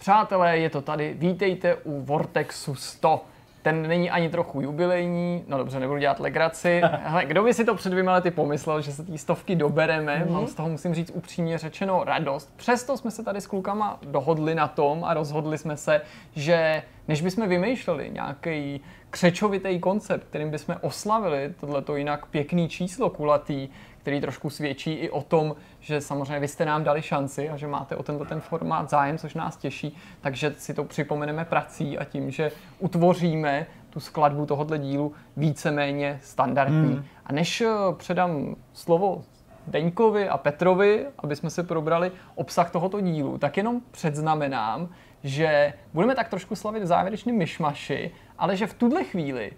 Přátelé, je to tady. Vítejte u Vortexu 100. Ten není ani trochu jubilejní, no dobře, nebudu dělat legraci. Hele, kdo by si to před dvěma lety pomyslel, že se té stovky dobereme? Mm-hmm. Mám z toho, musím říct upřímně řečeno, radost. Přesto jsme se tady s klukama dohodli na tom a rozhodli jsme se, že než bychom vymýšleli nějaký křečovitý koncept, kterým bychom oslavili tohleto jinak pěkný číslo kulatý, který trošku svědčí i o tom, že samozřejmě vy jste nám dali šanci a že máte o tento ten formát zájem, což nás těší, takže si to připomeneme prací a tím, že utvoříme tu skladbu tohohle dílu víceméně standardní. Hmm. A než eh, předám slovo Deňkovi a Petrovi, aby jsme se probrali obsah tohoto dílu, tak jenom předznamenám, že budeme tak trošku slavit závěrečný myšmaši, ale že v tuhle chvíli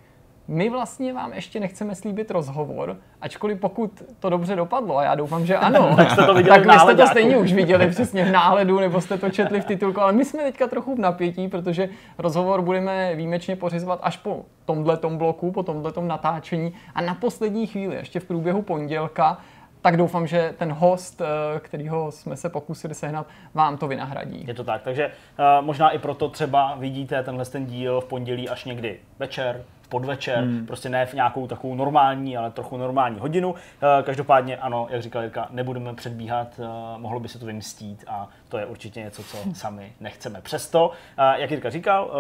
my vlastně vám ještě nechceme slíbit rozhovor, ačkoliv pokud to dobře dopadlo, a já doufám, že ano, tak jste to viděli tak vy jste to stejně už viděli přesně v náhledu, nebo jste to četli v titulku, ale my jsme teďka trochu v napětí, protože rozhovor budeme výjimečně pořizovat až po tomhle bloku, po tomhle natáčení. A na poslední chvíli, ještě v průběhu pondělka, tak doufám, že ten host, eh, kterýho jsme se pokusili sehnat, vám to vynahradí. Je to tak, takže uh, možná i proto třeba vidíte tenhle ten díl v pondělí až někdy večer, podvečer, hmm. prostě ne v nějakou takovou normální, ale trochu normální hodinu. Eh, každopádně ano, jak říkal Jirka, nebudeme předbíhat, eh, mohlo by se to vymstít a to je určitě něco, co sami nechceme. Přesto, eh, jak Jirka říkal,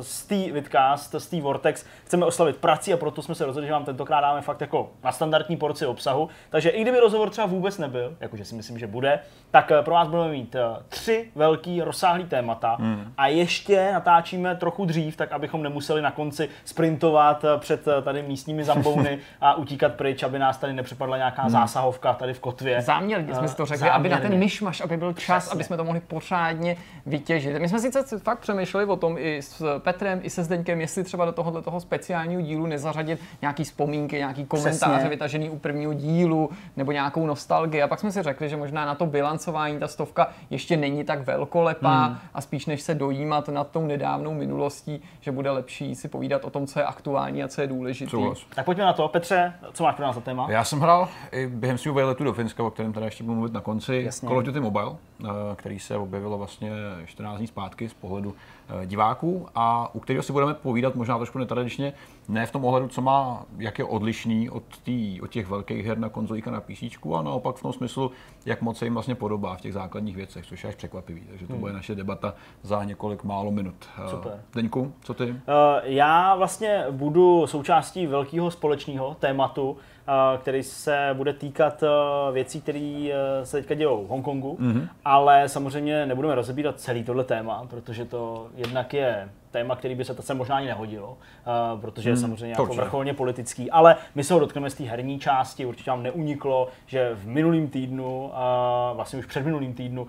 z té Vidcast, z té Vortex chceme oslavit prací a proto jsme se rozhodli, že vám tentokrát dáme fakt jako na standardní porci obsahu. Takže i kdyby rozhovor třeba vůbec nebyl, jakože si myslím, že bude, tak pro vás budeme mít tři velký rozsáhlý témata hmm. a ještě natáčíme trochu dřív, tak abychom nemuseli na konci sprintovat eh, před eh, tady místními zambouny a utíkat pryč, aby nás tady nepřepadla nějaká hmm. zásahovka tady v kotvě. Záměrně jsme si to řekli, Záměrně. aby na ten myšmaš, aby byl čas, Přesně. aby jsme to mohli pořádně vytěžit. My jsme sice fakt přemýšleli o tom i s Petrem, i se Zdeňkem, jestli třeba do tohohle toho speciálního dílu nezařadit nějaký vzpomínky, nějaký komentáře Přesně. vytažený u prvního dílu nebo nějakou nostalgii. A pak jsme si řekli, že možná na to bilancování ta stovka ještě není tak velkolepá hmm. a spíš než se dojímat nad tou nedávnou minulostí, že bude lepší si povídat o tom, co je aktuální a co je důležité. Tak pojďme na to. Petře, co máš pro nás za téma? Já jsem hrál i během svého vejletu do Finska, o kterém teda ještě budu mluvit na konci. Jasně. Call of Duty Mobile, eh, který se objevilo vlastně 14 dní zpátky z pohledu eh, diváků a u kterého si budeme povídat možná trošku netradičně, ne v tom ohledu, co má, jak je odlišný od, tý, od těch velkých her na konzolích a na PC, a naopak v tom smyslu, jak moc se jim vlastně podobá v těch základních věcech, což je až překvapivý. Takže to hmm. bude naše debata za několik málo minut. Eh, Super. Deňku, co ty? Uh, já vlastně budu součástí velkého společného tématu, eh, který se bude týkat věcí, které eh, se teďka dějou v Hongkongu, mm-hmm. ale samozřejmě nebudeme rozebírat celý tohle téma, protože to jednak je téma, který by se to sem možná ani nehodilo, uh, protože je hmm, samozřejmě jako vrcholně politický, ale my se ho dotkneme z té herní části, určitě vám neuniklo, že v minulým týdnu, uh, vlastně už před minulým týdnu, uh,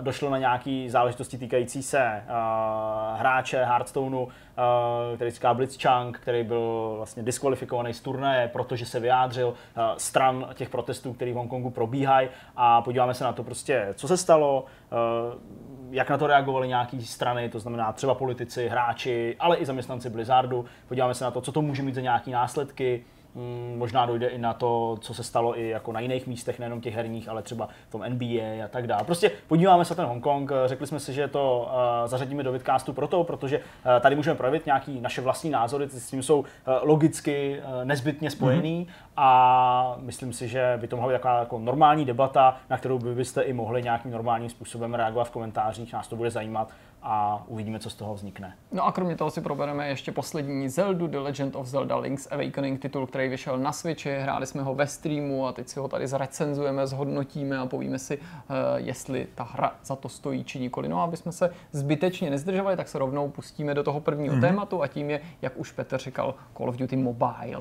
došlo na nějaké záležitosti týkající se uh, hráče Hearthstoneu, uh, který říká Blitzchung, který byl vlastně diskvalifikovaný z turnaje, protože se vyjádřil uh, stran těch protestů, které v Hongkongu probíhají. A podíváme se na to prostě, co se stalo, uh, jak na to reagovaly nějaké strany, to znamená třeba politici, hráči, ale i zaměstnanci Blizzardu. Podíváme se na to, co to může mít za nějaké následky, možná dojde i na to, co se stalo i jako na jiných místech, nejenom těch herních, ale třeba v tom NBA a tak dále. Prostě podíváme se na ten Hongkong, řekli jsme si, že to uh, zařadíme do vidcastu proto, protože uh, tady můžeme projevit nějaký naše vlastní názory, s tím jsou uh, logicky nezbytně spojený mm-hmm. a myslím si, že by to mohla být taková jako normální debata, na kterou by byste i mohli nějakým normálním způsobem reagovat v komentářích, nás to bude zajímat a uvidíme, co z toho vznikne. No a kromě toho si probereme ještě poslední Zelda, The Legend of Zelda Link's Awakening, titul, který vyšel na Switchi, hráli jsme ho ve streamu a teď si ho tady zrecenzujeme, zhodnotíme a povíme si, uh, jestli ta hra za to stojí či nikoli. No a aby jsme se zbytečně nezdržovali, tak se rovnou pustíme do toho prvního mm-hmm. tématu a tím je, jak už Petr říkal, Call of Duty Mobile.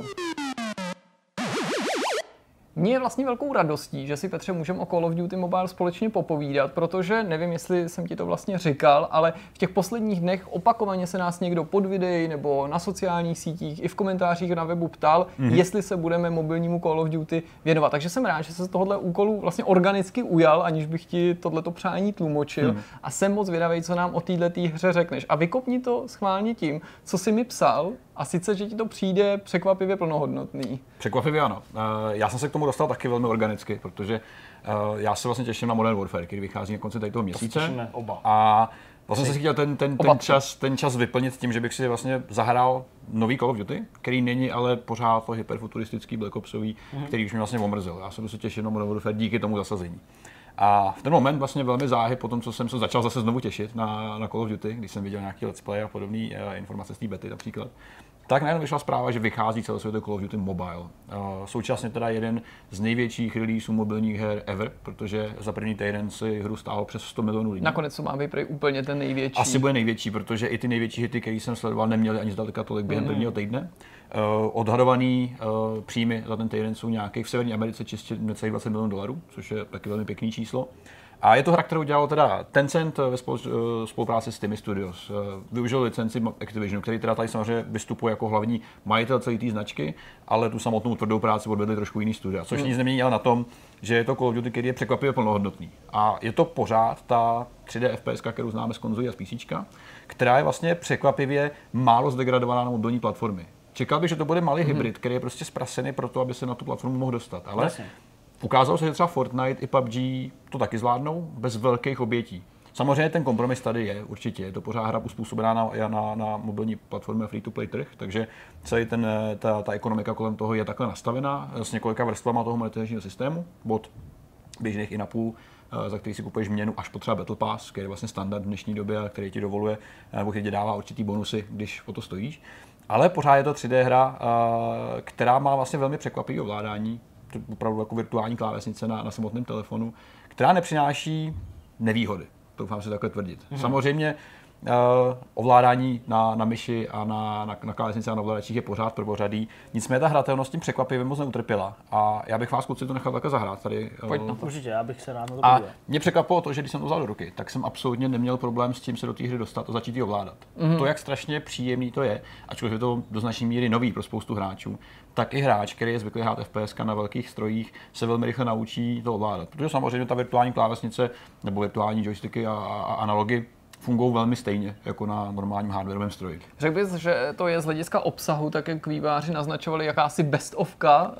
Mně je vlastně velkou radostí, že si Petře můžeme o Call of Duty Mobile společně popovídat, protože nevím, jestli jsem ti to vlastně říkal, ale v těch posledních dnech opakovaně se nás někdo pod videí nebo na sociálních sítích i v komentářích na webu ptal, mm-hmm. jestli se budeme mobilnímu Call of Duty věnovat. Takže jsem rád, že se z tohohle úkolu vlastně organicky ujal, aniž bych ti tohleto přání tlumočil. Mm-hmm. A jsem moc vědavý, co nám o této hře řekneš. A vykopni to schválně tím, co jsi mi psal, a sice, že ti to přijde překvapivě plnohodnotný. Překvapivě ano. Eh, já jsem se k tomu dostal taky velmi organicky, protože eh, já se vlastně těším na Modern Warfare, který vychází na konci toho měsíce. oba. A Vlastně jsem si chtěl ten, ten, ten, čas, ten čas vyplnit tím, že bych si vlastně zahrál nový Call of Duty, který není ale pořád to hyperfuturistický Black Opsový, mm-hmm. který už mě vlastně omrzel. Já se prostě těším na Modern Warfare díky tomu zasazení. A v ten moment vlastně velmi záhy, po tom, co jsem se začal zase znovu těšit na, na Call of Duty, když jsem viděl nějaký let's play a podobné uh, informace z té bety například, tak najednou vyšla zpráva, že vychází celosvětový Call of Duty Mobile. Současně teda jeden z největších releaseů mobilních her ever, protože za první týden si hru stálo přes 100 milionů lidí. Nakonec to má být úplně ten největší. Asi bude největší, protože i ty největší hity, které jsem sledoval, neměly ani zdaleka tolik během mm. prvního týdne. Uh, odhadovaný uh, příjmy za ten týden jsou nějakých v Severní Americe čistě necelých 20 milionů dolarů, což je taky velmi pěkný číslo. A je to hra, kterou dělal teda Tencent ve eh, spolupráci s Timmy Studios. Využil licenci Activisionu, který teda tady samozřejmě vystupuje jako hlavní majitel celé té značky, ale tu samotnou tvrdou práci odvedli trošku jiný studia. Což hmm. nic nemění ale na tom, že je to Call of Duty, který je překvapivě plnohodnotný. A je to pořád ta 3D FPS, kterou známe z konzolí a z PC, která je vlastně překvapivě málo zdegradovaná na mobilní platformy. Čekal bych, že to bude malý mm-hmm. hybrid, který je prostě zprasený pro to, aby se na tu platformu mohl dostat. Ale Jasně. Ukázalo se, že třeba Fortnite i PUBG to taky zvládnou bez velkých obětí. Samozřejmě ten kompromis tady je, určitě. Je to pořád hra uspůsobená na, na, na mobilní platformy a free-to-play trh, takže celý ten, ta, ta ekonomika kolem toho je takhle nastavená s několika vrstvama toho monetizačního systému, od běžných i na půl, eh, za který si kupuješ měnu až po třeba Battle Pass, který je vlastně standard v dnešní době a který ti dovoluje, eh, nebo který ti dává určitý bonusy, když o to stojíš. Ale pořád je to 3D hra, eh, která má vlastně velmi překvapivé ovládání, opravdu jako virtuální klávesnice na, na samotném telefonu, která nepřináší nevýhody. Doufám se takhle tvrdit. Mm-hmm. Samozřejmě Uh, ovládání na, na myši a na, na, na klávesnici a na ovladačích je pořád prvořadý. Nicméně ta hratelnost tím překvapivě moc neutrpěla. A já bych vás kluci to nechal takhle zahrát tady. Eh, Pojď na to. Určitě, já bych se rád na to A mě překvapilo to, že když jsem to vzal do ruky, tak jsem absolutně neměl problém s tím se do té hry dostat a začít ji ovládat. Mm-hmm. To, jak strašně příjemný to je, ačkoliv je to do značné míry nový pro spoustu hráčů, tak i hráč, který je zvyklý hrát FPS na velkých strojích, se velmi rychle naučí to ovládat. Protože samozřejmě ta virtuální klávesnice nebo virtuální joysticky a, a, analogy fungují velmi stejně jako na normálním hardwareovém stroji. Řekl bys, že to je z hlediska obsahu, tak jak výváři naznačovali, jakási bestovka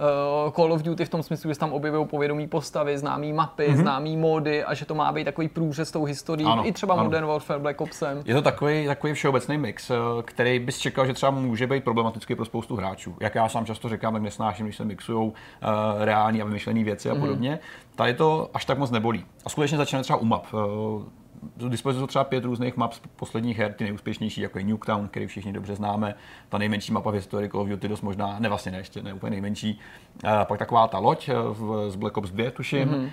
uh, Call of Duty v tom smyslu, že se tam objevují povědomí postavy, známé mapy, mm-hmm. známé módy a že to má být takový průřez tou historií, ano, i třeba ano. Modern Warfare Black Opsem. Je to takový, takový všeobecný mix, eh, který bys čekal, že třeba může být problematický pro spoustu hráčů. Jak já sám často říkám, tak nesnáším, když se mixují uh, reální a vymyšlené věci a mhm. podobně. Mm-hmm. Tady to až tak moc nebolí. A skutečně začne třeba u map. Uh, dispozici jsou třeba pět různých map z posledních her, ty nejúspěšnější, jako je Nuketown, který všichni dobře známe, ta nejmenší mapa v historii Call of Duty, dost možná, ne vlastně ne, ještě ne úplně nejmenší. Uh, pak taková ta loď v, z Black Ops 2, tuším, mm-hmm.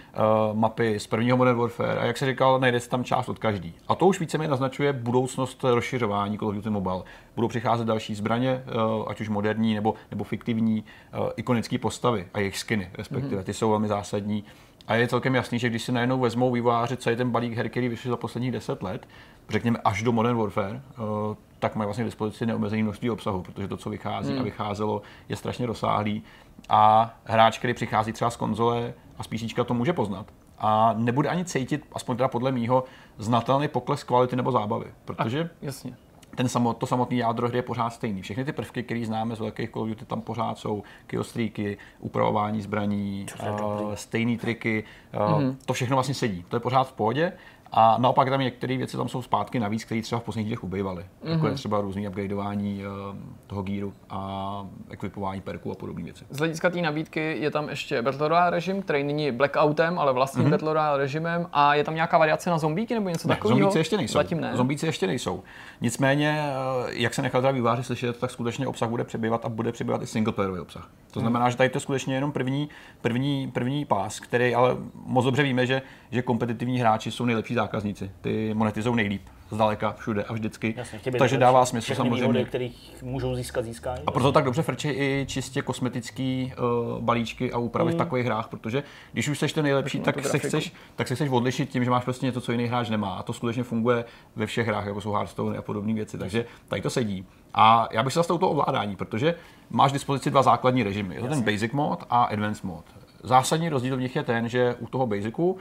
uh, mapy z prvního Modern Warfare a jak se říkal, najde se tam část od každý. A to už víceméně naznačuje budoucnost rozšiřování Call of Duty Mobile. Budou přicházet další zbraně, uh, ať už moderní nebo, nebo fiktivní, uh, ikonické postavy a jejich skiny, respektive, mm-hmm. ty jsou velmi zásadní. A je celkem jasný, že když si najednou vezmou vývojáři celý ten balík her, který vyšel za posledních 10 let, řekněme až do Modern Warfare, eh, tak mají vlastně k dispozici neomezený množství obsahu, protože to, co vychází hmm. a vycházelo, je strašně rozsáhlý. A hráč, který přichází třeba z konzole a z PC, to může poznat. A nebude ani cítit, aspoň teda podle mýho, znatelný pokles kvality nebo zábavy. Protože a, jasně ten samot, to samotné jádro hry je pořád stejný. Všechny ty prvky, které známe z velkých Call of Duty, tam pořád jsou killstreaky, upravování zbraní, uh, stejné triky, uh, mm-hmm. to všechno vlastně sedí. To je pořád v pohodě a naopak tam některé věci tam jsou zpátky navíc, které třeba v posledních dnech ubývaly. Mm-hmm. Jako je mhm. třeba různý upgradeování uh, toho gíru a ekvipování perku a podobné věci. Z hlediska té nabídky je tam ještě Battle Royale režim, který není blackoutem, ale vlastním mm-hmm. Battle Royale režimem. A je tam nějaká variace na zombíky nebo něco takového? Zombíci ještě nejsou. Zatím ne. Zombíci ještě nejsou. Nicméně, uh, jak se nechal teda výváři slyšet, tak skutečně obsah bude přebývat a bude přebývat i singleplayerový obsah. To znamená, mm. že tady to je skutečně jenom první, první, první pás, který ale moc dobře víme, že, že kompetitivní hráči jsou nejlepší zákazníci. Ty monetizují nejlíp zdaleka, všude a vždycky. Jasně, Takže dává smysl samozřejmě. Výhody, kterých můžou získat, získají. A proto tak dobře frčí i čistě kosmetický uh, balíčky a úpravy mm. v takových hrách, protože když už jsi ten nejlepší, tak se, chceš, tak se chceš odlišit tím, že máš prostě něco, co jiný hráč nemá. A to skutečně funguje ve všech hrách, jako jsou Hearthstone a podobné věci. Takže tady to sedí. A já bych se zastal to ovládání, protože máš k dispozici dva základní režimy. Je to ten Basic mod a Advanced mod. Zásadní rozdíl v nich je ten, že u toho Basicu uh,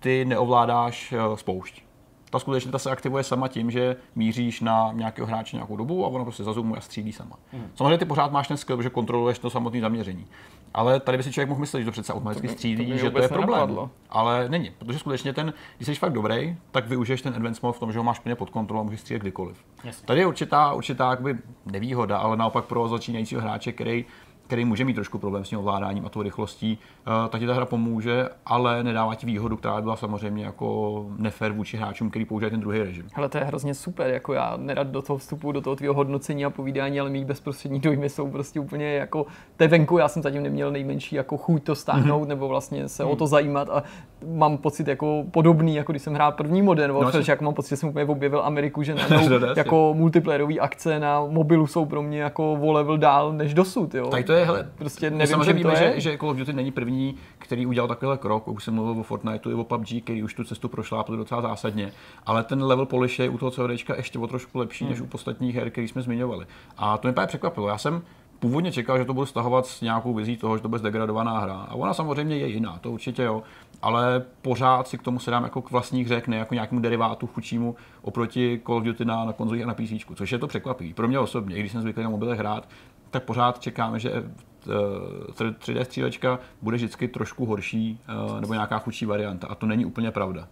ty neovládáš uh, spoušť ta skutečně ta se aktivuje sama tím, že míříš na nějakého hráče nějakou dobu a ono prostě zazumuje a střílí sama. Mm. Samozřejmě ty pořád máš ten skill, že kontroluješ to samotné zaměření. Ale tady by si člověk mohl myslet, že to přece automaticky střílí, to že to je problém. Nenapadlo. Ale není, protože skutečně ten, když jsi fakt dobrý, tak využiješ ten advanced mode v tom, že ho máš plně pod kontrolou a můžeš střílet kdykoliv. Jasně. Tady je určitá, určitá nevýhoda, ale naopak pro začínajícího hráče, který který může mít trošku problém s tím ovládáním a tou rychlostí, eh, tak ti ta hra pomůže, ale nedává ti výhodu, která byla samozřejmě jako nefér vůči hráčům, který používají ten druhý režim. Ale to je hrozně super, jako já nerad do toho vstupu, do toho tvého hodnocení a povídání, ale mý bezprostřední dojmy jsou prostě úplně jako te venku, já jsem zatím neměl nejmenší jako chuť to stáhnout mm-hmm. nebo vlastně se mm-hmm. o mhm. to zajímat a mám pocit jako podobný, jako když jsem hrál první Modern Warfare, no, jako mám pocit, že jsem úplně objevil Ameriku, že najednou jako multiplayerové akce na mobilu jsou pro mě jako o level dál než dosud. Jo. Tak to je, hele, prostě nevím, samozřejmě víme, že, že Call of Duty není první, který udělal takovýhle krok. Už jsem mluvil o Fortniteu i o PUBG, který už tu cestu prošlápl docela zásadně. Ale ten level polish je u toho CODčka ještě o trošku lepší hmm. než u ostatních her, který jsme zmiňovali. A to mě právě překvapilo. Já jsem původně čekal, že to budu stahovat s nějakou vizí toho, že to bude zdegradovaná hra. A ona samozřejmě je jiná, to určitě jo. Ale pořád si k tomu se dám jako k vlastní hře, ne jako nějakému derivátu chudšímu oproti Call of Duty na, na konzolích a na PC, což je to překvapivý. Pro mě osobně, i když jsem zvyklý na mobilech hrát, tak pořád čekáme, že 3D eh, střílečka bude vždycky trošku horší eh, nebo nějaká chudší varianta. A to není úplně pravda.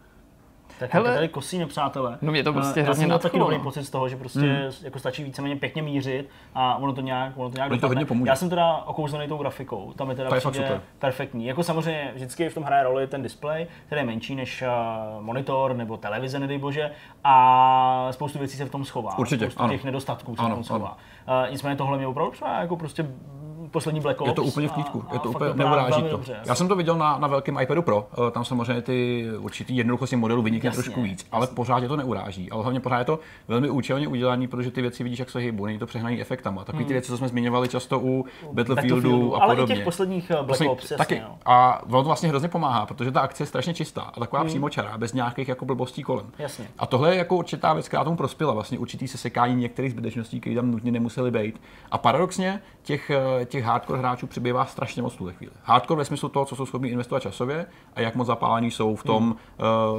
Tak Hele, tady kosí nepřátelé. No mě to prostě uh, hrozně Já jsem taky dobrý no. pocit z toho, že prostě mm. jako stačí víceméně pěkně mířit a ono to nějak, ono to nějak to hodně pomůže. Já jsem teda okouzlený tou grafikou, tam je teda to je perfektní. Jako samozřejmě vždycky v tom hraje roli ten display, který je menší než uh, monitor nebo televize, nedej bože, a spoustu věcí se v tom schová. Určitě, spoustu ano. těch nedostatků se ano, v tom schová. Uh, nicméně tohle mě opravdu třeba jako prostě poslední Black Ops. Je to úplně v klídku, je to úplně neuráží to. Dobře, Já jsem to viděl na, na velkém iPadu Pro, eh, tam samozřejmě ty určitý jednoduchosti modelu vynikne trošku víc, ale pořád je to neuráží. Ale hlavně pořád je to velmi účelně udělané, protože ty věci vidíš, jak se hýbou, není to přehnaný efektama. Takové ty hmm. věci, co jsme zmiňovali často u Battlefieldu, a podobně. Ale i těch posledních eh, Black Ops, jasně, taky. A ono to vlastně hrozně pomáhá, protože ta akce je strašně čistá a taková hmm. přímočará, bez nějakých jako blbostí kolem. Jasně. A tohle je jako určitá věc, která tomu prospěla, vlastně určitý se sekání některých zbytečností, které tam nutně nemusely být. A paradoxně těch, eh, těch hardcore hráčů přibývá strašně moc v tuhle chvíli. Hardcore ve smyslu toho, co jsou schopni investovat časově a jak moc zapálení jsou v tom, hmm.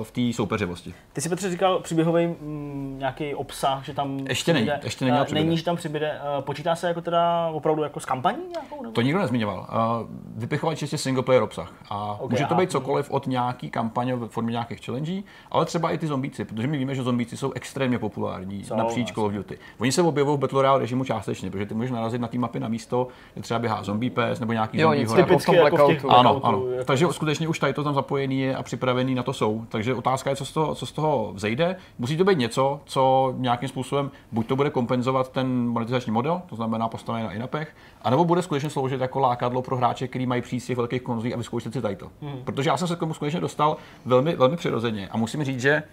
v té soupeřivosti. Ty si Petře říkal příběhový mm, nějaký obsah, že tam ještě není, ještě není, uh, není, že tam přibyde. Uh, počítá se jako teda opravdu jako s kampaní nějakou? Nebo? To nikdo nezmiňoval. Uh, vypichovat čistě single player obsah. A okay, může to být cokoliv od nějaký kampaně v formě nějakých challenge, ale třeba i ty zombíci, protože my víme, že zombíci jsou extrémně populární so, napříč Call of Duty. Oni se objevují v Battle Royale režimu částečně, protože ty můžeš narazit na té mapy na místo, kde třeba běhá zombie pes nebo nějaký jo, zombie hora. Jako v těch ano, ano. Jako Takže skutečně už tady to tam zapojený je a připravený na to jsou. Takže otázka je, co z toho, co z toho vzejde. Musí to být něco, co nějakým způsobem buď to bude kompenzovat ten monetizační model, to znamená postavený na inapech, anebo bude skutečně sloužit jako lákadlo pro hráče, který mají přijít z těch velkých konzolí a vyzkoušet si tady to. Hmm. Protože já jsem se k tomu skutečně dostal velmi, velmi přirozeně a musím říct, že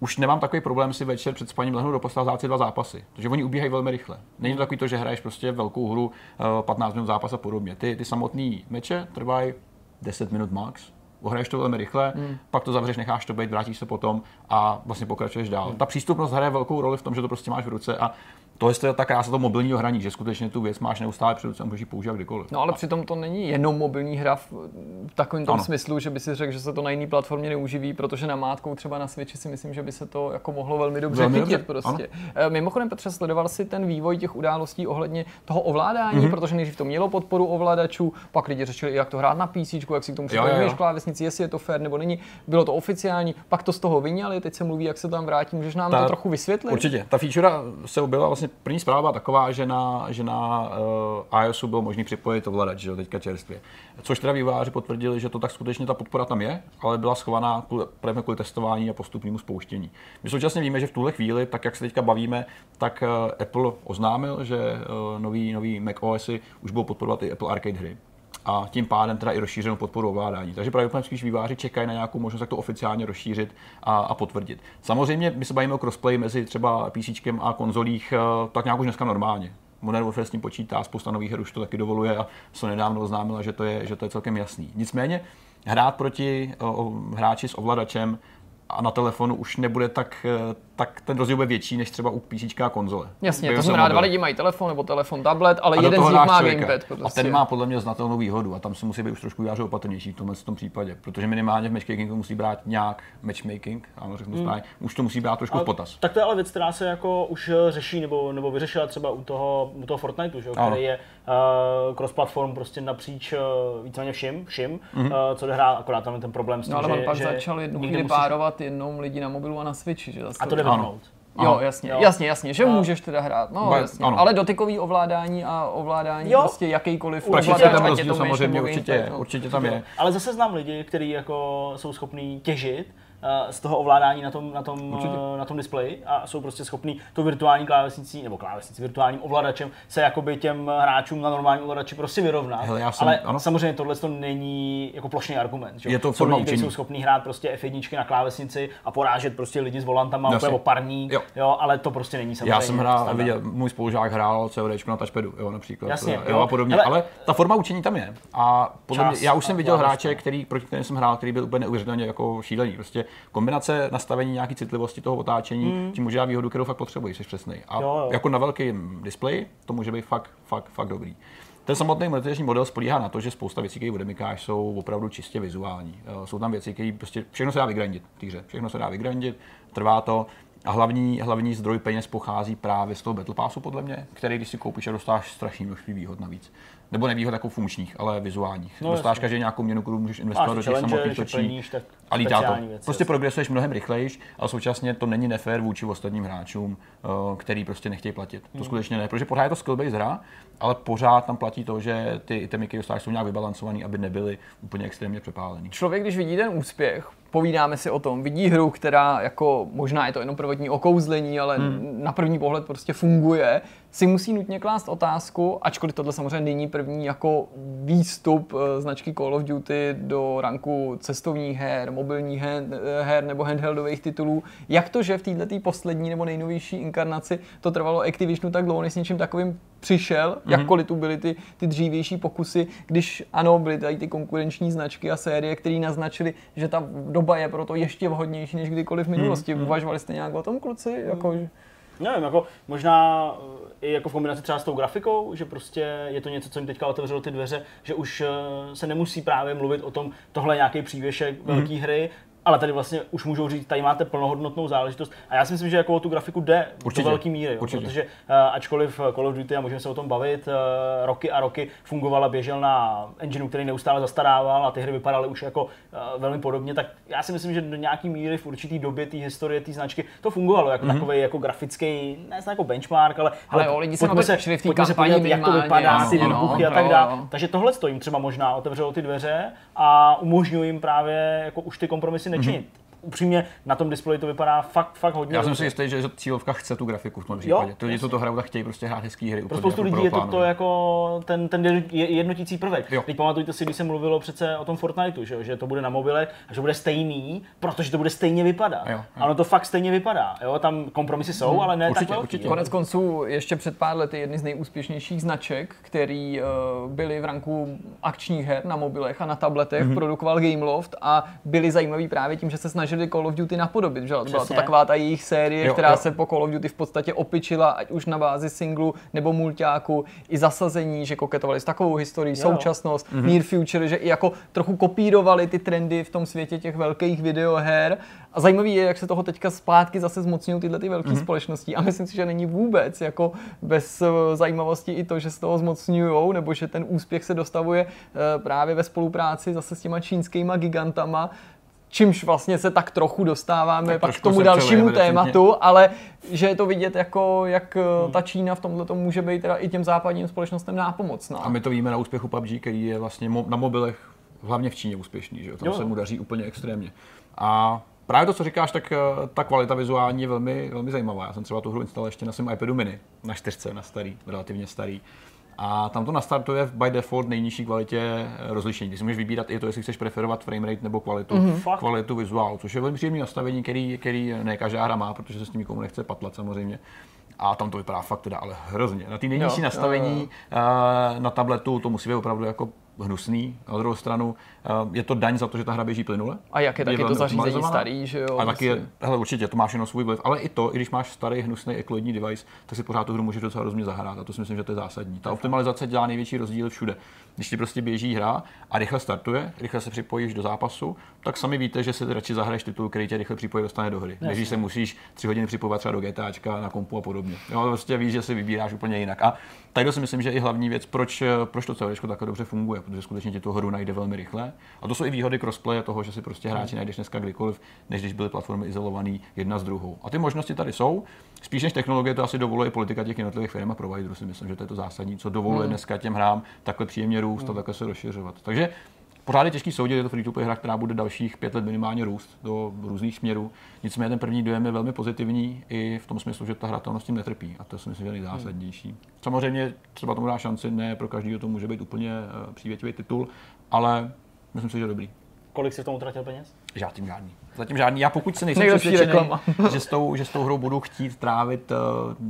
už nemám takový problém si večer před spaním lehnout do postele si dva zápasy, protože oni ubíhají velmi rychle. Není to takový to, že hraješ prostě velkou hru, 15 eh, minut zápas a podobně. Ty, ty samotné meče trvají 10 minut max, ohraješ to velmi rychle, hmm. pak to zavřeš, necháš to být, vrátíš se potom a vlastně pokračuješ dál. Hmm. Ta přístupnost hraje velkou roli v tom, že to prostě máš v ruce a to je ta krása toho mobilního hraní, že skutečně tu věc máš neustále před ruce a můžeš ji používat kdykoliv. No ale přitom to není jenom mobilní hra v takovém tom smyslu, že by si řekl, že se to na jiné platformě neuživí, protože na mátkou třeba na Switchi si myslím, že by se to jako mohlo velmi dobře velmi chytit dobře. prostě. Ano. Eh, mimochodem Petře, sledoval si ten vývoj těch událostí ohledně toho ovládání, mm-hmm. protože nejdřív to mělo podporu ovladačů, pak lidi řešili, jak to hrát na PC, jak si k tomu připojuješ klávesnici, jestli je to fér nebo není. Bylo to oficiální, pak to z toho vyňali, teď se mluví, jak se tam vrátí. Můžeš nám ta, to trochu vysvětlit? Určitě. Ta feature se objevila vlastně první zpráva taková, že na, že na uh, iOSu bylo možné připojit ovladač, že jo, teďka čerstvě. Což teda výváři potvrdili, že to tak skutečně ta podpora tam je, ale byla schovaná právě kvůli testování a postupnému spouštění. My současně víme, že v tuhle chvíli, tak jak se teďka bavíme, tak uh, Apple oznámil, že uh, nový, nový Mac OSy už budou podporovat i Apple Arcade hry a tím pádem teda i rozšířenou podporu ovládání. Takže pravděpodobně spíš výváři čekají na nějakou možnost, jak to oficiálně rozšířit a, a potvrdit. Samozřejmě my se bavíme o crossplay mezi třeba PC a konzolích eh, tak nějak už dneska normálně. Modern Warfare s tím počítá, spousta nových her už to taky dovoluje a se nedávno oznámila, že to je, že to je celkem jasný. Nicméně hrát proti o, o, hráči s ovladačem a na telefonu už nebude tak, eh, tak ten rozdíl bude větší než třeba u PC a konzole. Jasně, to znamená, dva lidi mají telefon nebo telefon, tablet, ale a jeden z nich má gamepad. Prostě. A ten má podle mě znatelnou výhodu a tam se musí být už trošku jáře opatrnější v tomhle tom případě, protože minimálně v matchmakingu musí brát nějak matchmaking, ano, řeknu hmm. správně, už to musí brát trošku v potaz. Tak to je ale věc, která se jako už řeší nebo, nebo vyřešila třeba u toho, u toho Fortniteu, že? který je uh, cross-platform prostě napříč uh, víceméně všim, všim mm-hmm. uh, co jde hrát, akorát tam je ten problém s tím, no, ale že, pak že začal jednou chvíli párovat jednou lidi na mobilu a na Switchi, že A to jde vypnout. Jo, jasně, jo. jasně, jasně, že a... můžeš teda hrát, no Ba, jasně. Ano. Ale dotykový ovládání a ovládání jo. prostě jakýkoliv určitě tam rozdíl samozřejmě určitě, určitě tam je. Ale zase znám lidi, kteří jako jsou schopní těžit z toho ovládání na tom, na tom, eh, na tom displeji a jsou prostě schopní to virtuální klávesnicí nebo klávesnicí virtuálním ovladačem se jakoby těm hráčům na normálním ovladači prostě vyrovnat. Hele, já jsem, Ale ano. samozřejmě tohle to není jako plošný argument. Že? Je to jsou lidi, jsou schopní hrát prostě F1 na klávesnici a porážet prostě lidi s volantama, úplně oparník, jo. jo. ale to prostě není samozřejmě. Já jsem hrál, viděl, můj spolužák hrál COD na touchpadu, jo, například. Jasně, jo, jo, a podobně. Ale, ale, ta forma učení tam je. A podle mě, já už jsem viděl hráče, který, proti kterým jsem hrál, který byl úplně neuvěřitelně jako šílený. Prostě kombinace nastavení nějaké citlivosti toho otáčení, mm. ti může dát výhodu, kterou fakt potřebuješ, jsi přesný. A jo, jo. jako na velkém displeji to může být fakt, fakt, fakt dobrý. Ten samotný monetizační model spolíhá na to, že spousta věcí, které odemykáš, jsou opravdu čistě vizuální. Eh, jsou tam věci, které prostě všechno se dá vygrandit v týře. Všechno se dá vygrandit, trvá to. A hlavní, hlavní zdroj peněz pochází právě z toho Battle Passu, podle mě, který, když si koupíš a dostáš strašný množství výhod navíc nebo nevýhod jako funkčních, ale vizuálních. No, Dostáš každý nějakou měnu, kterou můžeš investovat do těch samotných točí a lítá to. Věci, prostě progresuješ mnohem rychleji, ale současně to není nefér vůči ostatním hráčům, eh, který prostě nechtějí platit. To hmm. skutečně ne, protože pořád je to skill-based hra, ale pořád tam platí to, že ty itemy, které dostáš, jsou nějak vybalancované, aby nebyly úplně extrémně přepálený. Člověk, když vidí ten úspěch, povídáme si o tom, vidí hru, která jako možná je to jenom prvotní okouzlení, ale hmm. na první pohled prostě funguje, si musí nutně klást otázku, ačkoliv tohle samozřejmě není první jako výstup eh, značky Call of Duty do ranku cestovních her, mobilních her, eh, her nebo handheldových titulů, jak to, že v této poslední nebo nejnovější inkarnaci to trvalo Activisionu tak dlouho, než s něčím takovým přišel, mm-hmm. jakkoliv tu byly ty, ty dřívější pokusy, když ano, byly tady ty konkurenční značky a série, které naznačily, že ta doba je proto ještě vhodnější než kdykoliv v minulosti. Mm-hmm. Uvažovali jste nějak o tom, kluci? Jako, že... Nevím, jako možná i jako v kombinaci třeba s tou grafikou, že prostě je to něco, co jim teďka otevřelo ty dveře, že už eh, se nemusí právě mluvit o tom, tohle je nějaký přívěšek mm-hmm. velké hry, ale tady vlastně už můžou říct, tady máte plnohodnotnou záležitost. A já si myslím, že jako o tu grafiku jde určitě, do velké míry, jo, protože uh, ačkoliv Call of Duty, a můžeme se o tom bavit, uh, roky a roky fungovala, běžel na engineu, který neustále zastarával a ty hry vypadaly už jako velmi podobně, tak já si myslím, že do nějaké míry v určitý době té historie té značky to fungovalo jako mm-hmm. takový jako grafický, ne jako benchmark, ale, ale, ale lidi se se, v té se podívat, jak to vypadá, ty výbuchy no, a tak dále. Takže tohle jim třeba možná otevřelo ty dveře a umožňuje jim právě jako už ty kompromisy nečinit. Mm-hmm upřímně na tom displeji to vypadá fakt, fakt hodně. Já jsem si jistý, že cílovka chce tu grafiku v tom případě. To lidi, co to hrajou, tak chtějí prostě hrát hezký hry. Pro spoustu jako lidí je to, to jako ten, ten jednotící prvek. Jo. Teď pamatujte si, když se mluvilo přece o tom Fortniteu, že, že to bude na mobilech a že bude stejný, protože to bude stejně vypadat. Jo, jo. Ano, to fakt stejně vypadá. Jo? Tam kompromisy jsou, hmm. ale ne určitě, tak velký, určitě. Konec konců ještě před pár lety jedny z nejúspěšnějších značek, který uh, byly v ranku akčních her na mobilech a na tabletech, hmm. produkoval Gameloft a byli zajímaví právě tím, že se snažili Call of Duty napodobit. Že? Byla to taková ta jejich série, jo, která jo. se po Call of Duty v podstatě opičila, ať už na bázi singlu nebo multiáku, i zasazení, že koketovali s takovou historií, jo. současnost, mm-hmm. near future, že i jako trochu kopírovali ty trendy v tom světě těch velkých videoher. A zajímavý je, jak se toho teďka zpátky zase zmocňují tyhle ty velké mm-hmm. společnosti. A myslím si, že není vůbec jako bez eh, zajímavosti i to, že se toho zmocňují, nebo že ten úspěch se dostavuje eh, právě ve spolupráci zase s těma čínskýma gigantama, čímž vlastně se tak trochu dostáváme tak pak k tomu dalšímu tématu, ale že je to vidět, jako, jak hmm. ta Čína v tomhle může být teda i těm západním společnostem nápomocná. A my to víme na úspěchu PUBG, který je vlastně na mobilech hlavně v Číně úspěšný, že jo? tam jo. se mu daří úplně extrémně. A právě to, co říkáš, tak eh, ta kvalita vizuální je velmi, velmi zajímavá. Já jsem třeba tu hru instaloval ještě na svém iPadu mini, na 4, na starý, relativně starý. A tam to nastartuje v by default nejnižší kvalitě eh, rozlišení. Ty si můžeš vybírat i to, jestli chceš preferovat framerate nebo kvalitu, mm-hmm. kvalitu vizuálu, což je velmi příjemné nastavení, který, který ne každá hra má, protože se s tím nikomu nechce patlat samozřejmě. A tam to vypadá fakt teda ale hrozně. Na té nejnižší nastavení jo, jo. Uh, na tabletu to musí být opravdu jako hnusný. Na druhou stranu eh, je to daň za to, že ta hra běží plynule. A jak je taky to zařízení starý, že jo? A taky je, hele, určitě to má všechno svůj vliv, ale i to, i když máš starý hnusný ekoloidní device, tak si pořád tu hru můžeš docela rozumně zahrát. A to si myslím, že to je zásadní. Ta optimalizace dělá největší rozdíl všude. Když ti prostě běží hra a rychle startuje, rychle se připojíš do zápasu, tak sami víte, že se radši zahraješ titul, který tě rychle připojí dostane do hry. Než se musíš tři hodiny připojovat třeba do GTAčka na kompu a podobně. Jo, prostě víš, že si vybíráš úplně jinak. A tady si myslím, že i hlavní věc, proč, proč to COD takhle dobře funguje, protože skutečně ti tu hru najde velmi rychle. A to jsou i výhody crossplay toho, že si prostě hráči najdeš dneska kdykoliv, než když byly platformy izolované jedna z druhou. A ty možnosti tady jsou. Spíš než technologie to asi dovoluje politika těch jednotlivých firm a providerů si myslím, že to je to zásadní, co dovoluje hmm. dneska těm hrám takhle příjemně růst hmm. a takhle se rozšiřovat. Takže pořád je těžký soudit, je to free to play hra, která bude dalších pět let minimálně růst do různých směrů. Nicméně ten první dojem je velmi pozitivní i v tom smyslu, že ta hratelnost tím netrpí a to si myslím, že je nejzásadnější. Hmm. Samozřejmě třeba tomu dá šanci, ne pro každého to může být úplně uh, přívětivý titul, ale myslím si, že je dobrý. Kolik jsi v tom utratil peněz? Žádný žádný. Zatím žádný. Já pokud se nejsem přesvědčený, že s, tou, že s tou hrou budu chtít trávit uh,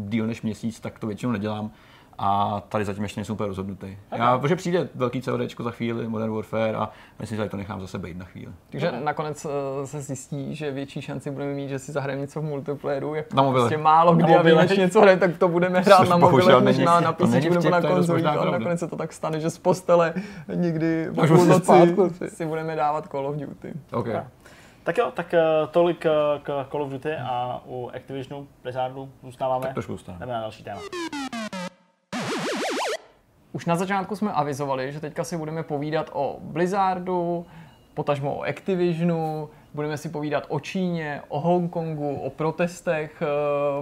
díl než měsíc, tak to většinou nedělám. A tady zatím ještě nejsem úplně rozhodnutý. Já, protože přijde velký COD za chvíli, Modern Warfare a myslím, že tady to nechám zase být na chvíli. Takže okay. nakonec uh, se zjistí, že větší šanci budeme mít, že si zahrajeme něco v multiplayeru, jak na mobile. prostě málo kdy a než něco hraje, tak to budeme hrát na mobile, než na, na PC nebo na konzoli. A nakonec se to tak stane, že z postele někdy po půlnoci si budeme dávat Call of Duty. Okay. Tak jo, tak uh, tolik uh, k Call of Duty a u Activisionu, Blizzardu zůstáváme. Tak trošku zůstáváme. Jdeme na další téma. Už na začátku jsme avizovali, že teďka si budeme povídat o Blizzardu, potažmo o Activisionu, budeme si povídat o Číně, o Hongkongu, o protestech eh,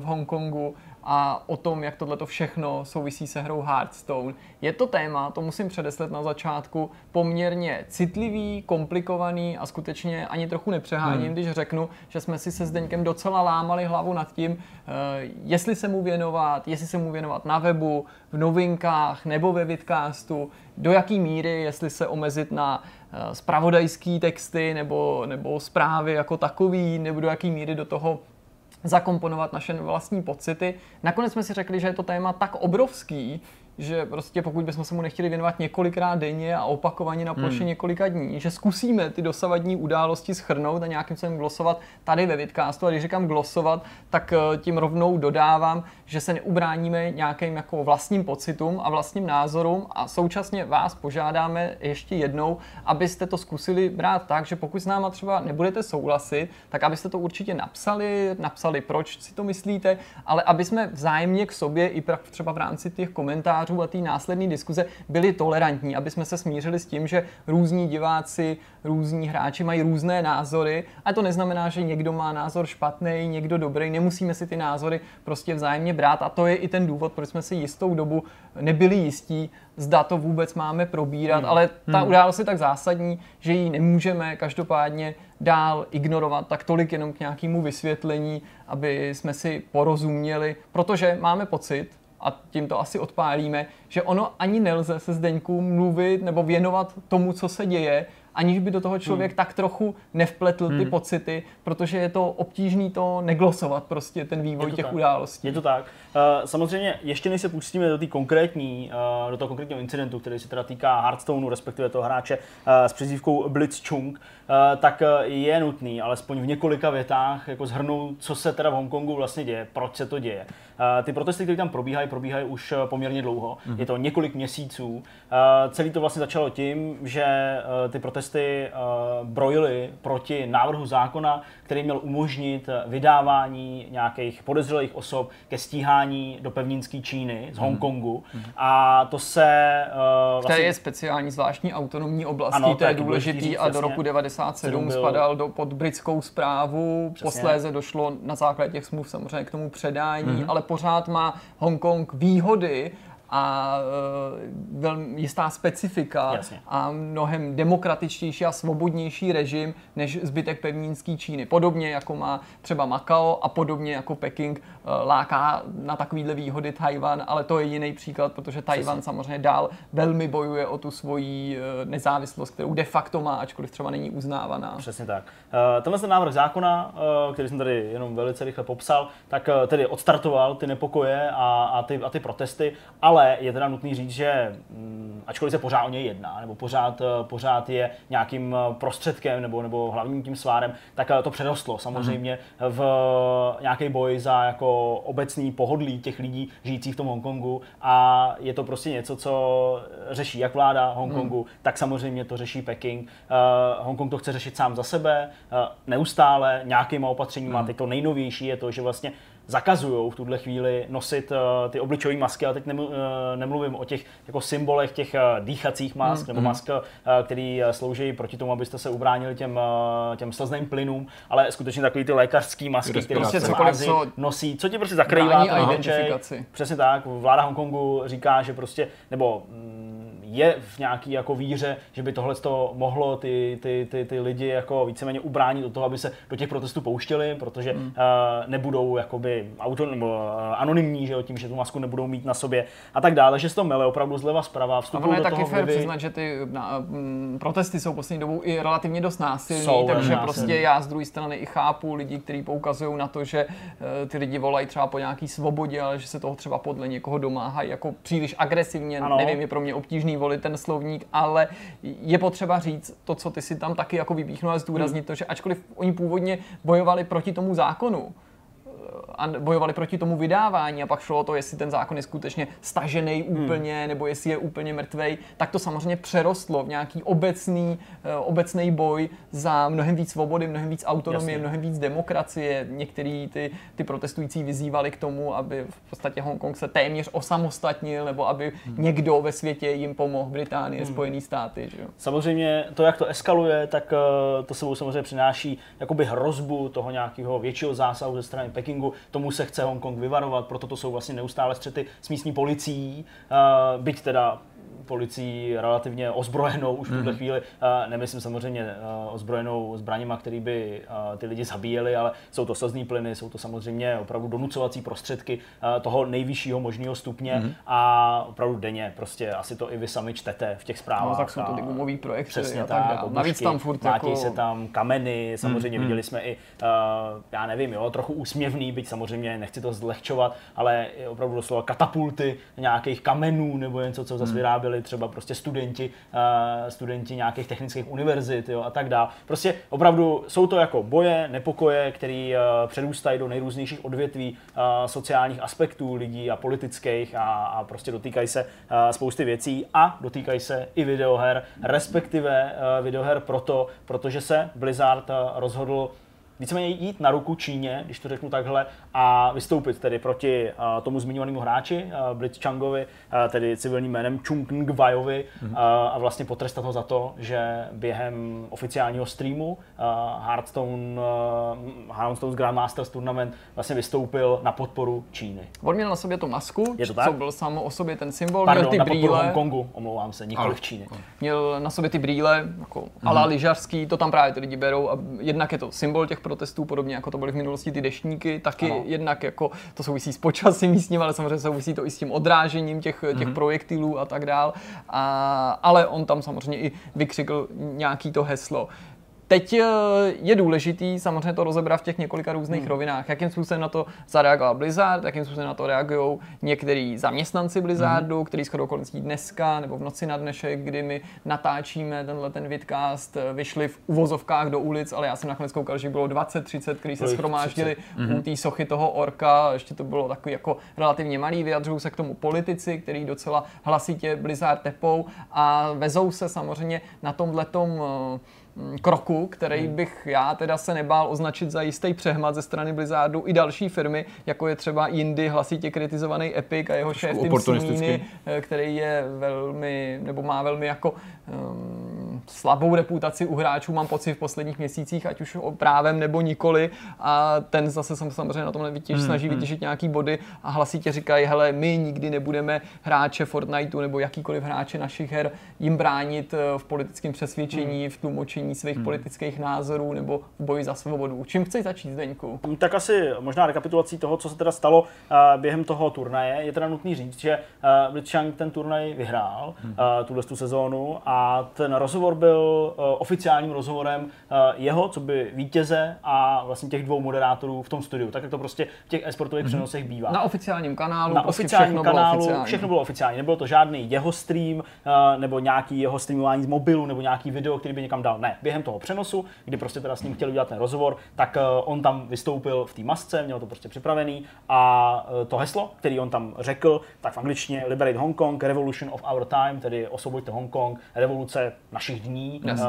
v Hongkongu a o tom, jak tohle všechno souvisí se hrou Hearthstone. Je to téma, to musím předeslet na začátku, poměrně citlivý, komplikovaný a skutečně ani trochu nepřeháním, hmm. když řeknu, že jsme si se Zdeňkem docela lámali hlavu nad tím, eh, jestli se mu věnovat, jestli se mu věnovat na webu, v novinkách nebo ve vidcastu, do jaký míry, jestli se omezit na spravodajské eh, texty nebo, nebo zprávy jako takový, nebo do jaký míry do toho zakomponovat naše vlastní pocity. Nakonec jsme si řekli, že je to téma tak obrovský, že prostě pokud bychom se mu nechtěli věnovat několikrát denně a opakovaně na ploše hmm. několika dní, že zkusíme ty dosavadní události schrnout a nějakým způsobem glosovat tady ve vidcastu. A když říkám glosovat, tak eh, tím rovnou dodávám, že se neubráníme nějakým jako vlastním pocitům a vlastním názorům a současně vás požádáme ještě jednou, abyste to zkusili brát tak, že pokud s náma třeba nebudete souhlasit, tak abyste to určitě napsali, napsali, proč si to myslíte, ale aby jsme vzájemně k sobě i třeba v rámci těch komentářů komentářů a té následné diskuze byli tolerantní, aby jsme se smířili s tím, že různí diváci, různí hráči mají různé názory, a to neznamená, že někdo má názor špatný, někdo dobrý, nemusíme si ty názory prostě vzájemně brát. A to je i ten důvod, proč jsme si jistou dobu nebyli jistí, zda to vůbec máme probírat, hmm. ale ta hmm. událost je tak zásadní, že ji nemůžeme každopádně dál ignorovat, tak tolik jenom k nějakému vysvětlení, aby jsme si porozuměli, protože máme pocit, a tím to asi odpálíme, že ono ani nelze se Zdeňku mluvit nebo věnovat tomu, co se děje, aniž by do toho člověk hmm. tak trochu nevpletl hmm. ty pocity, protože je to obtížný to neglosovat prostě ten vývoj těch tak. událostí. Je to tak. Uh, samozřejmě ještě než se pustíme do té konkrétní, uh, do toho konkrétního incidentu, který se teda týká Hearthstoneu, respektive toho hráče uh, s přezdívkou Blitzchung, tak je nutný alespoň v několika větách jako zhrnout, co se teda v Hongkongu vlastně děje, proč se to děje. Uh, ty protesty, které tam probíhají, probíhají už poměrně dlouho. Mm-hmm. Je to několik měsíců. Celý to vlastně začalo tím, že ty protesty brojily proti návrhu zákona, který měl umožnit vydávání nějakých podezřelých osob ke stíhání do pevninské Číny z mhm. Hongkongu. Mm. A to se... Vlastně... je speciální zvláštní autonomní oblastí, ano, to je důležitý a do roku 97 byl... spadal do, pod britskou zprávu, přesně. posléze došlo na základě těch smluv samozřejmě k tomu předání, mm. ale pořád má Hongkong výhody a uh, velmi jistá specifika Jasně. a mnohem demokratičtější a svobodnější režim než zbytek pevninský Číny. Podobně jako má třeba Makao a podobně jako Peking uh, láká na takovýhle výhody Tajvan, ale to je jiný příklad, protože Tajvan samozřejmě dál velmi bojuje o tu svoji uh, nezávislost, kterou de facto má, ačkoliv třeba není uznávaná. Přesně tak. Tenhle ten návrh zákona, který jsem tady jenom velice rychle popsal, tak tedy odstartoval ty nepokoje a, a, ty, a ty protesty, ale ale je teda nutný říct, že mm, ačkoliv se pořád o něj jedná, nebo pořád, pořád je nějakým prostředkem nebo, nebo hlavním tím svárem, tak to přerostlo samozřejmě mm. v nějaký boj za jako obecný pohodlí těch lidí žijících v tom Hongkongu a je to prostě něco, co řeší jak vláda Hongkongu, mm. tak samozřejmě to řeší Peking. Uh, Hongkong to chce řešit sám za sebe, uh, neustále nějakýma opatřeníma. Mm. Teď to nejnovější je to, že vlastně zakazují v tuhle chvíli nosit uh, ty obličové masky, ale teď nemlu, uh, nemluvím o těch jako symbolech těch uh, dýchacích mask mm. nebo mhm. mask, uh, který uh, slouží proti tomu, abyste se ubránili těm, uh, těm slzným plynům, ale skutečně takový ty lékařský masky, které se v Ázii nosí, co ti prostě zakrývá ten identifikaci. Přesně tak, vláda Hongkongu říká, že prostě, nebo mm, je v nějaký jako víře, že by tohle to mohlo ty, ty, ty, ty lidi jako víceméně ubránit do toho, aby se do těch protestů pouštěli, protože hmm. uh, nebudou jakoby auto, nebo uh, anonymní, že jo, tím, že tu masku nebudou mít na sobě a tak dále, že se to mele opravdu zleva zprava. A je taky fér přiznat, že ty na, m, protesty jsou poslední dobou i relativně dost násilné, takže násilný. prostě já z druhé strany i chápu lidi, kteří poukazují na to, že uh, ty lidi volají třeba po nějaký svobodě, ale že se toho třeba podle někoho domáhají jako příliš agresivně, ano. nevím, je pro mě obtížný volit ten slovník, ale je potřeba říct to, co ty si tam taky jako vypíchnul a zdůraznit hmm. to, že ačkoliv oni původně bojovali proti tomu zákonu, bojovali proti tomu vydávání a pak šlo o to, jestli ten zákon je skutečně stažený hmm. úplně hmm. nebo jestli je úplně mrtvej, tak to samozřejmě přerostlo v nějaký obecný, uh, obecný boj za mnohem víc svobody, mnohem víc autonomie, Jasně. mnohem víc demokracie. Některý ty, ty protestující vyzývali k tomu, aby v podstatě Hongkong se téměř osamostatnil nebo aby hmm. někdo ve světě jim pomohl, Británie, hmm. Spojené státy. Že? Samozřejmě to, jak to eskaluje, tak uh, to sebou samozřejmě přináší jakoby hrozbu toho nějakého většího zásahu ze strany Pekingu tomu se chce Hongkong vyvarovat, proto to jsou vlastně neustále střety s místní policií, uh, byť teda policií relativně ozbrojenou už v tuhle mm-hmm. chvíli. Nemyslím samozřejmě ozbrojenou zbraněma, který by ty lidi zabíjeli, ale jsou to slzný plyny, jsou to samozřejmě opravdu donucovací prostředky toho nejvyššího možného stupně mm-hmm. a opravdu denně. Prostě asi to i vy sami čtete v těch zprávách. No, tak jsou to ty gumový projekty Přesně a tak, tak Obušky, Navíc tam furt jako... se tam kameny, samozřejmě mm-hmm. viděli jsme i, já nevím, jo, trochu úsměvný, byť samozřejmě nechci to zlehčovat, ale opravdu doslova katapulty nějakých kamenů nebo něco, co zase mm. Vyráběli byli třeba prostě studenti, uh, studenti nějakých technických univerzit jo, a tak dále. Prostě opravdu jsou to jako boje, nepokoje, které uh, předůstají do nejrůznějších odvětví uh, sociálních aspektů lidí a politických a, a prostě dotýkají se spousty věcí a dotýkají se i videoher, respektive videoher proto, protože se Blizzard rozhodl víceméně jít na ruku Číně, když to řeknu takhle, a vystoupit tedy proti uh, tomu zmiňovanému hráči, uh, Blitz Changovi, uh, tedy civilním jménem Chung Ngvajovi, mm-hmm. uh, a vlastně potrestat ho za to, že během oficiálního streamu uh, Hearthstone, uh, Hearthstone's Grandmasters Tournament vlastně vystoupil na podporu Číny. On měl na sobě tu masku, Je to tak? co byl sám o sobě ten symbol, Pardon, měl ty na brýle. Hongkongu, omlouvám se, nikoliv Číny. Měl na sobě ty brýle, jako mm-hmm. ala lyžařský, to tam právě ty lidi berou a jednak je to symbol těch protestů, podobně jako to byly v minulosti ty deštníky, taky ano. jednak jako to souvisí s počasím místním, ale samozřejmě souvisí to i s tím odrážením těch, těch mm-hmm. projektilů a tak dál. A, ale on tam samozřejmě i vykřikl nějaký to heslo. Teď eh, je důležitý samozřejmě to rozebrat v těch několika různých hmm. rovinách. Jakým způsobem na to zareagoval Blizzard, jakým způsobem na to reagují některý zaměstnanci Blizzardu, hmm. který shodou okolností dneska nebo v noci na dnešek, kdy my natáčíme tenhle ten vidcast, eh, vyšli v uvozovkách do ulic, ale já jsem nakonec koukal, že bylo 20-30, kteří se schromáždili hmm. u té sochy toho orka, ještě to bylo takový jako relativně malý, vyjadřují se k tomu politici, který docela hlasitě Blizzard tepou a vezou se samozřejmě na tomhletom uh, Mm, kroku, který hmm. bych já teda se nebál označit za jistý přehmat ze strany Blizzardu i další firmy, jako je třeba Indy hlasitě kritizovaný Epic a jeho šéf Tim Sweeney, eh, který je velmi, nebo má velmi jako um, slabou reputaci u hráčů, mám pocit v posledních měsících, ať už právem nebo nikoli a ten zase jsem samozřejmě na tom vytěž, hmm, snaží hmm. vytěžit nějaký body a hlasitě říkají, hele, my nikdy nebudeme hráče Fortniteu nebo jakýkoliv hráče našich her jim bránit eh, v politickém přesvědčení, hmm. v tlumočení svých hmm. politických názorů nebo v boji za svobodu. Čím chceš začít, Zdeňku? Tak asi možná rekapitulací toho, co se teda stalo uh, během toho turnaje. Je teda nutný říct, že uh, Blitzchung ten turnaj vyhrál, hmm. uh, tuhle tu sezónu a ten rozhovor byl uh, oficiálním rozhovorem uh, jeho, co by vítěze a vlastně těch dvou moderátorů v tom studiu. Tak jak to prostě v těch e-sportových mm-hmm. přenosech bývá. Na oficiálním kanálu, na prostě oficiálním všechno kanálu, bylo oficiální. všechno bylo oficiální. Nebylo to žádný jeho stream, uh, nebo nějaký jeho streamování z mobilu, nebo nějaký video, který by někam dal. Ne, během toho přenosu, kdy prostě teda s ním chtěli udělat ten rozhovor, tak uh, on tam vystoupil v té masce, měl to prostě připravený a uh, to heslo, který on tam řekl, tak v angličtině Liberate Hong Kong, Revolution of Our Time, tedy osvoboďte Hongkong, revoluce našich dní, yes. uh,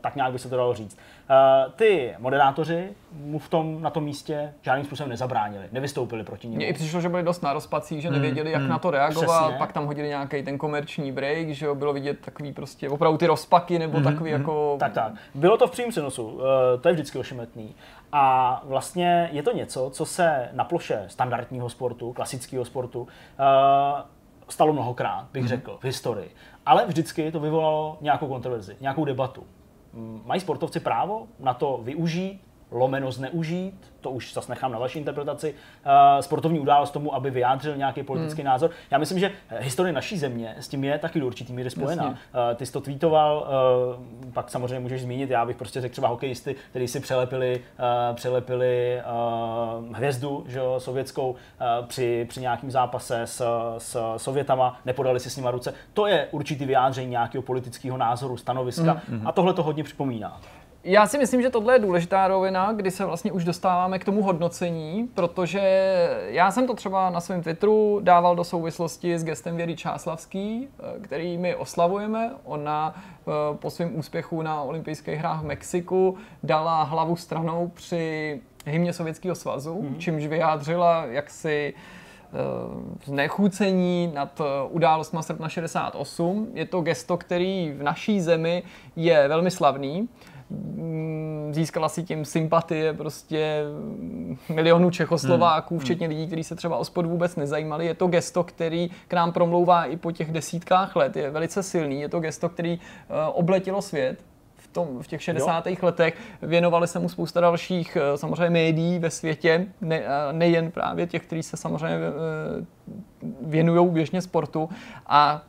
tak nějak by se to dalo říct. Uh, ty moderátoři mu v tom, na tom místě žádným způsobem nezabránili, nevystoupili proti němu. Mně i přišlo, že byli dost na rozpací, že hmm, nevěděli, jak hmm, na to reagovat, přesně. pak tam hodili nějaký ten komerční break, že jo, bylo vidět takový prostě opravdu ty rozpaky nebo hmm, takový hmm. jako... Tak, tak. Bylo to v přímém přenosu, uh, to je vždycky ošemetný. A vlastně je to něco, co se na ploše standardního sportu, klasického sportu, uh, stalo mnohokrát, bych mm-hmm. řekl, v historii. Ale vždycky to vyvolalo nějakou kontroverzi, nějakou debatu. Mají sportovci právo na to využít lomeno zneužít, to už zase nechám na vaší interpretaci, uh, sportovní událost tomu, aby vyjádřil nějaký politický hmm. názor. Já myslím, že historie naší země s tím je taky do určitý míry spojená. Uh, ty jsi to tweetoval, pak samozřejmě můžeš zmínit, já bych prostě řekl třeba hokejisty, kteří si přelepili, přelepili hvězdu že, sovětskou při, při nějakém zápase s, s Sovětama, nepodali si s nima ruce. To je určitý vyjádření nějakého politického názoru, stanoviska hmm. a tohle to hodně připomíná. Já si myslím, že tohle je důležitá rovina, kdy se vlastně už dostáváme k tomu hodnocení, protože já jsem to třeba na svém Twitteru dával do souvislosti s gestem Věry Čáslavský, eh, který my oslavujeme. Ona eh, po svém úspěchu na olympijských hrách v Mexiku dala hlavu stranou při hymně Sovětského svazu, hmm. čímž vyjádřila jaksi eh, znechucení nad událostma srpna 68. Je to gesto, který v naší zemi je velmi slavný. Mm, získala si tím sympatie prostě milionů Čechoslováků, hmm. včetně lidí, kteří se třeba o sport vůbec nezajímali. Je to gesto, který k nám promlouvá i po těch desítkách let. Je velice silný. Je to gesto, který uh, obletilo svět v, tom, v těch 60. Jo. letech. Věnovali se mu spousta dalších uh, samozřejmě médií ve světě, ne, nejen právě těch, kteří se samozřejmě věnují běžně sportu. A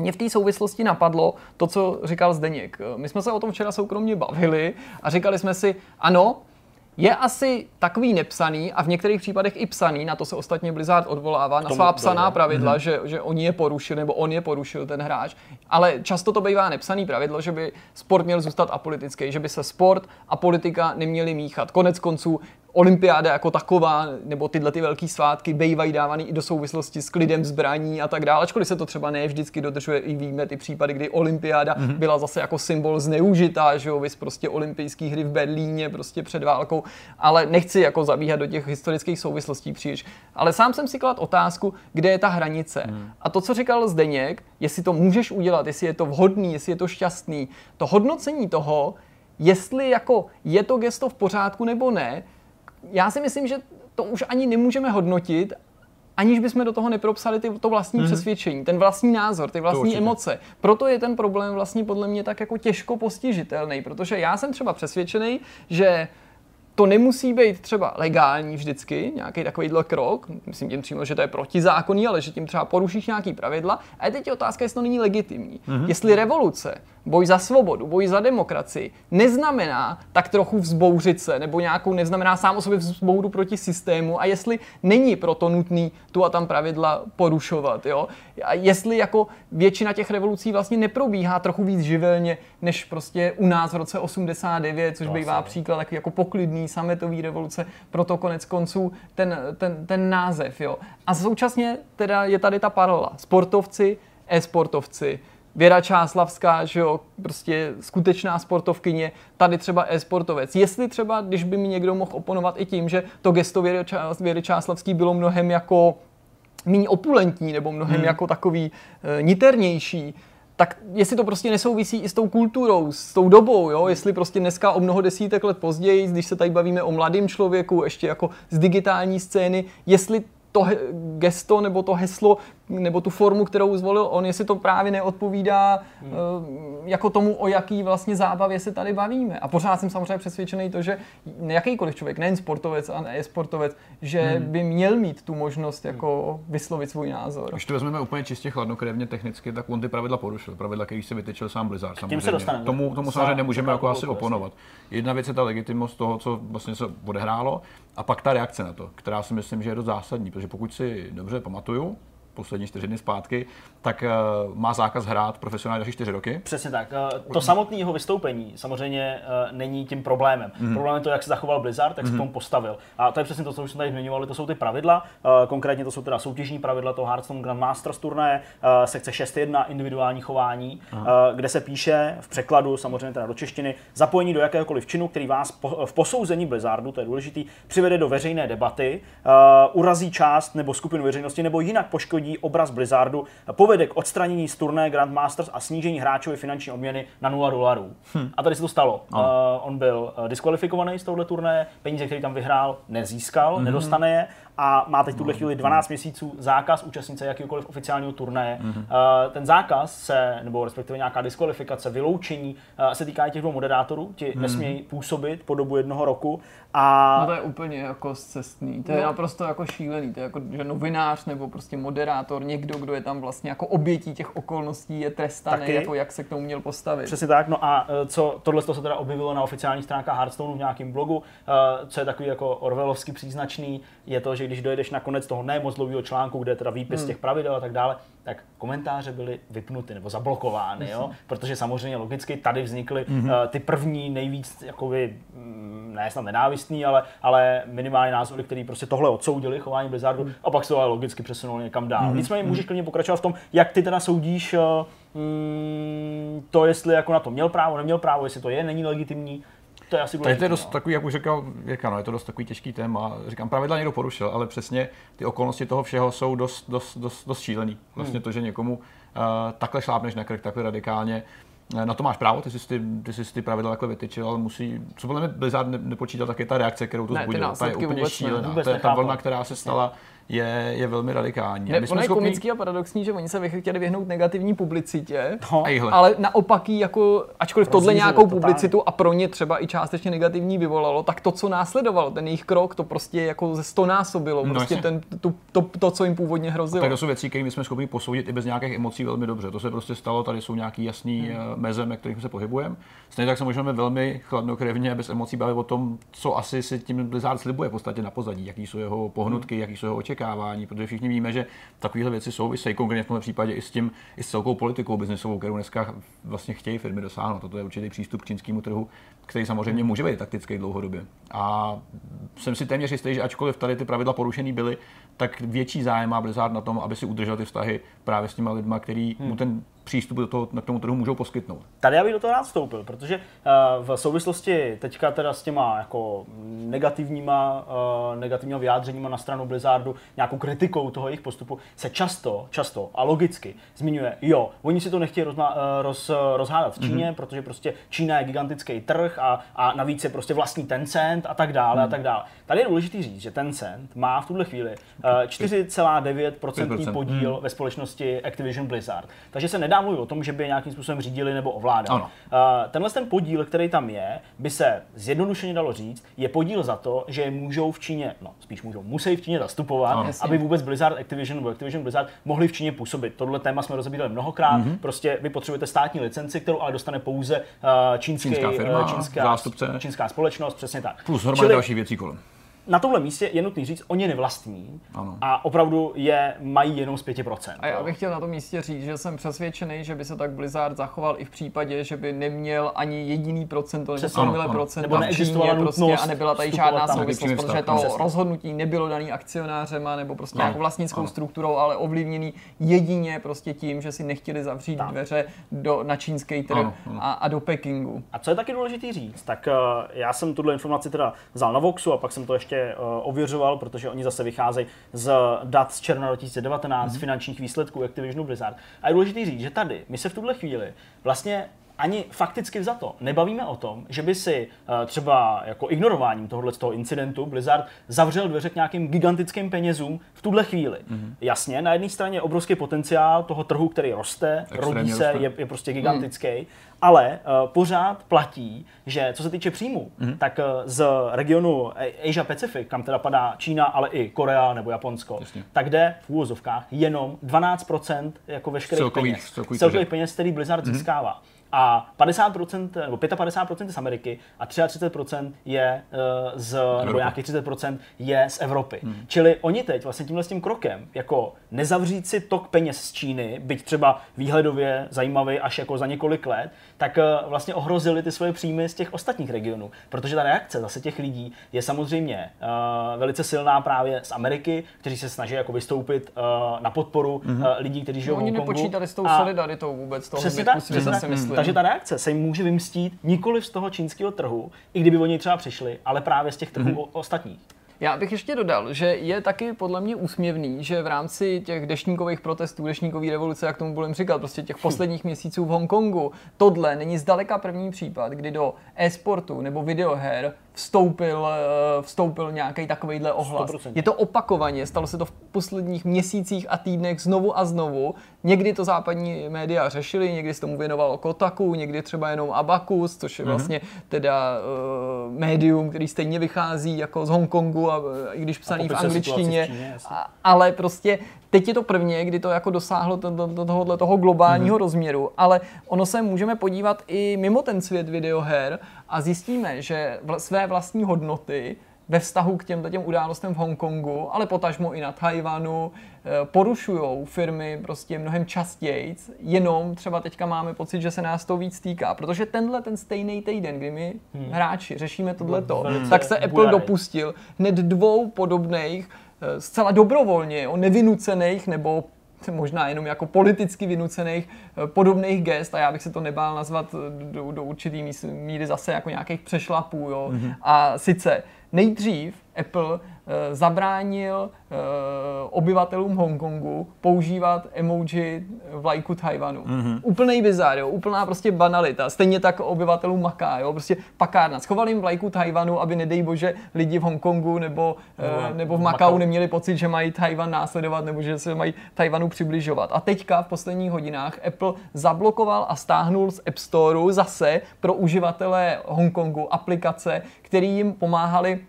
mě v té souvislosti napadlo to, co říkal Zdeněk. My jsme se o tom včera soukromně bavili a říkali jsme si, ano, je asi takový nepsaný a v některých případech i psaný, na to se ostatně Blizzard odvolává, na svá psaná dojde. pravidla, mm-hmm. že, že oni je porušili nebo on je porušil ten hráč, ale často to bývá nepsaný pravidlo, že by sport měl zůstat apolitický, že by se sport a politika neměli míchat. Konec konců olympiáda jako taková, nebo tyhle ty velké svátky bývají dávaný i do souvislosti s klidem zbraní a tak dále, ačkoliv se to třeba ne vždycky dodržuje, i víme ty případy, kdy olympiáda mm-hmm. byla zase jako symbol zneužitá, že jo, vys prostě olympijské hry v Berlíně prostě před válkou, ale nechci jako zabíhat do těch historických souvislostí příliš. Ale sám jsem si klad otázku, kde je ta hranice. Mm. A to, co říkal Zdeněk, jestli to můžeš udělat, jestli je to vhodný, jestli je to šťastný, to hodnocení toho, jestli jako je to gesto v pořádku nebo ne, já si myslím, že to už ani nemůžeme hodnotit, aniž bychom do toho nepropsali ty, to vlastní mm-hmm. přesvědčení, ten vlastní názor, ty vlastní emoce. Proto je ten problém vlastně podle mě tak jako těžko postižitelný, protože já jsem třeba přesvědčený, že to nemusí být třeba legální vždycky, nějaký takovýhle krok, myslím tím přímo, že to je protizákonný, ale že tím třeba porušíš nějaký pravidla. A je teď otázka, jestli to není legitimní. Mm-hmm. Jestli revoluce, boj za svobodu, boj za demokracii neznamená tak trochu vzbouřit se, nebo nějakou neznamená sám o sobě vzboudu proti systému a jestli není proto nutný tu a tam pravidla porušovat. Jo? A jestli jako většina těch revolucí vlastně neprobíhá trochu víc živelně, než prostě u nás v roce 89, což to bývá příklad takový jako poklidný sametový revoluce, proto konec konců ten, ten, ten název. Jo. A současně teda je tady ta paralela. Sportovci, e-sportovci, Věra Čáslavská, že jo, prostě skutečná sportovkyně, tady třeba e-sportovec. Jestli třeba, když by mi někdo mohl oponovat i tím, že to gesto Věry, Čás, Věry Čáslavský bylo mnohem jako méně opulentní nebo mnohem hmm. jako takový e, niternější, tak jestli to prostě nesouvisí i s tou kulturou, s tou dobou, jo? jestli prostě dneska o mnoho desítek let později, když se tady bavíme o mladém člověku, ještě jako z digitální scény, jestli to gesto nebo to heslo nebo tu formu, kterou zvolil on, jestli to právě neodpovídá hmm. jako tomu, o jaký vlastně zábavě se tady bavíme. A pořád jsem samozřejmě přesvědčený to, že jakýkoliv člověk, nejen sportovec a ne sportovec, že hmm. by měl mít tu možnost jako vyslovit svůj názor. Když to vezmeme úplně čistě chladnokrevně technicky, tak on ty pravidla porušil. Pravidla, který si vytyčil sám Blizzard. Samozřejmě. se dostaneme. Tomu, tomu samozřejmě nemůžeme jako asi oponovat. Jedna věc je ta legitimnost toho, co vlastně se odehrálo, a pak ta reakce na to, která si myslím, že je dost zásadní, protože pokud si dobře pamatuju, poslední čtyři dny zpátky, tak uh, má zákaz hrát profesionálně další čtyři roky. Přesně tak. Uh, to samotné jeho vystoupení samozřejmě uh, není tím problémem. Mm. Problém je to, jak se zachoval Blizzard, jak mm. se tomu postavil. A to je přesně to, co už jsme tady zmiňovali, to jsou ty pravidla. Uh, konkrétně to jsou teda soutěžní pravidla toho Hearthstone Grandmasters turnaje, uh, sekce 6.1, individuální chování, uh, kde se píše v překladu, samozřejmě teda do češtiny, zapojení do jakéhokoliv činu, který vás po, v posouzení Blizzardu, to je důležitý, přivede do veřejné debaty, uh, urazí část nebo skupinu veřejnosti nebo jinak poškodí poškodí obraz Blizzardu, povede k odstranění z turné Grandmasters a snížení hráčové finanční odměny na 0 dolarů. Hmm. A tady se to stalo. Uh, on byl eh, diskvalifikovaný z tohoto turné, peníze, které tam vyhrál, nezískal, hmm. nedostane je a má teď tuhle no, chvíli 12 měsíců zákaz účastnit se jakýkoliv oficiálního turnaje. Mm-hmm. Uh, ten zákaz se, nebo respektive nějaká diskvalifikace, vyloučení, uh, se týká i těch dvou moderátorů, ti mm-hmm. nesmějí působit po dobu jednoho roku. A... No to je úplně jako cestný, to je no. naprosto jako šílený, to je jako, že novinář nebo prostě moderátor, někdo, kdo je tam vlastně jako obětí těch okolností, je trestaný, Taky. jako jak se k tomu měl postavit. Přesně tak, no a e, co, tohle to se teda objevilo na oficiálních stránkách Hearthstoneu v nějakém blogu, uh, co je takový jako Orwellovsky příznačný, je to, že když dojedeš na konec toho nemoc dlouhého článku, kde je teda výpis hmm. těch pravidel a tak dále, tak komentáře byly vypnuty nebo zablokovány, jo? protože samozřejmě logicky tady vznikly hmm. uh, ty první nejvíc jakoby, mm, ne snad nenávistný, ale, ale minimálně názory, které prostě tohle odsoudili, chování Blizzardu, hmm. a pak se to ale logicky přesunuli někam dál. Hmm. Nicméně můžeš klidně pokračovat v tom, jak ty teda soudíš uh, mm, to, jestli jako na to měl právo, neměl právo, jestli to je, není legitimní, to je asi Tady to je dost no. takový, jak už říkal Jirka, no, je to dost takový těžký téma. Říkám, pravidla někdo porušil, ale přesně ty okolnosti toho všeho jsou dost, dost, dost, dost šílený. Vlastně hmm. to, že někomu uh, takhle šlápneš na krk, takhle radikálně, eh, na to máš právo, ty jsi ty, ty, jsi ty pravidla takhle vytyčil, ale musí, co podle mě Blizzard ne, nepočítal, tak je ta reakce, kterou to zbudilo. Ta je úplně šílená. To je ta vlna, která se stala. Je, je velmi radikální. Ne, ono je schopni... komický a paradoxní, že oni se chtěli vyhnout negativní publicitě, no. ale naopak jako, ačkoliv Rozvířilo tohle nějakou to publicitu a pro ně třeba i částečně negativní vyvolalo, tak to, co následovalo, ten jejich krok, to prostě jako ze stonásobilo, no, prostě ten, to, to, to, co jim původně hrozilo. Tak to jsou věci, které jsme schopni posoudit i bez nějakých emocí velmi dobře. To se prostě stalo, tady jsou nějaký jasný hmm. Eh, meze, na kterých se pohybujeme. Stejně tak se můžeme velmi chladnokrevně bez emocí bavit o tom, co asi si tím Blizzard slibuje v podstatě na pozadí, jaký jsou jeho pohnutky, hmm. jaký jsou jeho očekávání očekávání, protože všichni víme, že takovéhle věci souvisejí konkrétně v tomto případě i s tím, i s celkou politikou biznesovou, kterou dneska vlastně chtějí firmy dosáhnout. Toto je určitý přístup k čínskému trhu, který samozřejmě může být taktický dlouhodobě. A jsem si téměř jistý, že ačkoliv tady ty pravidla porušený byly, tak větší zájem má Blizzard na tom, aby si udržel ty vztahy právě s těma lidma, který hmm. mu ten přístup do toho, na k tomu trhu můžou poskytnout. Tady já bych do toho rád vstoupil, protože uh, v souvislosti teďka teda s těma jako negativníma, uh, negativníma vyjádřeníma na stranu Blizzardu, nějakou kritikou toho jejich postupu, se často, často a logicky zmiňuje, jo, oni si to nechtějí rozma, uh, roz, rozhádat v Číně, mm-hmm. protože prostě Čína je gigantický trh a, a navíc je prostě vlastní Tencent a tak dále mm. a mhm. tak dále. Tady je důležité říct, že Tencent má v tuhle chvíli uh, 4,9% podíl mm. ve společnosti Activision Blizzard. Takže se nedá mluvit o tom, že by je nějakým způsobem řídili nebo ovládali. Ano. Uh, tenhle ten podíl, který tam je, by se zjednodušeně dalo říct, je podíl za to, že je můžou v Číně, no spíš můžou, musí v Číně zastupovat, ano. aby vůbec Blizzard Activision nebo Activision Blizzard mohli v Číně působit. Tohle téma jsme rozebírali mnohokrát. Mm-hmm. Prostě vy potřebujete státní licenci, kterou ale dostane pouze uh, čínský, čínská, firma, čínská, zástupce. čínská společnost, přesně tak. Plus hromady další věcí kolem na tomhle místě je nutný říct, oni nevlastní ano. a opravdu je mají jenom z 5%. A já bych chtěl na tom místě říct, že jsem přesvědčený, že by se tak Blizzard zachoval i v případě, že by neměl ani jediný procento nebo promile procent nebo neexistovala prostě a nebyla tady žádná souvislost, protože to Přesně. rozhodnutí nebylo daný akcionářema nebo prostě no. nějakou vlastnickou ano. strukturou, ale ovlivněný jedině prostě tím, že si nechtěli zavřít tak. dveře do, na čínský trh ano, ano. A, a do Pekingu. A co je taky důležité říct, tak uh, já jsem tuhle informaci teda vzal na Voxu a pak jsem to ještě uh, ověřoval, protože oni zase vycházejí z dat z června 2019, mm-hmm. z finančních výsledků Activisionu Blizzard. A je důležité říct, že tady my se v tuhle chvíli vlastně ani fakticky za to nebavíme o tom, že by si uh, třeba jako ignorováním tohohle toho incidentu Blizzard zavřel dveře k nějakým gigantickým penězům v tuhle chvíli. Mm-hmm. Jasně, na jedné straně je obrovský potenciál toho trhu, který roste, Extrémně rodí se, roste. Je, je prostě gigantický, mm. ale uh, pořád platí, že co se týče příjmu, mm-hmm. tak uh, z regionu Asia Pacific, kam teda padá Čína, ale i Korea nebo Japonsko, Jasně. tak jde v úvozovkách jenom 12% jako veškerých celkových, peněz, celkových, celkových peněz, který Blizzard mm-hmm. získává a 50% nebo 55% z Ameriky a 33% je uh, z, Evropa. nebo nějakých 30% je z Evropy. Hmm. Čili oni teď vlastně tímhle s tím krokem, jako nezavřít si tok peněz z Číny, byť třeba výhledově zajímavý až jako za několik let, tak uh, vlastně ohrozili ty svoje příjmy z těch ostatních regionů. Protože ta reakce zase těch lidí je samozřejmě uh, velice silná právě z Ameriky, kteří se snaží jako vystoupit uh, na podporu hmm. uh, lidí, kteří žijou no, v Oni nepočítali s tou solidaritou vůbec toho přesně tak, přesně tak. Takže ta reakce se jim může vymstít nikoli z toho čínského trhu, i kdyby oni třeba přišli, ale právě z těch trhů mm-hmm. ostatních. Já bych ještě dodal, že je taky podle mě úsměvný, že v rámci těch dešníkových protestů, dešníkové revoluce, jak tomu budeme říkat, prostě těch posledních měsíců v Hongkongu, tohle není zdaleka první případ, kdy do e-sportu nebo videoher vstoupil, eh, vstoupil nějaký takovýhle ohlas. 100%. Je to opakovaně, stalo se to v posledních měsících a týdnech znovu a znovu. Někdy to západní média řešili, někdy se tomu věnovalo Kotaku, někdy třeba jenom Abacus, což je mhm. vlastně teda uh, médium, který stejně vychází jako z Hongkongu, a, i když psaný v angličtině. V Číně, a, ale prostě Teď je to prvně, kdy to jako dosáhlo do, do, do tohohle toho globálního mm-hmm. rozměru, ale ono se můžeme podívat i mimo ten svět videoher a zjistíme, že vl- své vlastní hodnoty ve vztahu k těmto těm událostem v Hongkongu, ale potažmo i na Tajvanu, eh, porušují firmy prostě mnohem častěji, jenom třeba teďka máme pocit, že se nás to víc týká, protože tenhle ten stejný týden, kdy my hmm. hráči řešíme tohleto, tak se Apple dopustil hned dvou podobných Eh, zcela dobrovolně, o nevinucených nebo možná jenom jako politicky vynucených eh, podobných gest a já bych se to nebál nazvat do, do určitý míry zase jako nějakých přešlapů. Jo. Mm-hmm. A sice nejdřív Apple Eh, zabránil eh, obyvatelům Hongkongu používat emoji vlajku Tajvanu. Mm-hmm. Úplný bizar, jo, úplná prostě banalita. Stejně tak obyvatelům Maká, jo, prostě pakárna. Schoval jim vlajku Tajvanu, aby nedej bože lidi v Hongkongu nebo, no, nebo v Makau neměli pocit, že mají Tajvan následovat nebo že se mají Tajvanu přibližovat. A teďka v posledních hodinách Apple zablokoval a stáhnul z App Storeu zase pro uživatele Hongkongu aplikace, které jim pomáhali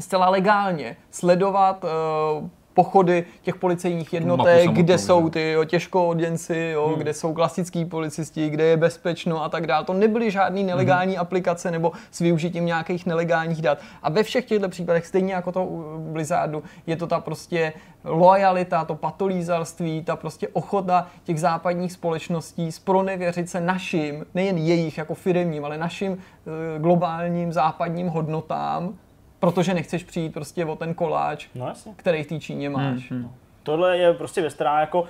zcela legálně sledovat uh, pochody těch policejních jednotek, kde jsou ty jo, těžkooděnci, jo, hmm. kde jsou klasický policisti, kde je bezpečno a tak dále. To nebyly žádný nelegální hmm. aplikace nebo s využitím nějakých nelegálních dat. A ve všech těchto případech, stejně jako to u Blizzardu, je to ta prostě lojalita, to patolízalství, ta prostě ochota těch západních společností spronevěřit se našim, nejen jejich jako firmním, ale našim uh, globálním západním hodnotám, protože nechceš přijít prostě o ten koláč, no, který v té Číně máš. Hmm, hmm. Tohle je prostě věc, která jako uh,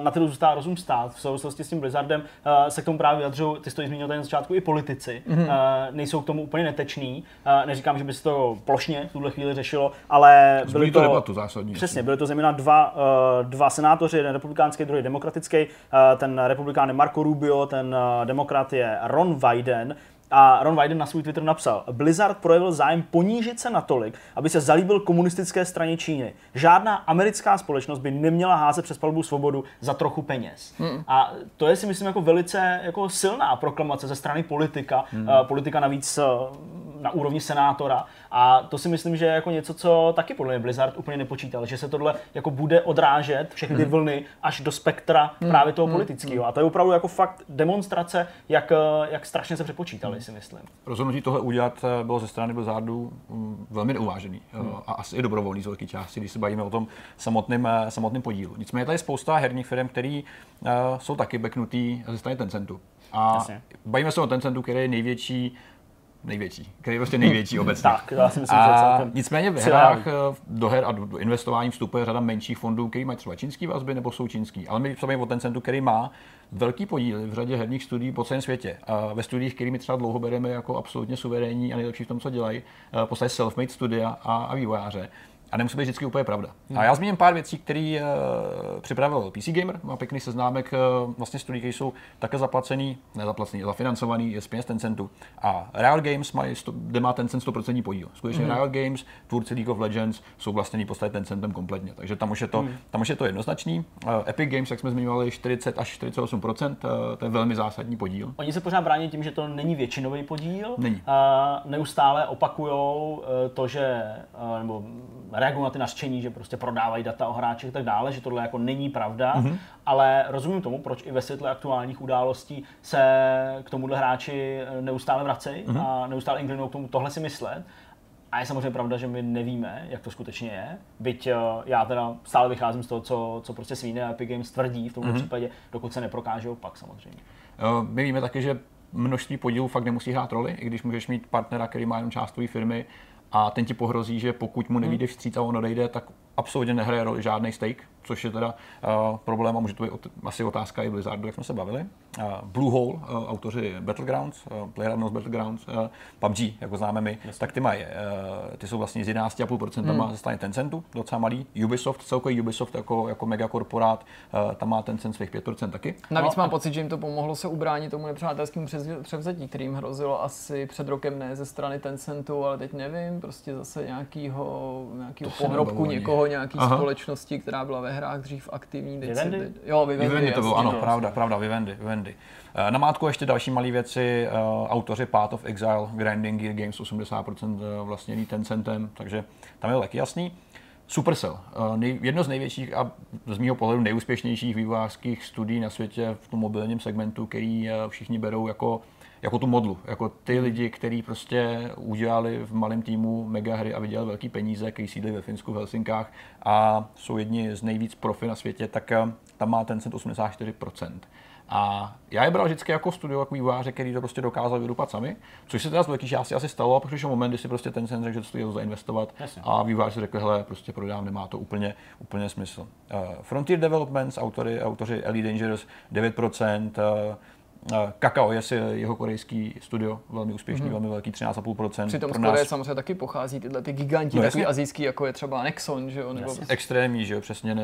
na ty zůstává rozum stát. V souvislosti s tím Blizzardem uh, se k tomu právě vyjadřují, ty jsi to zmínil tady na začátku, i politici. Mm-hmm. Uh, nejsou k tomu úplně neteční. Uh, neříkám, že by se to plošně v tuhle chvíli řešilo, ale byly to, debatu zásadní. Přesně, byly to zejména dva, uh, dva senátoři, jeden republikánský, druhý demokratický. Uh, ten republikán je Marco Rubio, ten uh, demokrat je Ron Wyden. A Ron Wyden na svůj Twitter napsal, Blizzard projevil zájem ponížit se natolik, aby se zalíbil komunistické straně Číny. Žádná americká společnost by neměla házet přes palbu svobodu za trochu peněz. Hmm. A to je si myslím jako velice jako silná proklamace ze strany politika. Hmm. Uh, politika navíc uh, na úrovni senátora. A to si myslím, že je jako něco, co taky podle mě Blizzard úplně nepočítal, že se tohle jako bude odrážet všechny ty hmm. vlny až do spektra hmm. právě toho hmm. politického. A to je opravdu jako fakt demonstrace, jak, jak strašně se přepočítali, si myslím. Rozhodnutí tohle udělat eh, bylo ze strany Blizzardu mm, velmi neuvážený eh, hmm. a asi i dobrovolný z velké části, když se bavíme o tom samotném, eh, samotném podílu. Nicméně tady je spousta herních firm, které jsou taky beknutý ze strany Tencentu. A Jasně. bavíme se o Tencentu, který je největší největší, který je prostě největší obecně. tak, já si myslím, a že nicméně v hrách, eh, do her a do investování vstupuje řada menších fondů, který mají třeba čínský vazby nebo jsou čínský. Ale my bavíme o Tencentu, který má velký podíl v řadě herních studií po celém světě. A ve studiích, kterými třeba dlouho bereme jako absolutně suverénní a nejlepší v tom, co dělají, eh, posledně self-made studia a, a vývojáře a nemusí být vždycky úplně pravda. Hmm. A já zmíním pár věcí, které uh, připravil PC Gamer, má pěkný seznámek uh, vlastně studií, které jsou také zaplacený, nezaplacený, zafinancovaný je z peněz Tencentu. A Riot Games mají, kde má Tencent 100% podíl. Skutečně hmm. Riot Games, tvůrci League of Legends, jsou vlastněný podstatě Tencentem kompletně, takže tam už je to, hmm. tam už je to jednoznačný. Uh, Epic Games, jak jsme zmiňovali, 40 až 48%, uh, to je velmi zásadní podíl. Oni se pořád brání tím, že to není většinový podíl. Není. Uh, neustále opakují uh, to, že uh, nebo reagují na ty nařčení, že prostě prodávají data o hráčích a tak dále, že tohle jako není pravda, mm-hmm. ale rozumím tomu, proč i ve světle aktuálních událostí se k tomuhle hráči neustále vracejí mm-hmm. a neustále inklinují k tomu tohle si myslet. A je samozřejmě pravda, že my nevíme, jak to skutečně je. Byť já teda stále vycházím z toho, co, co prostě Svíne a Epic Games tvrdí v tomto mm-hmm. případě, dokud se neprokážou, pak samozřejmě. My víme taky, že množství podílů fakt nemusí hrát roli, i když můžeš mít partnera, který má jenom část tvojí firmy a ten ti pohrozí, že pokud mu nevíde vstříc a on odejde, tak absolutně nehraje roli žádný stake, což je teda uh, problém a může to být ot- asi otázka i Blizzardu, jak jsme se bavili. Uh, Bluehole, uh, autoři Battlegrounds, uh, PlayerUnknown's Battlegrounds, uh, PUBG, jako známe my, yes. tak ty mají, uh, ty jsou vlastně z 11,5% hmm. ze strany Tencentu, docela malý. Ubisoft, celkový Ubisoft jako, jako megakorporát, uh, tam má Tencent svých 5% taky. Navíc no, mám a... pocit, že jim to pomohlo se ubránit tomu nepřátelskému převzetí, kterým hrozilo asi před rokem ne ze strany Tencentu, ale teď nevím, prostě zase nějakýho, nějakýho pohrobku někoho, nějaký Aha. společnosti, která byla ve hrách dřív aktivní. Vivendi? Teď, jo, Vivendi, Vivendi to bylo, ano, pravda, pravda, Vivendi, Vivendi. Eh, na mátku ještě další malé věci, uh, autoři Path of Exile, Grinding Gear Games 80% eh, vlastněný Tencentem, takže tam je taky jasný. Supercell, nej, jedno z největších a z mého pohledu nejúspěšnějších vývojářských studií na světě v tom mobilním segmentu, který všichni berou jako jako tu modlu, jako ty lidi, kteří prostě udělali v malém týmu mega hry a vydělali velký peníze, kteří sídli ve Finsku, v Helsinkách a jsou jedni z nejvíc profi na světě, tak eh, tam má ten 84%. A já je bral vždycky jako studio, jako vývojáře, který to prostě dokázal vydupat sami, což se teda z velké části asi stalo, a pak přišel moment, kdy si prostě ten řekl, že to stojí zainvestovat Jasně. a vývojář si řekl, hele, prostě prodám, nemá to úplně, úplně smysl. Uh, Frontier Developments, autory, autoři Elite Dangerous, 9%, uh, Kakao je jeho korejský studio, velmi úspěšný, mm-hmm. velmi velký, 13,5%. Přitom z Koreje nás... samozřejmě taky pochází tyhle ty giganti, no, takový azijský, jako je třeba Nexon, že jo? Nebo... Jasně. Extrémní, že jo, přesně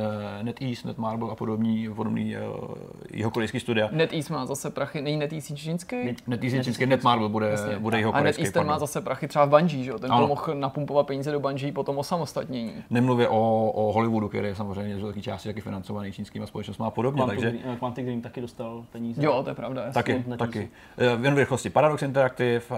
NetEase, Netmarble a podobný, podobný uh, jeho korejský studia. NetEase má zase prachy, není NetEase čínský? NetEase je čínský, Netmarble bude, Jasně. bude jeho korejský. A NetEase ten má zase prachy třeba v Bungie, že jo? Ten mohl napumpovat peníze do Bungie potom osamostatnění. Nemluvě o, o Hollywoodu, který je samozřejmě z velké části taky financovaný čínskými společnostmi a podobně. Quantum, takže... Quantic Dream taky dostal peníze. Jo, to je pravda. Taky, taky. Eh, jen v rychlosti. Paradox Interactive, uh,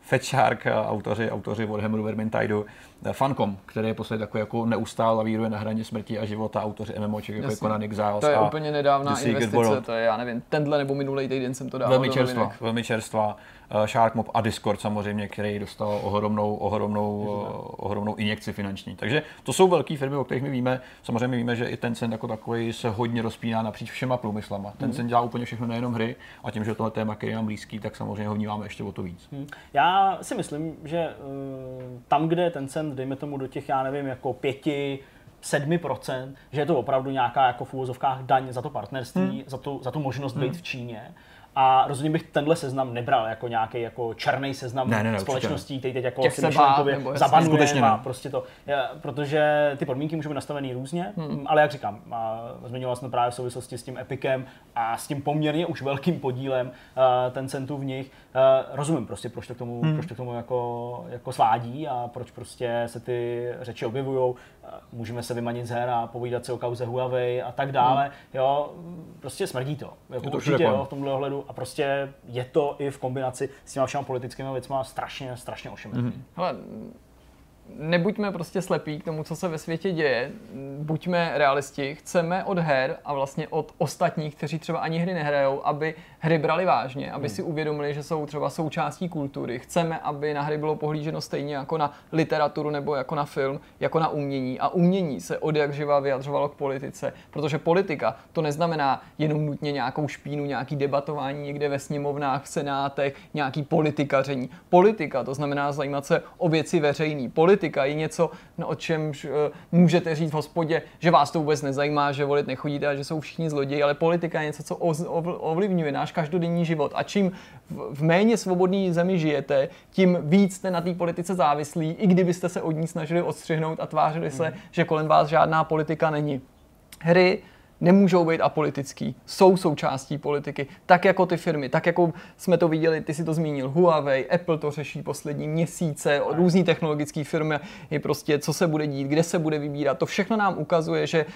Fat Shark, uh, autoři, autoři Warhammeru Vermintide, uh, Funcom, který je posledně takový jako neustále lavíruje na hraně smrti a života, autoři MMOček, jako je Conan Exiles. To je úplně nedávná investice, to je, já nevím, tenhle nebo minulý týden jsem to dával Velmi čerstvá, velmi čerstvá. Uh, Sharkmob a Discord samozřejmě, který dostal ohromnou, ohromnou, uh, ohromnou injekci finanční. Takže to jsou velké firmy, o kterých my víme. Samozřejmě víme, že i Tencent jako takový se hodně rozpíná napříč všema průmyslama. Mm. Tencent dělá úplně všechno, nejenom hry, a tím, že tohle téma, který je nám blízký, tak samozřejmě ho vnímáme ještě o to víc. Mm. Já si myslím, že uh, tam, kde Tencent, dejme tomu do těch, já nevím, jako pěti, 7%, že je to opravdu nějaká jako v úvozovkách daň za to partnerství, hmm. za, tu, za tu možnost být hmm. v Číně. A rozhodně bych tenhle seznam nebral jako nějaký jako černý seznam ne, ne, ne, společností, který teď jako Těch si myšlenkově zabanujeme a prostě to. Protože ty podmínky můžou být nastavený různě, hmm. ale jak říkám, zmiňoval jsem právě v souvislosti s tím Epicem a s tím poměrně už velkým podílem ten centů v nich. Uh, rozumím prostě, proč to k tomu, hmm. proč to k tomu jako, jako svádí a proč prostě se ty řeči objevují. Můžeme se vymanit z her a povídat si o kauze Huawei a tak dále. Hmm. Jo, prostě smrdí to. Jako to určitě jo, v tomhle ohledu a prostě je to i v kombinaci s těma všema politickými věcmi strašně, strašně ošemetný. Mm-hmm. Hele, nebuďme prostě slepí k tomu, co se ve světě děje, buďme realisti, chceme od her a vlastně od ostatních, kteří třeba ani hry nehrajou, aby hry brali vážně, aby hmm. si uvědomili, že jsou třeba součástí kultury. Chceme, aby na hry bylo pohlíženo stejně jako na literaturu nebo jako na film, jako na umění. A umění se od jak živa vyjadřovalo k politice, protože politika to neznamená jenom nutně nějakou špínu, nějaký debatování někde ve sněmovnách, v senátech, nějaký politikaření. Politika to znamená zajímat se o věci veřejný. Politika je něco, no, o čem uh, můžete říct v hospodě, že vás to vůbec nezajímá, že volit nechodíte a že jsou všichni zloději, ale politika je něco, co ovlivňuje náš každodenní život. A čím v méně svobodné zemi žijete, tím víc jste na té politice závislí, i kdybyste se od ní snažili odstřihnout a tvářili se, mm. že kolem vás žádná politika není. Hry nemůžou být apolitický, jsou součástí politiky, tak jako ty firmy, tak jako jsme to viděli, ty si to zmínil, Huawei, Apple to řeší poslední měsíce, různý technologické firmy, je prostě, co se bude dít, kde se bude vybírat, to všechno nám ukazuje, že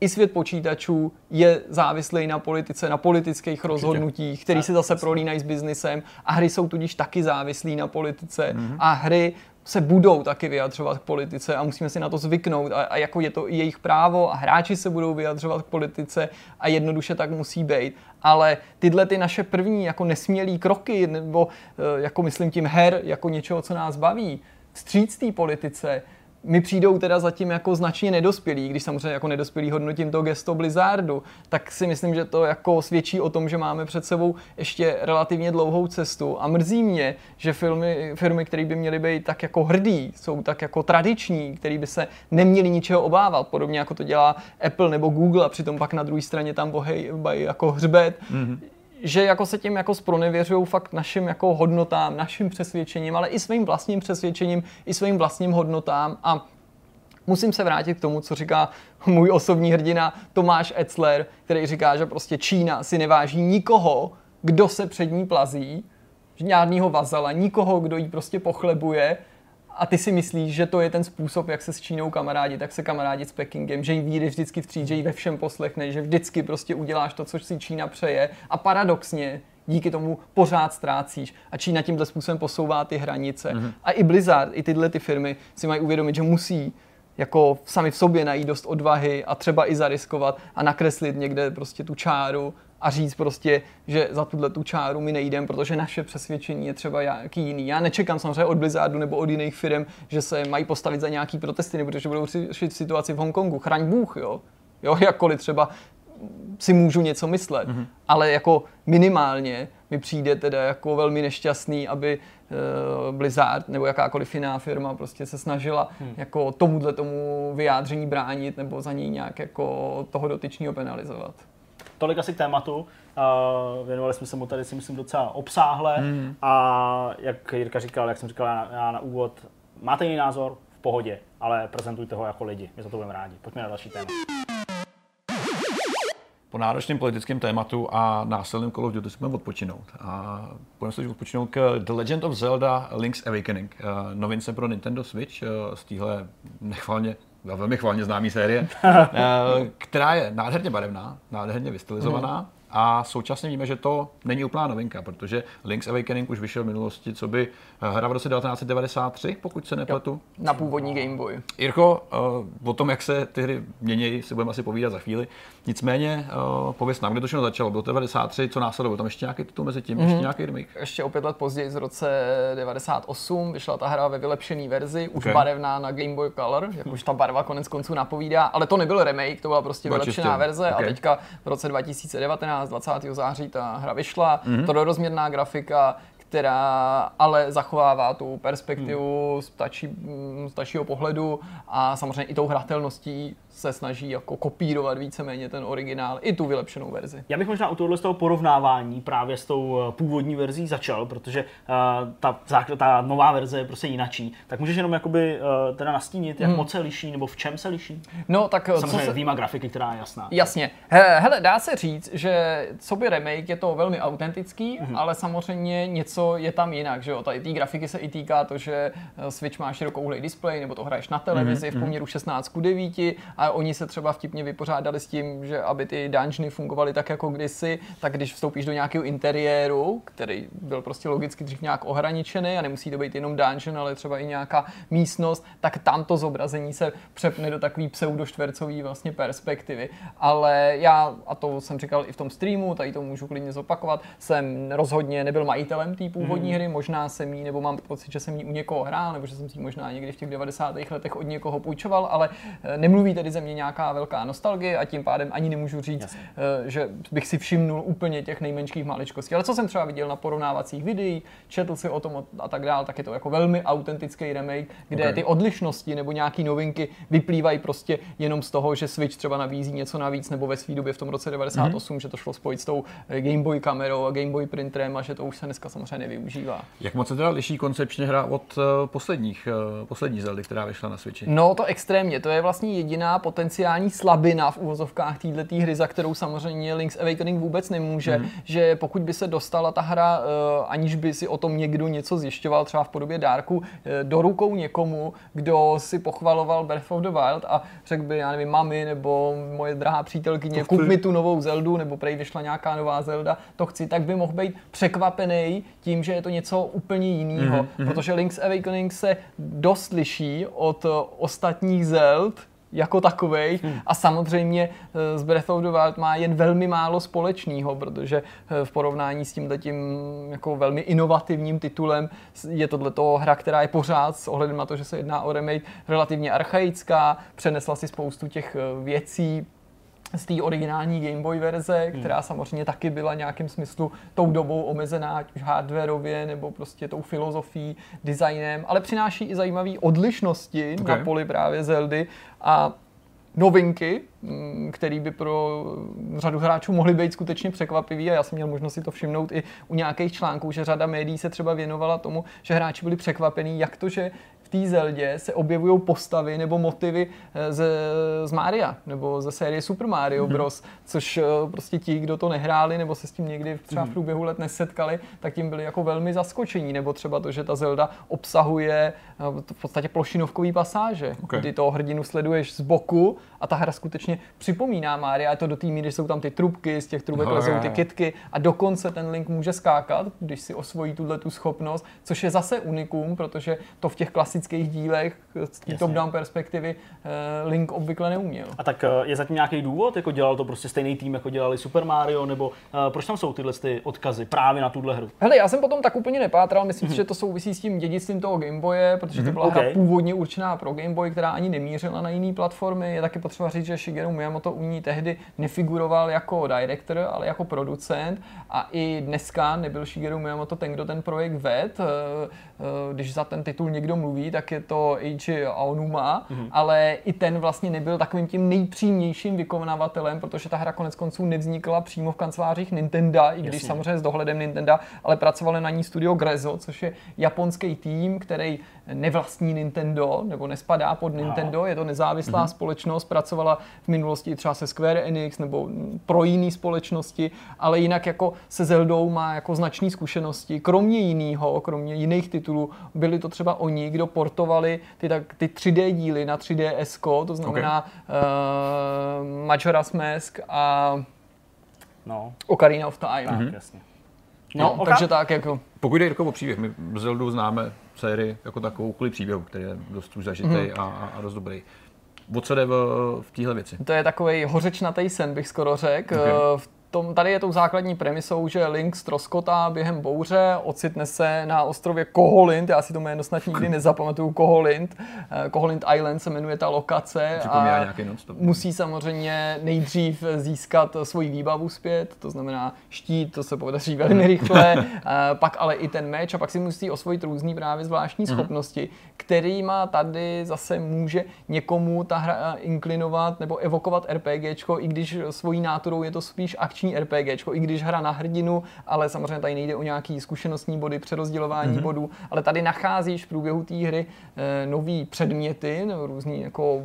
i svět počítačů je závislý na politice, na politických rozhodnutích, které se zase prolínají s biznisem a hry jsou tudíž taky závislí na politice. Mm-hmm. a hry se budou taky vyjadřovat k politice a musíme si na to zvyknout. A, a jako je to i jejich právo a hráči se budou vyjadřovat k politice a jednoduše tak musí být. Ale tyhle ty naše první jako nesmělý kroky, nebo eh, jako myslím tím her, jako něčeho, co nás baví, vstříc té politice, mi přijdou teda zatím jako značně nedospělí, když samozřejmě jako nedospělý hodnotím to gesto Blizzardu, tak si myslím, že to jako svědčí o tom, že máme před sebou ještě relativně dlouhou cestu. A mrzí mě, že firmy, firmy které by měly být tak jako hrdý, jsou tak jako tradiční, které by se neměly ničeho obávat, podobně jako to dělá Apple nebo Google a přitom pak na druhé straně tam bohej jako hřbet, mm-hmm že jako se tím jako spronevěřují fakt našim jako hodnotám, našim přesvědčením, ale i svým vlastním přesvědčením, i svým vlastním hodnotám. A musím se vrátit k tomu, co říká můj osobní hrdina Tomáš Etzler, který říká, že prostě Čína si neváží nikoho, kdo se před ní plazí, žádného vazala, nikoho, kdo jí prostě pochlebuje a ty si myslíš, že to je ten způsob, jak se s Čínou kamarádi, tak se kamarádi s Pekingem, že jí vyjdeš vždycky vstříc, že jí ve všem poslechne, že vždycky prostě uděláš to, co si Čína přeje a paradoxně díky tomu pořád ztrácíš a Čína tímhle způsobem posouvá ty hranice. Mm-hmm. A i Blizzard, i tyhle ty firmy si mají uvědomit, že musí jako sami v sobě najít dost odvahy a třeba i zariskovat a nakreslit někde prostě tu čáru a říct prostě, že za tuhle tu čáru my nejdem, protože naše přesvědčení je třeba jaký jiný. Já nečekám samozřejmě od Blizzardu nebo od jiných firm, že se mají postavit za nějaký protesty, nebo že budou řešit situaci v Hongkongu. Chraň Bůh, jo. Jo, jakkoliv třeba si můžu něco myslet, mm-hmm. ale jako minimálně mi přijde teda jako velmi nešťastný, aby uh, Blizzard nebo jakákoliv jiná firma prostě se snažila hmm. jako tomuhle tomu vyjádření bránit nebo za něj nějak jako toho dotyčního penalizovat tolik asi k tématu. Uh, věnovali jsme se mu tady si myslím docela obsáhle mm. a jak Jirka říkal, jak jsem říkal já, já na úvod, máte jiný názor, v pohodě, ale prezentujte ho jako lidi, my za to budeme rádi. Pojďme na další téma. Po náročném politickém tématu a násilným Call of Duty jsme odpočinout. A budeme se odpočinout k The Legend of Zelda Link's Awakening, novince pro Nintendo Switch z téhle nechvalně velmi chválně známý série, která je nádherně barevná, nádherně vystylizovaná. A současně víme, že to není úplná novinka, protože Link's Awakening už vyšel v minulosti, co by eh, hra v roce 1993, pokud se nepletu. Na původní Game Boy. Jirko, uh, o tom, jak se ty hry mění, si budeme asi povídat za chvíli. Nicméně, uh, pověs nám, kde to všechno začalo. Bylo to 93, co následovalo? Tam ještě nějaký titul mezi tím, mm-hmm. ještě mhm. nějaký remake? Ještě o pět let později, z roce 98, vyšla ta hra ve vylepšené verzi, už okay. barevná na Game Boy Color, jak už ta barva konec konců napovídá, ale to nebyl remake, to byla prostě byla vylepšená čistě. verze okay. a teďka v roce 2019 20. září ta hra vyšla, mm-hmm. to rozměrná grafika, která ale zachovává tu perspektivu hmm. z, tačí, z tačího pohledu a samozřejmě i tou hratelností se snaží jako kopírovat víceméně ten originál i tu vylepšenou verzi. Já bych možná u tohohle z toho porovnávání právě s tou eh, původní verzí začal, protože uh, ta, ta nová verze je prostě jinačí. Tak můžeš jenom jakoby uh, teda nastínit, jak hmm. moc se liší nebo v čem se liší? No tak samozřejmě se... výjima grafiky, která je jasná. Jasně. He, hele, dá se říct, že co by remake je to velmi autentický, hmm. ale samozřejmě něco je tam jinak, že jo. Tady té grafiky se i týká to, že Switch má širokouhlý displej, nebo to hraješ na televizi hmm. v poměru 16 k 9 a oni se třeba vtipně vypořádali s tím, že aby ty dungeony fungovaly tak jako kdysi, tak když vstoupíš do nějakého interiéru, který byl prostě logicky dřív nějak ohraničený a nemusí to být jenom dungeon, ale třeba i nějaká místnost, tak tam to zobrazení se přepne do takový pseudoštvercový vlastně perspektivy. Ale já, a to jsem říkal i v tom streamu, tady to můžu klidně zopakovat, jsem rozhodně nebyl majitelem té té původní mm. hry, možná jsem jí, nebo mám pocit, že jsem jí u někoho hrál, nebo že jsem si možná někdy v těch 90. letech od někoho půjčoval, ale eh, nemluví tedy ze mě nějaká velká nostalgie a tím pádem ani nemůžu říct, Jasně. Eh, že bych si všimnul úplně těch nejmenších maličkostí. Ale co jsem třeba viděl na porovnávacích videích, četl si o tom a tak dál, tak je to jako velmi autentický remake, kde okay. ty odlišnosti nebo nějaké novinky vyplývají prostě jenom z toho, že Switch třeba nabízí něco navíc, nebo ve své době v tom roce 98, mm-hmm. že to šlo spojit s tou eh, Game Boy kamerou a Game Boy printerem a že to už se dneska samozřejmě nevyužívá. Jak moc se teda liší koncepčně hra od uh, posledních, uh, poslední Zeldy, která vyšla na Switchi? No to extrémně, to je vlastně jediná potenciální slabina v uvozovkách této hry, za kterou samozřejmě Link's Awakening vůbec nemůže, mm-hmm. že pokud by se dostala ta hra, uh, aniž by si o tom někdo něco zjišťoval, třeba v podobě dárku, do rukou někomu, kdo si pochvaloval Breath of the Wild a řekl by, já nevím, mami nebo moje drahá přítelkyně, kup mi tu novou Zeldu, nebo prej vyšla nějaká nová Zelda, to chci, tak by mohl být překvapený tím, že je to něco úplně jiného. Mm-hmm. Protože Link's Awakening se dost liší od ostatních Zeld, jako takovej hmm. a samozřejmě z eh, Breath of the Wild má jen velmi málo společného, protože eh, v porovnání s tím tím jako velmi inovativním titulem je tohle hra, která je pořád s ohledem na to, že se jedná o remake relativně archaická, přenesla si spoustu těch eh, věcí, z té originální Game Boy verze, hmm. která samozřejmě taky byla nějakým smyslu tou dobou omezená, ať už hardwareově nebo prostě tou filozofií, designem, ale přináší i zajímavé odlišnosti okay. na poli právě Zeldy a novinky, mm, které by pro řadu hráčů mohly být skutečně překvapivý a já jsem měl možnost si to všimnout i u nějakých článků, že řada médií se třeba věnovala tomu, že hráči byli překvapení, jak to, že v té Zeldě se objevují postavy nebo motivy eh, z, z Maria nebo ze série Super Mario mm-hmm. Bros. Což eh, prostě ti, kdo to nehráli nebo se s tím někdy třeba v mhm. průběhu let nesetkali, tak tím byli jako velmi zaskočení. Nebo třeba to, že ta Zelda obsahuje eh, v podstatě plošinovkový pasáže, okay. kdy toho hrdinu sleduješ z boku a ta hra skutečně připomíná Mária. Je to do té míry, jsou tam ty trubky, z těch trubek no, lezou ty kitky a dokonce ten Link může skákat, když si osvojí tuhle tu schopnost, což je zase unikum, protože to v těch klasických dílech z té top-down perspektivy eh, Link obvykle neuměl. A tak eh, je zatím nějaký důvod, jako dělal to prostě stejný tým, jako dělali Super Mario, nebo uh, proč tam jsou tyhle ty odkazy právě na tuhle hru? Hele, já jsem potom tak úplně nepátral, myslím mm-hmm. že to souvisí s tím dědictvím toho Game Boye, protože to mhm. byla mm-hmm. hra okay. původně určená pro Game Boy, která ani nemířila na jiné platformy. Je taky potřeba říct, že Shigeru Miyamoto u ní tehdy nefiguroval jako director, ale jako producent a i dneska nebyl Shigeru Miyamoto ten, kdo ten projekt ved. Eh, eh, když za ten titul někdo mluví, tak je to Eiji Aonuma, mm-hmm. ale i ten vlastně nebyl takovým tím nejpřímějším vykonavatelem, protože ta hra konec konců nevznikla přímo v kancelářích Nintendo, i když Jasně. samozřejmě s dohledem Nintendo, ale pracovali na ní studio Grezzo, což je japonský tým, který nevlastní Nintendo, nebo nespadá pod Nintendo, je to nezávislá mm-hmm. společnost, pracovala v minulosti třeba se Square Enix nebo pro jiné společnosti, ale jinak jako se Zeldou má jako značné zkušenosti. Kromě jiného, kromě jiných titulů, byli to třeba oni, kdo portovali ty, tak, ty 3D díly na 3DS, to znamená okay. uh, Majora's Mask a no. Ocarina of Time. Tak, mm-hmm. jasně. No, no takže tak jako... Pokud jde jako o příběh, my Zeldu známe sérii jako takovou kvůli příběhu, který je dost už zažitý mm-hmm. a, a dost dobrý. O co jde v, v téhle věci? To je takový hořečnatý sen, bych skoro řekl. Okay. V tom, tady je tou základní premisou, že Link stroskotá během bouře, ocitne se na ostrově Koholint, já si to jméno snad nikdy nezapamatuju, Koholint. Eh, Koholint Island se jmenuje ta lokace a musí samozřejmě nejdřív získat svoji výbavu zpět, to znamená štít, to se podaří velmi rychle, eh, pak ale i ten meč a pak si musí osvojit různý právě zvláštní mm-hmm. schopnosti, kterýma tady zase může někomu ta hra inklinovat nebo evokovat RPGčko, i když svojí náturou je to spíš akční akční RPG, i když hra na hrdinu, ale samozřejmě tady nejde o nějaký zkušenostní body, přerozdělování mm-hmm. bodů, ale tady nacházíš v průběhu té hry e, nové předměty, nebo různé jako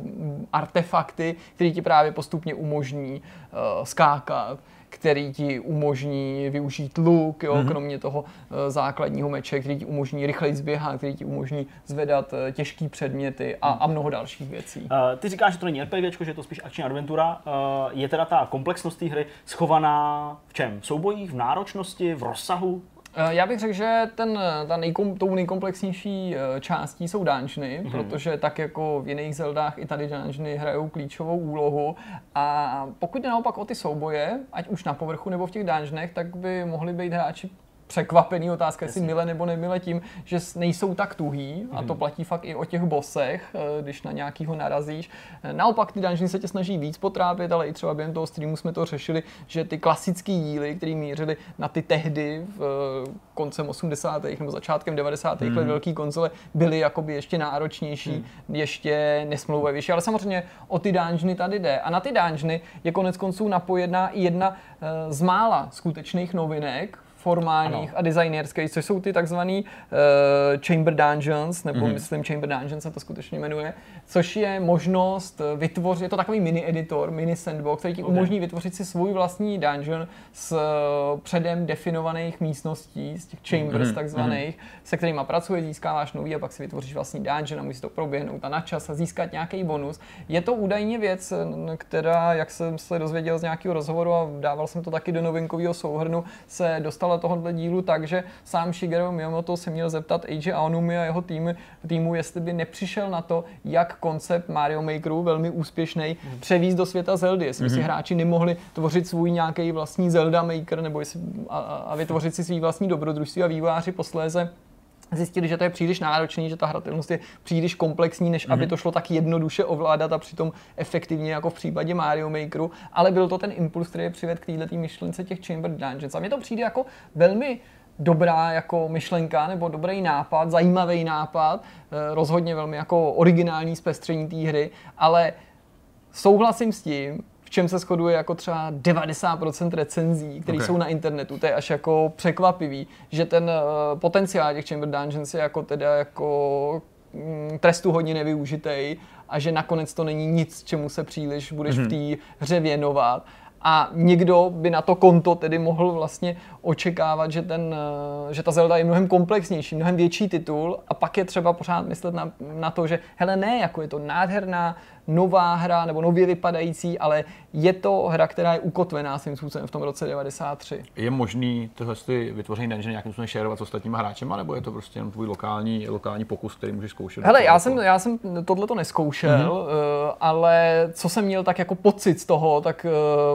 artefakty, které ti právě postupně umožní e, skákat který ti umožní využít luk, jo, mm-hmm. kromě toho uh, základního meče, který ti umožní rychleji zběhat, který ti umožní zvedat uh, těžké předměty a, a mnoho dalších věcí. Uh, ty říkáš, že to není RPG, že je to spíš akční adventura. Uh, je teda ta komplexnost té hry schovaná v čem? V soubojích, v náročnosti, v rozsahu? Eh, já bych řekl, že ten, ta nejkom, tou nejkomplexnější eh, částí jsou dungeony, mm-hmm. protože tak jako v jiných Zeldách i tady dungeony hrajou klíčovou úlohu. A pokud jde naopak o ty souboje, ať už na povrchu nebo v těch dungeonech, tak by mohli být hráči překvapený. Otázka, jestli mile nebo nemile tím, že nejsou tak tuhý a to mhm. platí fakt i o těch bosech, eh, když na nějakýho narazíš. Naopak ty dungeony se tě snaží víc potrápit, ale i třeba během toho streamu jsme to řešili, že ty klasické díly, které mířily na ty tehdy v eh, koncem 80. nebo začátkem 90. Mm. let mhm. velký konzole, byly jakoby ještě náročnější, mm. ještě nesmlouvavější. Ale samozřejmě o ty dungeony tady jde. A na ty dungeony je konec konců napojená i jedna eh, z mála skutečných novinek formálních ano. a designérských, což jsou ty takzvaný uh, Chamber Dungeons, nebo mm-hmm. myslím Chamber Dungeons se to skutečně jmenuje, což je možnost vytvořit, je to takový mini editor, mini sandbox, který ti okay. umožní vytvořit si svůj vlastní dungeon z uh, předem definovaných místností, z těch chambers mm-hmm. takzvaných, mm-hmm. se kterými pracuje, získáváš nový a pak si vytvoříš vlastní dungeon a musíš to proběhnout a na čas a získat nějaký bonus. Je to údajně věc, která, jak jsem se dozvěděl z nějakého rozhovoru a dával jsem to taky do novinkového souhrnu, se dostala finále tohohle dílu tak, že sám Shigeru Miyamoto se měl zeptat Eiji Aonumi a jeho týmu, týmu, jestli by nepřišel na to, jak koncept Mario Makeru, velmi úspěšný, mm. převízt do světa Zeldy. Jestli mm-hmm. si mhm. hráči nemohli tvořit svůj nějaký vlastní Zelda Maker nebo jestli, a, a vytvořit si svý vlastní dobrodružství a vývojáři posléze zjistili, že to je příliš náročný, že ta hratelnost je příliš komplexní, než mm-hmm. aby mhm. to šlo tak jednoduše ovládat a přitom efektivně jako v případě Mario Makeru, ale byl to ten impuls, který je přived k této myšlence těch Chamber Dungeons. A mně to přijde jako velmi dobrá jako myšlenka nebo dobrý nápad, zajímavý nápad, eh, rozhodně velmi jako originální zpestření té hry, ale souhlasím s tím, čem se shoduje jako třeba 90% recenzí, které okay. jsou na internetu. To je až jako překvapivý, že ten uh, potenciál těch Chamber Dungeons je jako teda jako mm, trestu hodně nevyužitej a že nakonec to není nic, čemu se příliš budeš mm-hmm. v mhm. té hře věnovat. A někdo by na to konto tedy mohl vlastně očekávat, že, ten, eh, že ta Zelda je mnohem komplexnější, mnohem větší titul a pak je třeba pořád myslet na, na to, že hele ne, jako je to nádherná nová hra nebo nově vypadající, ale je to hra, která je ukotvená svým způsobem v tom roce 93. Je možný tohle vytvoření dungeon nějakým způsobem šerovat s ostatníma hráči, nebo je to prostě jen tvůj lokální, lokální pokus, který můžeš zkoušet? Hele, já jsem, já jsem tohle to neskoušel, mm-hmm. ale co jsem měl tak jako pocit z toho, tak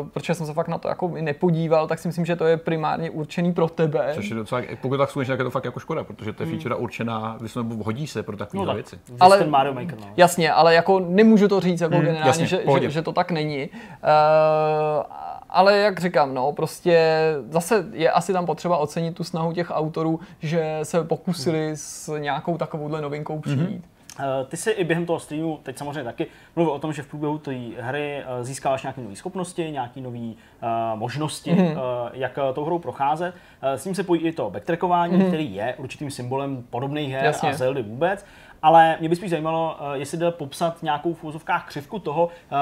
uh, protože jsem se fakt na to jako nepodíval, tak si myslím, že to je primárně určený pro tebe. Což je docela, pokud tak zkoušíš, tak je to fakt jako škoda, protože to je mm. feature určená, hodí se pro takové no, věci. Ale, Mario Maker, no. Jasně, ale jako nemůžu to říct jako hmm, generálně, jasně, že, že, že, to tak není. Uh, ale jak říkám, no, prostě zase je asi tam potřeba ocenit tu snahu těch autorů, že se pokusili s nějakou takovouhle novinkou mhm. přijít. Mm-hmm. Ty si i během toho streamu, teď samozřejmě taky, mluvil o tom, že v průběhu té hry získáváš nějaké nové schopnosti, nějaké nové uh, možnosti, mm-hmm. uh, jak tou hrou procházet. Uh, s tím se pojí i to backtrackování, mm-hmm. který je určitým symbolem podobných her Jasně. a Zeldy vůbec ale mě by spíš zajímalo, eh, jestli jde popsat nějakou v úzovkách křivku toho, eh,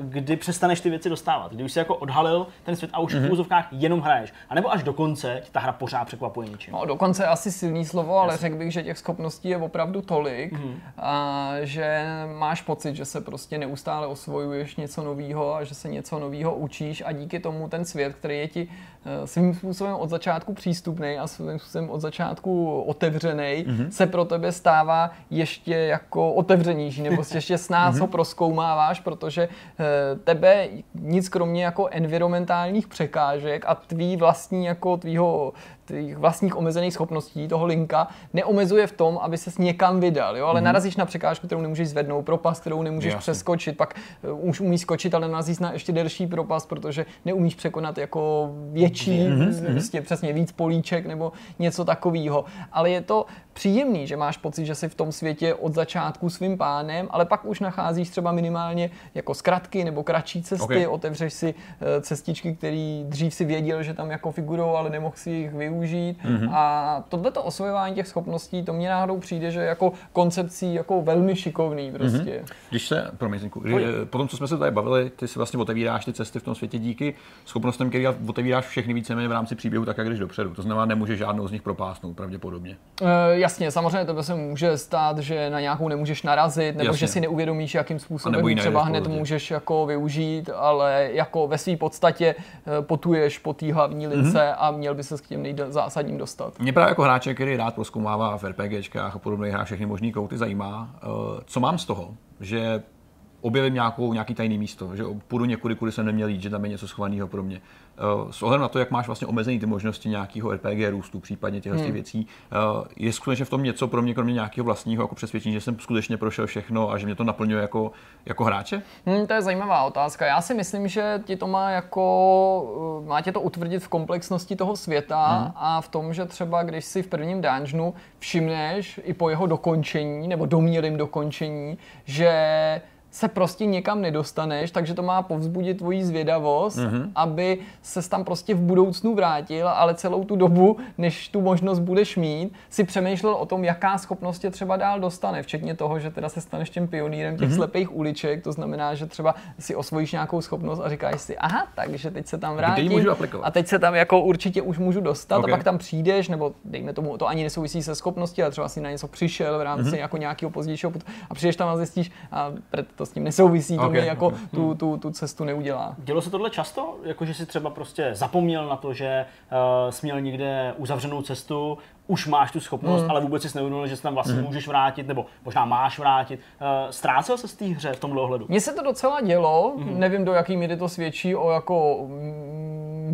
kdy přestaneš ty věci dostávat. Kdy už si jako odhalil ten svět a už mm-hmm. v mhm. úzovkách jenom hraješ. A nebo až do konce ta hra pořád překvapuje něčím. No, do konce asi silný slovo, ale řekl bych, že těch schopností je opravdu tolik, mm-hmm. a že máš pocit, že se prostě neustále osvojuješ něco nového a že se něco nového učíš a díky tomu ten svět, který je ti eh, svým způsobem od začátku přístupný a svým způsobem od začátku otevřený, mm-hmm. se pro tebe stává je ještě jako otevřenější, nebo ještě s nás ho mhm. proskoumáváš, protože eh, tebe nic kromě jako environmentálních překážek a tvý vlastní jako tvýho těch vlastních omezených schopností toho linka neomezuje v tom, aby se někam vydal, jo? ale mm-hmm. narazíš na překážku, kterou nemůžeš zvednout, propast, kterou nemůžeš Jasně. přeskočit, pak uh, už umíš skočit, ale narazíš na ještě delší propast, protože neumíš překonat jako větší, mm-hmm. prostě přesně víc políček nebo něco takového. Ale je to příjemný, že máš pocit, že jsi v tom světě od začátku svým pánem, ale pak už nacházíš třeba minimálně jako zkratky nebo kratší cesty, okay. otevřeš si uh, cestičky, které dřív si věděl, že tam jako figurou, ale nemohl si jich využít využít. Mm-hmm. A tohleto osvojování těch schopností, to mě náhodou přijde, že jako koncepcí jako velmi šikovný prostě. Mm-hmm. Když se, promiň, Zinku, po tom, co jsme se tady bavili, ty si vlastně otevíráš ty cesty v tom světě díky schopnostem, který otevíráš všechny víceméně v rámci příběhu tak, jak jdeš dopředu. To znamená, nemůžeš žádnou z nich propásnout pravděpodobně. E, jasně, samozřejmě tebe se může stát, že na nějakou nemůžeš narazit, nebo jasně. že si neuvědomíš, jakým způsobem třeba hned můžeš jako využít, ale jako ve své podstatě eh, potuješ po té hlavní lince mm-hmm. a měl by se k těm nejde, zásadním dostat. Mě právě jako hráče, který rád proskoumává v RPGčkách a podobných hrách všechny možný kouty, zajímá, eh, co mám z toho, že objevím nějakou, nějaký tajný místo, že půjdu někudy, kudy jsem neměl jít, že tam je něco schovaného pro mě. Eh, s ohledem na to, jak máš vlastně omezený ty možnosti nějakého RPG růstu, případně těchto hmm. věcí, eh, je skutečně v tom něco pro mě, kromě nějakého vlastního jako přesvědčení, že jsem skutečně prošel všechno a že mě to naplňuje jako, jako hráče? Hmm, to je zajímavá otázka. Já si myslím, že ti to má jako, eh, má tě to utvrdit v komplexnosti toho světa hmm. a v tom, že třeba když si v prvním dungeonu všimneš i po jeho dokončení nebo domnělým dokončení, že se prostě někam nedostaneš, takže to má povzbudit tvoji zvědavost, mm-hmm. aby se tam prostě v budoucnu vrátil, ale celou tu dobu, než tu možnost budeš mít, si přemýšlel o tom, jaká schopnost tě třeba dál dostane, včetně toho, že teda se staneš tím pionýrem těch mm-hmm. slepých uliček, to znamená, že třeba si osvojíš nějakou schopnost a říkáš si, aha, takže teď se tam vrátím můžu a teď se tam jako určitě už můžu dostat okay. a pak tam přijdeš, nebo dejme tomu, to ani nesouvisí se schopností, ale třeba si na něco přišel v rámci mm-hmm. jako nějakého pozdějšího a přijdeš tam a zjistíš, a to s tím nesouvisí, to okay, mi jako okay. tu, tu, tu cestu neudělá. Dělo se tohle často? Jako, že si třeba prostě zapomněl na to, že uh, jsi měl někde uzavřenou cestu, už máš tu schopnost, hmm. ale vůbec si neuvědomil, že se tam vlastně hmm. můžeš vrátit, nebo možná máš vrátit. Uh, ztrácel se z té hře v tomhle ohledu? Mně se to docela dělo, hmm. nevím do jaký míry to svědčí o jako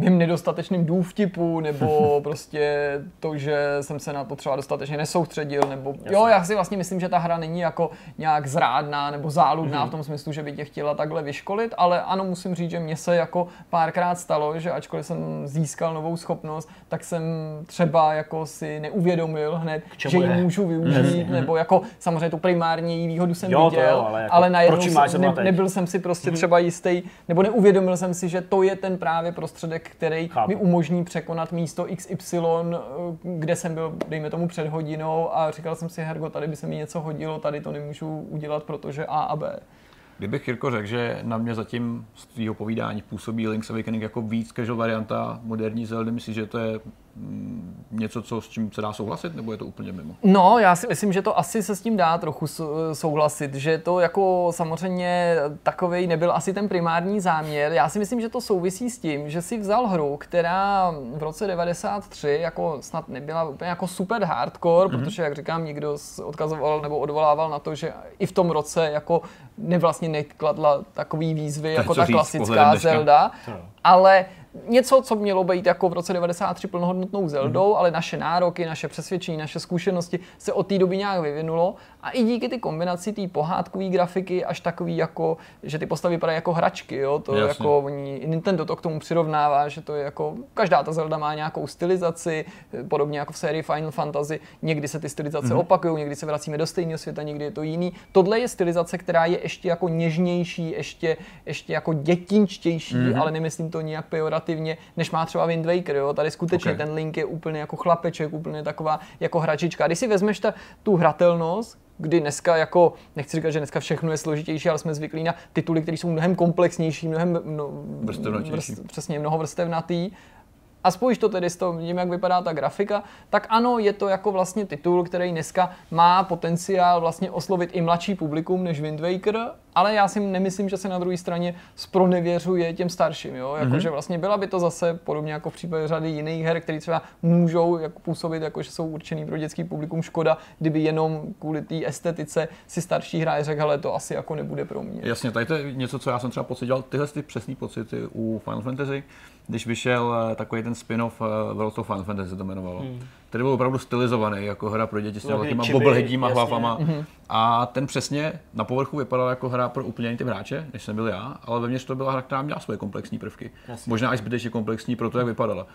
mým nedostatečným důvtipu, nebo prostě to, že jsem se na to třeba dostatečně nesoustředil, nebo Jasně. jo, já si vlastně myslím, že ta hra není jako nějak zrádná nebo záludná mm-hmm. v tom smyslu, že by tě chtěla takhle vyškolit, ale ano, musím říct, že mně se jako párkrát stalo, že ačkoliv jsem získal novou schopnost, tak jsem třeba jako si neuvědomil hned, že ji můžu využít, mm-hmm. nebo jako samozřejmě tu primární výhodu jsem jo, viděl, jo, ale, jako, ale najednou ne, nebyl jsem si prostě mm-hmm. třeba jistý, nebo neuvědomil jsem si, že to je ten právě prostředek, který Chápu. mi umožní překonat místo XY, eh, kde jsem byl, dejme tomu, před hodinou a říkal jsem si, Hergo, tady by se mi něco hodilo, tady to nemůžu udělat, protože A a B. Kdybych Jirko řekl, že na mě zatím z tvého povídání působí Link's Awakening jako víc casual varianta moderní Zelda, myslíš, že to je něco, co s čím se dá souhlasit, nebo je to úplně mimo? No, já si myslím, že to asi se s tím dá trochu souhlasit, že to jako samozřejmě takový nebyl asi ten primární záměr. Já si myslím, že to souvisí s tím, že si vzal hru, která v roce 93 jako snad nebyla úplně jako super hardcore, mm-hmm. protože, jak říkám, někdo odkazoval nebo odvolával na to, že i v tom roce jako nevlastně nekladla takový výzvy jako ta klasická Zelda, ale něco, co mělo být jako v roce 93 plnohodnotnou Zeldou, mm. ale naše nároky, naše přesvědčení, naše zkušenosti se od té doby nějak vyvinulo a i díky ty kombinaci té pohádkové grafiky až takový jako, že ty postavy vypadají jako hračky, jo, to Jasně. jako oni, Nintendo to k tomu přirovnává, že to je jako, každá ta Zelda má nějakou stylizaci, podobně jako v sérii Final Fantasy, někdy se ty stylizace mm. opakují, někdy se vracíme do stejného světa, někdy je to jiný. Tohle je stylizace, která je ještě jako něžnější, ještě, ještě jako dětinčtější, mm. ale nemyslím to nijak pejorativně, než má třeba Wind Waker, jo. Tady skutečně okay. ten Link je úplně jako chlapeček, úplně taková jako hračička. Když si vezmeš ta, tu hratelnost, kdy dneska jako, nechci říkat, že dneska všechno je složitější, ale jsme zvyklí na tituly, které jsou mnohem komplexnější, mnohem no, vrst, přesně mnoho vrstevnatý. A spojíš to tedy s tím, jak vypadá ta grafika, tak ano, je to jako vlastně titul, který dneska má potenciál vlastně oslovit i mladší publikum než Wind Waker, ale já si nemyslím, že se na druhé straně spronevěřuje těm starším, jo? Jako, mm-hmm. že vlastně byla by to zase podobně jako v případě řady jiných her, které třeba můžou jako působit, jako že jsou určený pro dětský publikum. Škoda, kdyby jenom kvůli té estetice si starší hráč řekl, ale to asi jako nebude pro mě. Jasně, tady to je něco, co já jsem třeba pocitoval, tyhle ty přesné pocity u Final Fantasy, když vyšel eh, takový ten spin-off eh, World of Final Fantasy se to jmenovalo. Hmm který byl opravdu stylizovaný jako hra pro děti s těma boblhedíma hlavama. Mm-hmm. A ten přesně na povrchu vypadal jako hra pro úplně typ hráče, než jsem byl já, ale vevnitř to byla hra, která měla svoje komplexní prvky. Jasně. Možná i zbytečně komplexní pro to, jak vypadala.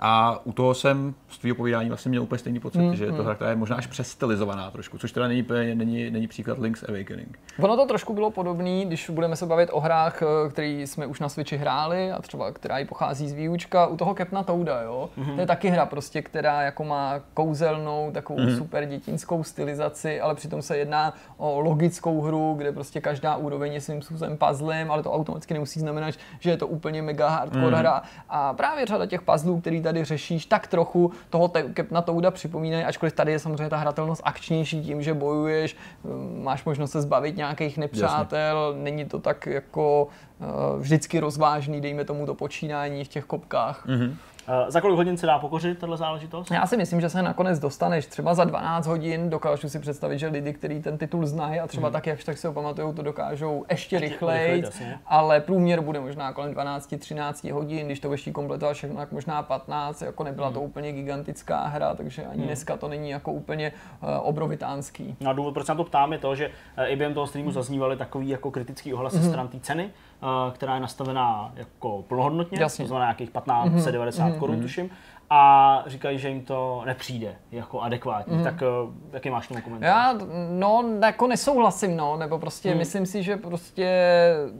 A u toho jsem z tvého povídání vlastně měl úplně stejný pocit, mm, že je to hra, která je možná až přestylizovaná trošku, což teda není, není, není příklad Link's Awakening. Ono to trošku bylo podobné, když budeme se bavit o hrách, eh, které jsme už na Switchi hráli a třeba která i pochází z výučka, u toho Kepna Touda, jo. Mm-hmm. To je taky hra prostě, která jako má kouzelnou, takovou mm-hmm. super dětinskou stylizaci, ale přitom se jedná o logickou hru, kde prostě každá úroveň je svým způsobem puzzlem, ale to automaticky nemusí znamenat, že je to úplně mega hardcore mm-hmm. hra. A právě řada těch puzzlů, který tady řešíš, tak trochu toho na Touda připomínají, ačkoliv tady je samozřejmě ta hratelnost akčnější tím, že bojuješ, mm, máš možnost se zbavit nějakých nepřátel, Jasně. není to tak jako uh, vždycky rozvážný, dejme tomu to počínání v těch kopkách. Mm-hmm. Za kolik hodin se dá pokořit tato záležitost? Já si myslím, že se nakonec dostaneš třeba za 12 hodin. Dokážu si představit, že lidi, kteří ten titul znají a třeba hmm. tak, jak tak si ho pamatují, to dokážou ještě, ještě rychleji, ale průměr bude možná kolem 12-13 hodin, když to ještě kompletovat všechno, tak možná 15, jako nebyla hmm. to úplně gigantická hra, takže ani hmm. dneska to není jako úplně uh, obrovitánský. No a důvod, proč se na to ptám, je to, že eh, i během toho streamu zaznívaly takový jako kritický ohlas hmm. stran té ceny, která je nastavená jako plnohodnotně, Jasně. to znamená nějakých 1590 90 hmm. korun, hmm. tuším a říkají, že jim to nepřijde jako adekvátní. Mm. Tak uh, jaký máš tomu komentář? Já no, jako nesouhlasím, no, nebo prostě mm. myslím si, že prostě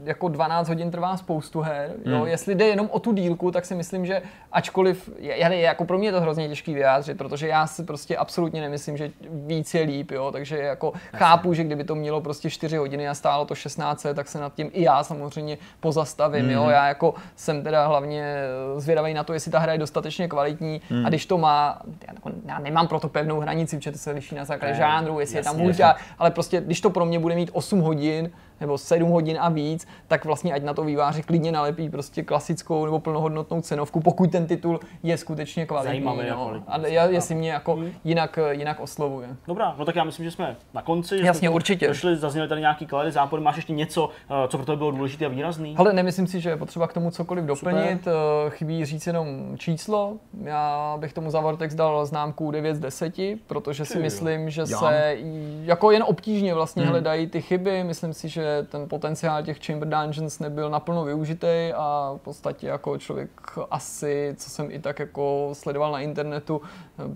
jako 12 hodin trvá spoustu her. Mm. Jo. Hmm. Jestli jde jenom o tu dílku, tak si myslím, že ačkoliv, je, jako pro mě je to hrozně těžký vyjádřit, protože já si prostě absolutně nemyslím, že víc je líp, jo, takže jako Jasně. chápu, že kdyby to mělo prostě 4 hodiny a stálo to 16, tak se nad tím i já samozřejmě pozastavím, mm. jo. Hmm. Já jako jsem teda hlavně zvědavý na to, jestli ta hra je dostatečně kvalitní kvalitní hmm. a když to má, já, jako, já nemám pro to pevnou hranici, protože to se liší na základě žánru, jestli jasně, je tam multi, ale prostě když to pro mě bude mít 8 hodin, nebo 7 hodin a víc, tak vlastně ať na to výváři klidně nalepí prostě klasickou nebo plnohodnotnou cenovku, pokud ten titul je skutečně kvalitní. Zajímavý, no. A já, jestli mě jako hmm. jinak, jinak oslovuje. Dobrá, no tak já myslím, že jsme na konci. Že Jasně, jsme určitě. Došli, zazněly tady nějaký klady, zápory. Máš ještě něco, eh, co pro to bylo důležité a výrazný? Ale nemyslím si, že je potřeba k tomu cokoliv doplnit. Super. Eh, chybí říct jenom číslo. Já bych tomu za Vortex dal známku 9 z 10, protože si myslím, že se jako jen obtížně vlastně hmm. hledají ty chyby. Myslím si, že ten potenciál těch Chamber Dungeons nebyl naplno využitý a v podstatě jako člověk asi, co jsem i tak jako sledoval na internetu,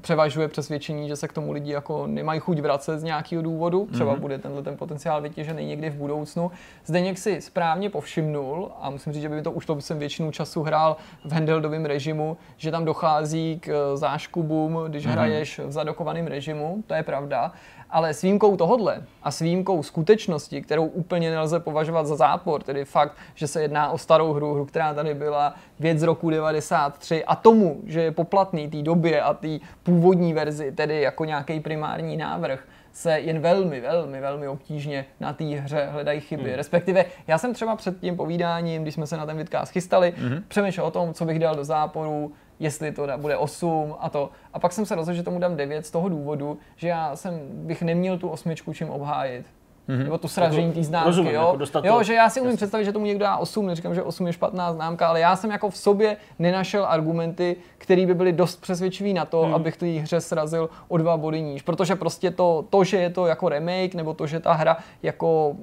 převažuje přesvědčení, že se k tomu lidi jako nemají chuť vracet z nějakého důvodu. Třeba mm-hmm. bude tenhle ten potenciál vytěžený někdy v budoucnu. Zdeněk si správně povšimnul a musím říct, že by mi to už to jsem většinu času hrál v handheldovém režimu, že tam dochází k záškubům, když mm-hmm. hraješ v zadokovaném režimu, to je pravda ale s výjimkou tohodle a s výjimkou skutečnosti, kterou úplně nelze považovat za zápor, tedy fakt, že se jedná o starou hru, hru, která tady byla věc z roku 93 a tomu, že je poplatný té době a té původní verzi, tedy jako nějaký primární návrh, se jen velmi, velmi, velmi obtížně na té hře hledají chyby. Mm. Respektive já jsem třeba před tím povídáním, když jsme se na ten vidcast chystali, mm-hmm. přemýšlel o tom, co bych dal do záporu, jestli to bude 8 a to. A pak jsem se rozhodl, že tomu dám 9 z toho důvodu, že já jsem, bych neměl tu osmičku čím obhájit. Mm-hmm. Nebo tu sražení té známky, rozumím, jo? Jako jo, že já si umím představit, že tomu někdo dá 8, neříkám, že 8 je špatná známka, ale já jsem jako v sobě nenašel argumenty, které by byly dost přesvědčivý na to, mm. abych tu hře srazil o dva body níž. Protože prostě to, to, že je to jako remake, nebo to, že ta hra jako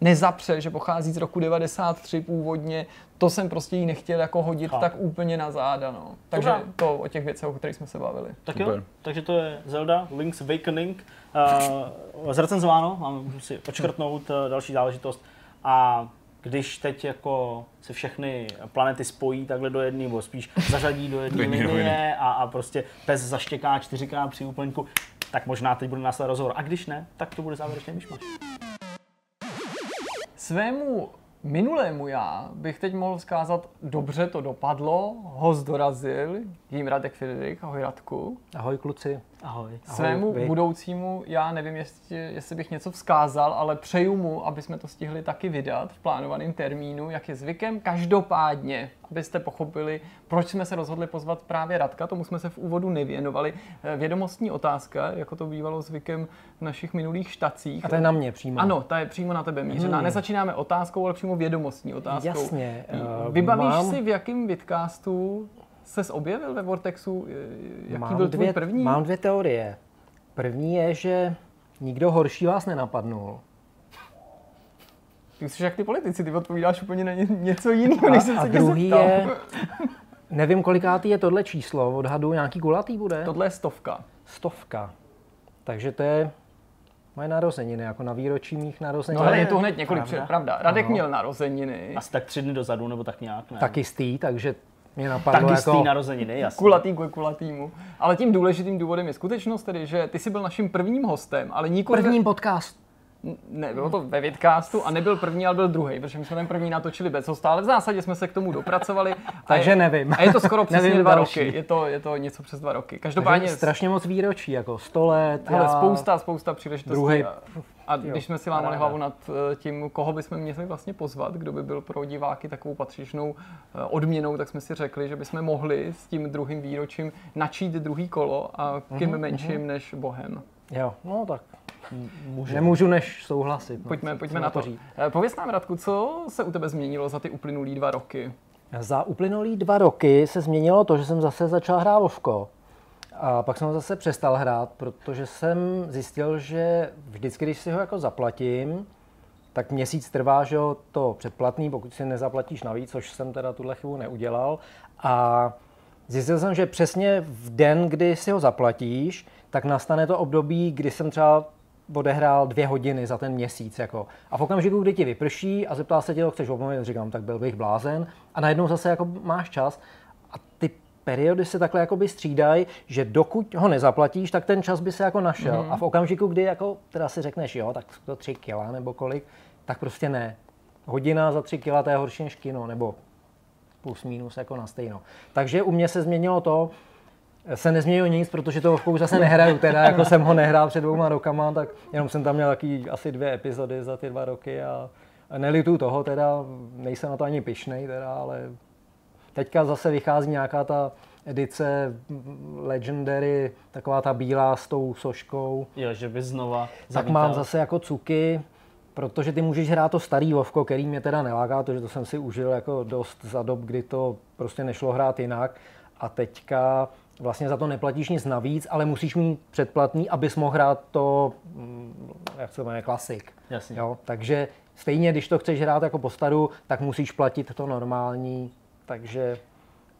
nezapře, že pochází z roku 93 původně, to jsem prostě jí nechtěl jako hodit Chápu. tak úplně na záda, no. Takže Dobrá. to o těch věcech, o kterých jsme se bavili. Tak Super. jo, takže to je Zelda Link's Awakening. Uh, zrecenzováno, máme, můžu si očkrtnout uh, další záležitost. A když teď jako se všechny planety spojí takhle do jedné, nebo spíš zařadí do jedné linie a, a prostě pes zaštěká čtyřikrát při úplňku, tak možná teď bude následovat rozhovor. A když ne, tak to bude závěrečný myšmaš. Svému minulému já bych teď mohl vzkázat, dobře to dopadlo, host dorazil, jím Radek Friedrich, ahoj Radku. Ahoj kluci. Ahoj. Svému ahoj, budoucímu, já nevím, jestli, jestli bych něco vzkázal, ale přeju mu, aby jsme to stihli taky vydat v plánovaném termínu, jak je zvykem. Každopádně, abyste pochopili, proč jsme se rozhodli pozvat právě Radka, tomu jsme se v úvodu nevěnovali. Eh, vědomostní otázka, jako to bývalo zvykem v našich minulých štacích. A to je na mě přímo. Ano, ta je přímo na tebe mířená. Hmm. Nezačínáme otázkou, ale přímo vědomostní otázkou. Jasně. Uh, Vybavíš mám... si, v jakém vidcastu ses objevil ve Vortexu? Jaký mám byl tvůj dvě, první? Mám dvě teorie. První je, že nikdo horší vás nenapadnul. Ty jsi jak ty politici, ty odpovídáš úplně na něco jiného, než jsem se druhý je, nevím kolikátý je tohle číslo, odhadu nějaký kulatý bude? Tohle je stovka. Stovka. Takže to je moje narozeniny, jako na výročí mých narozenin. No ale je to hned několik před, pravda. Radek ano. měl narozeniny. Asi tak tři dny dozadu, nebo tak nějak, ne? Tak jistý, takže mě napadlo tak jako... narozeniny, jasně. Kulatý k kulatýmu. Ale tím důležitým důvodem je skutečnost tedy, že ty jsi byl naším prvním hostem, ale nikoli... Prvním podcast. Ne, bylo to ve Vidcastu a nebyl první, ale byl druhý, protože my jsme ten první natočili bez hosta, ale v zásadě jsme se k tomu dopracovali. Takže je, nevím. A je to skoro přesně nevím dva další. roky. Je to, je to něco přes dva roky. Takže Každopádně strašně moc výročí, jako 100 let. hele, já- spousta, spousta příležitostí. Druhý- A, a když jsme si lámali hlavu nad eh, tím, koho bychom měli vlastně pozvat, kdo by byl pro diváky takovou patřičnou eh, odměnou, tak jsme si řekli, že bychom mohli s tím druhým výročím načít druhý kolo a kým Mhm, menším než Bohem. Jo, no tak Může. nemůžu než souhlasit. No. Pojďme, pojďme na to. říct? Eh, Pověz nám, Radku, co se u tebe změnilo za ty uplynulý dva roky? Za uplynulý dva roky se změnilo to, že jsem zase začal hrát Vovko. A pak jsem ho zase přestal hrát, protože jsem zjistil, že vždycky, když si ho jako zaplatím, tak měsíc trvá, že jo, to předplatný, pokud si nezaplatíš navíc, což jsem teda tuhle chybu neudělal. A zjistil jsem, že přesně v den, kdy si ho zaplatíš, tak nastane to období, kdy jsem třeba odehrál dvě hodiny za ten měsíc. Jako. A v okamžiku, kdy ti vyprší a zeptá se tě, co chceš obnovit, říkám, tak byl bych blázen. A najednou zase jako máš čas a ty periody se takhle jakoby střídají, že dokud ho nezaplatíš, tak ten čas by se jako našel. Mm. A v okamžiku, kdy jako teda si řekneš, jo, tak to tři kila nebo kolik, tak prostě ne. Hodina za tři kila to je horší než kino, nebo plus minus jako na stejno. Takže u mě se změnilo to, se nezměnilo nic, protože to už zase nehraju, teda jako jsem ho nehrál před dvouma rokama, tak jenom jsem tam měl taky asi dvě epizody za ty dva roky a, nelitu toho teda, nejsem na to ani pišnej teda, ale teďka zase vychází nějaká ta edice Legendary, taková ta bílá s tou soškou, Jo, že by znova tak zavítal. mám zase jako cuky, protože ty můžeš hrát to starý Vovko, který mě teda neláká, protože to jsem si užil jako dost za dob, kdy to prostě nešlo hrát jinak. A teďka vlastně za to neplatíš nic navíc, ale musíš mít předplatný, abys mohl hrát to, mm, jak se to jmenuje, klasik. Jasně. Jo? Takže stejně, když to chceš hrát jako po staru, tak musíš platit to normální, takže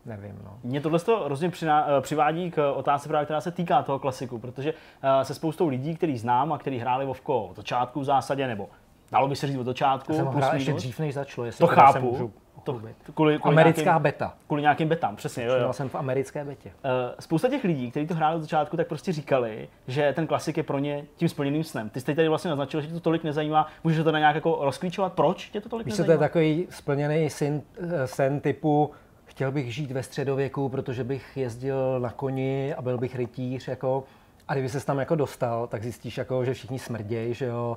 nevím. No. Mě tohle to hrozně eh, přivádí k otázce, právě, která se týká toho klasiku, protože eh, se spoustou lidí, který znám a který hráli Vovko od začátku v zásadě, nebo dalo by se říct od začátku, Já jsem hrál ještě dřív, než začalo, jestli To chápu. můžu To, kvůli, kvůli, Americká nějakým, beta. kvůli nějakým betám, přesně. Jo, jo. Jsem v americké betě. Eh, Spousta těch lidí, kteří to hráli od začátku, tak prostě říkali, že ten klasik je pro ně tím splněným snem. Ty jsi tady vlastně naznačil, že tě to tolik nezajímá. Můžeš to na nějak jako rozklíčovat, proč tě to tolik Víš, co to je nezajímá? takový splněný sen, eh, sen typu chtěl bych žít ve středověku, protože bych jezdil na koni a byl bych rytíř, jako, a kdyby se tam jako dostal, tak zjistíš, jako, že všichni smrdějí, že jo.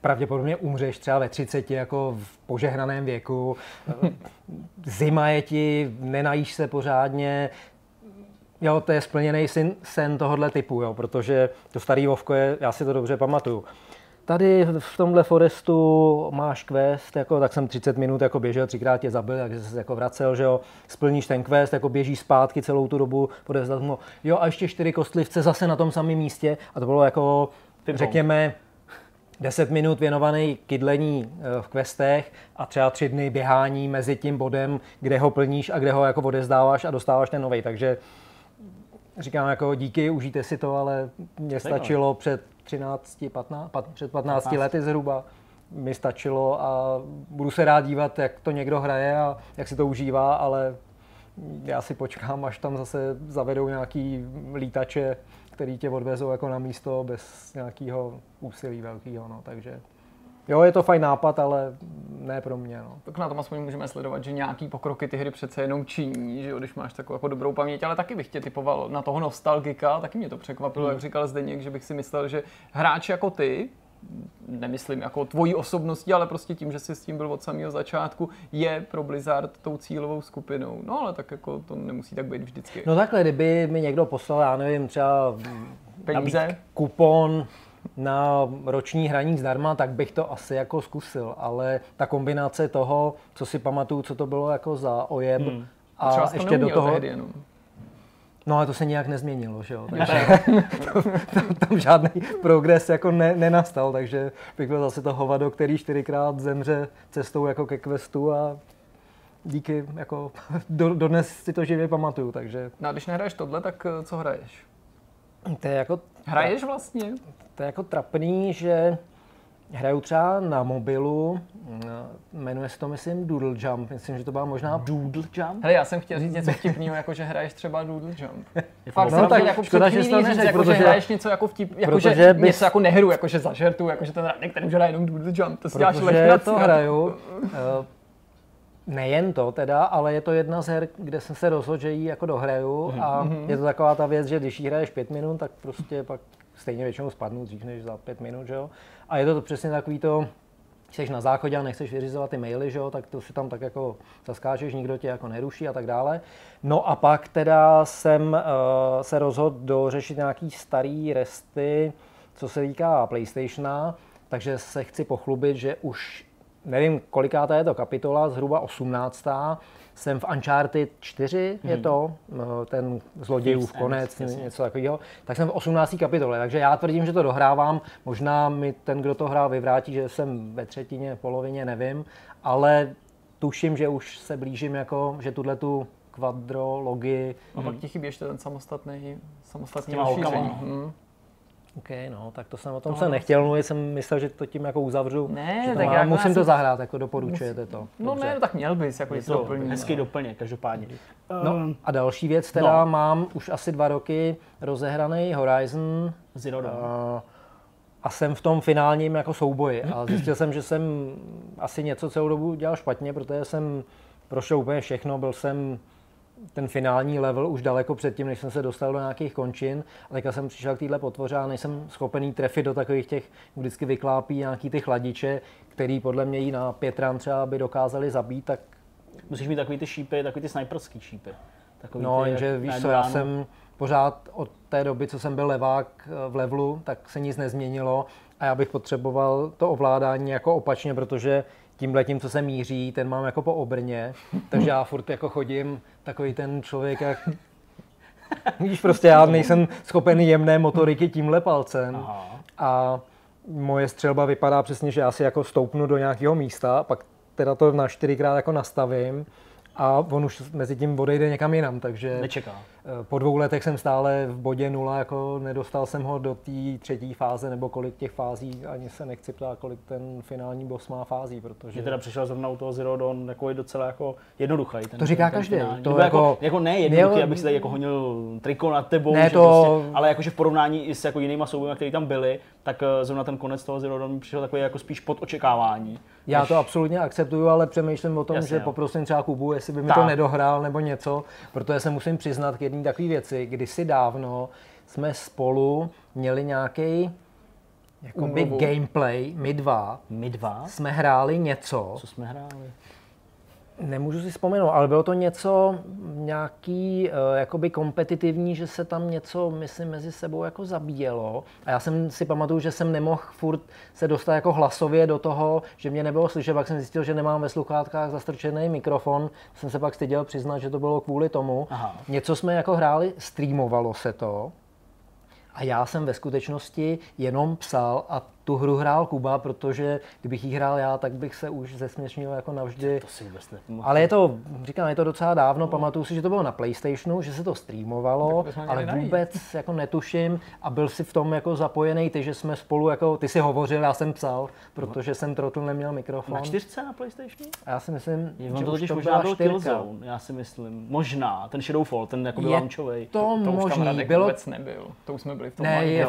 Pravděpodobně umřeš třeba ve 30 jako v požehnaném věku. Zima je ti, nenajíš se pořádně. Jo, to je splněný sen, sen tohohle typu, jo, protože to starý Vovko je, já si to dobře pamatuju. Tady v tomhle forestu máš quest, jako, tak jsem 30 minut jako běžel, třikrát tě zabil, takže se jako vracel, že jo, splníš ten quest, jako běžíš zpátky celou tu dobu, odevzdat mu, jo a ještě čtyři kostlivce zase na tom samém místě a to bylo jako, Ping-pong. řekněme, 10 minut věnovaný kydlení eh, v questech a třeba tři dny běhání mezi tím bodem, kde ho plníš a kde ho jako odezdáváš a dostáváš ten novej. Takže říkám jako díky, užijte si to, ale mně stačilo před 13, 15, pat- před 15 lety zhruba. Mi stačilo a budu se rád dívat, jak to někdo hraje a jak si to užívá, ale já si počkám, až tam zase zavedou nějaký lítače, který tě odvezou jako na místo bez nějakého úsilí velkého, no, takže jo, je to fajn nápad, ale ne pro mě, no. Tak na tom aspoň můžeme sledovat, že nějaký pokroky ty hry přece jenom činí, že jo, když máš takovou jako dobrou paměť, ale taky bych tě typoval na toho nostalgika, taky mě to překvapilo, jak říkal Zdeněk, že bych si myslel, že hráči jako ty, nemyslím jako tvojí osobností, ale prostě tím, že jsi s tím byl od samého začátku, je pro Blizzard tou cílovou skupinou. No ale tak jako to nemusí tak být vždycky. No takhle, kdyby mi někdo poslal, já nevím, třeba Peníze? kupon na roční hraní zdarma, tak bych to asi jako zkusil, ale ta kombinace toho, co si pamatuju, co to bylo jako za ojeb hmm. a Třeba to ještě do toho, jenom. No ale to se nějak nezměnilo, že jo? Takže tam, tam žádný progres jako ne, nenastal, takže bych byl zase to hovado, který čtyřikrát zemře cestou jako ke questu a díky, jako do, dodnes si to živě pamatuju, takže No a když nehraješ tohle, tak eh, co hraješ? To je jako, Hraješ vlastně? to je jako trapný, že Hraju třeba na mobilu, jmenuje se to, myslím, Doodle Jump. Myslím, že to byla možná Doodle Jump. Hele, já jsem chtěl říct něco vtipného, jako že hraješ třeba Doodle Jump. Fakt, no, tak jako škoda, že to neřek, jako, protože, že hraješ něco jako vtip, jako že bys... něco jako nehru, jako že zažertu, jako že ten radek, ten už hraje jenom Doodle Jump, to si děláš Protože to hraju, eh, nejen to teda, ale je to jedna z her, kde jsem se rozhodl, že ji jako dohraju mm-hmm. a mhm. je to taková ta věc, že když jí hraješ pět minut, tak prostě pak stejně většinou spadnu dřív než za pět minut, že jo. A je to přesně takový to, jsi na záchodě a nechceš vyřizovat ty maily, že jo, tak to si tam tak jako zaskáčeš, nikdo tě jako neruší a tak dále. No a pak teda jsem uh, se rozhodl dořešit nějaký starý resty, co se týká PlayStationa, takže se chci pochlubit, že už nevím, koliká je to kapitola, zhruba 18. Jsem v Uncharted 4, mm-hmm. je to, eh, ten zlodějův konec, něco takového. Tak jsem v 18. kapitole, takže já tvrdím, že to dohrávám. Možná mi ten, kdo to hrál, vyvrátí, že jsem ve třetině, polovině, nevím, ale tuším, že už se blížím jako, že tuhle tu kvadrologii. A pak ti chybí ještě ten samostatný, samostatný rozšíření. Hmm. OK, no, tak to jsem o tom no, jsem nechtěl mluvit, jsem myslel, že to tím jako uzavřu. Ne, tak já musím jsem... to zahrát, jako doporučujete musím... to. No Dobře. ne, no, tak měl bys, jako to doplně. Hezký doplně, každopádně. No ehm, a další věc, teda no. mám už asi dva roky rozehraný Horizon Zero Dawn. Uh, a jsem v tom finálním jako souboji. A zjistil jsem, že jsem asi něco celou dobu dělal špatně, protože jsem prošel úplně všechno, byl jsem ten finální level už daleko předtím, než jsem se dostal do nějakých končin. A teďka jsem přišel k téhle potvoře a nejsem schopený trefit do takových těch, vždycky vyklápí nějaký ty chladiče, který podle mě jí na pět rán třeba by dokázali zabít, tak... Musíš mít takový ty šípy, takový ty sniperský šípy. Takový no, jenže víš co, já jsem pořád od té doby, co jsem byl levák eh, v levelu, tak se nic nezměnilo a já bych potřeboval to ovládání jako opačně, protože tímhle tím, co se míří, ten mám jako po obrně, takže já furt jako chodím takový ten člověk, jak Víš, prostě já nejsem schopen jemné motoriky tímhle palcem. Aha. A moje střelba vypadá přesně, že já si jako stoupnu do nějakého místa, pak teda to na čtyřikrát jako nastavím a on už mezi tím odejde někam jinam, takže Nečeká. Eh, po dvou letech jsem stále v bodě nula, jako nedostal jsem ho do té třetí fáze, nebo kolik těch fází, ani se nechci ptát, kolik ten finální boss má fází, protože... Že teda přišel zrovna u toho Zero Dawn takový docela jako jednoduchý. Ten, to říká ten, každý. Ten to jako, jako, jako, ne jednoduchý, abych si tady jako honil triko nad tebou, ne, to... prostě, ale jakože v porovnání i s jako jinýma souboji, které tam byly, tak eh, zrovna ten konec toho Zero Dawn přišel takový jako spíš pod očekávání. Já než... to absolutně akceptuju, ale přemýšlím o tom, Jasně, že jo. poprosím třeba Kubu, jestli by mi tak. to nedohrál nebo něco, protože se musím přiznat k jedné takové věci, kdysi dávno jsme spolu měli nějaký jakoby gameplay, my dva. My dva? Jsme hráli něco. Co jsme hráli? Nemůžu si vzpomenout, ale bylo to něco nějaký uh, jakoby kompetitivní, že se tam něco, myslím, mezi sebou jako zabíjelo. A já jsem si pamatuju, že jsem nemohl furt se dostat jako hlasově do toho, že mě nebylo slyšet, pak jsem zjistil, že nemám ve sluchátkách zastrčený mikrofon. Jsem se pak styděl přiznat, že to bylo kvůli tomu. Aha. Něco jsme jako hráli, streamovalo se to. A já jsem ve skutečnosti jenom psal a tu hru hrál Kuba, protože kdybych ji hrál já, tak bych se už zesměšnil jako navždy. To si vůbec Ale je to, říkám, je to docela dávno, pamatuju si, že to bylo na Playstationu, že se to streamovalo, ale vůbec jako netuším a byl si v tom jako zapojený ty, že jsme spolu jako, ty si hovořil, já jsem psal, protože jsem trotu neměl mikrofon. Na čtyřce na Playstationu? A já si myslím, je, že to totiž možná byl Killzone, já si myslím. Možná, ten Shadowfall, ten jako byl launčový. To, to, to možný, bylo... vůbec nebyl. To už jsme byli v tom ne.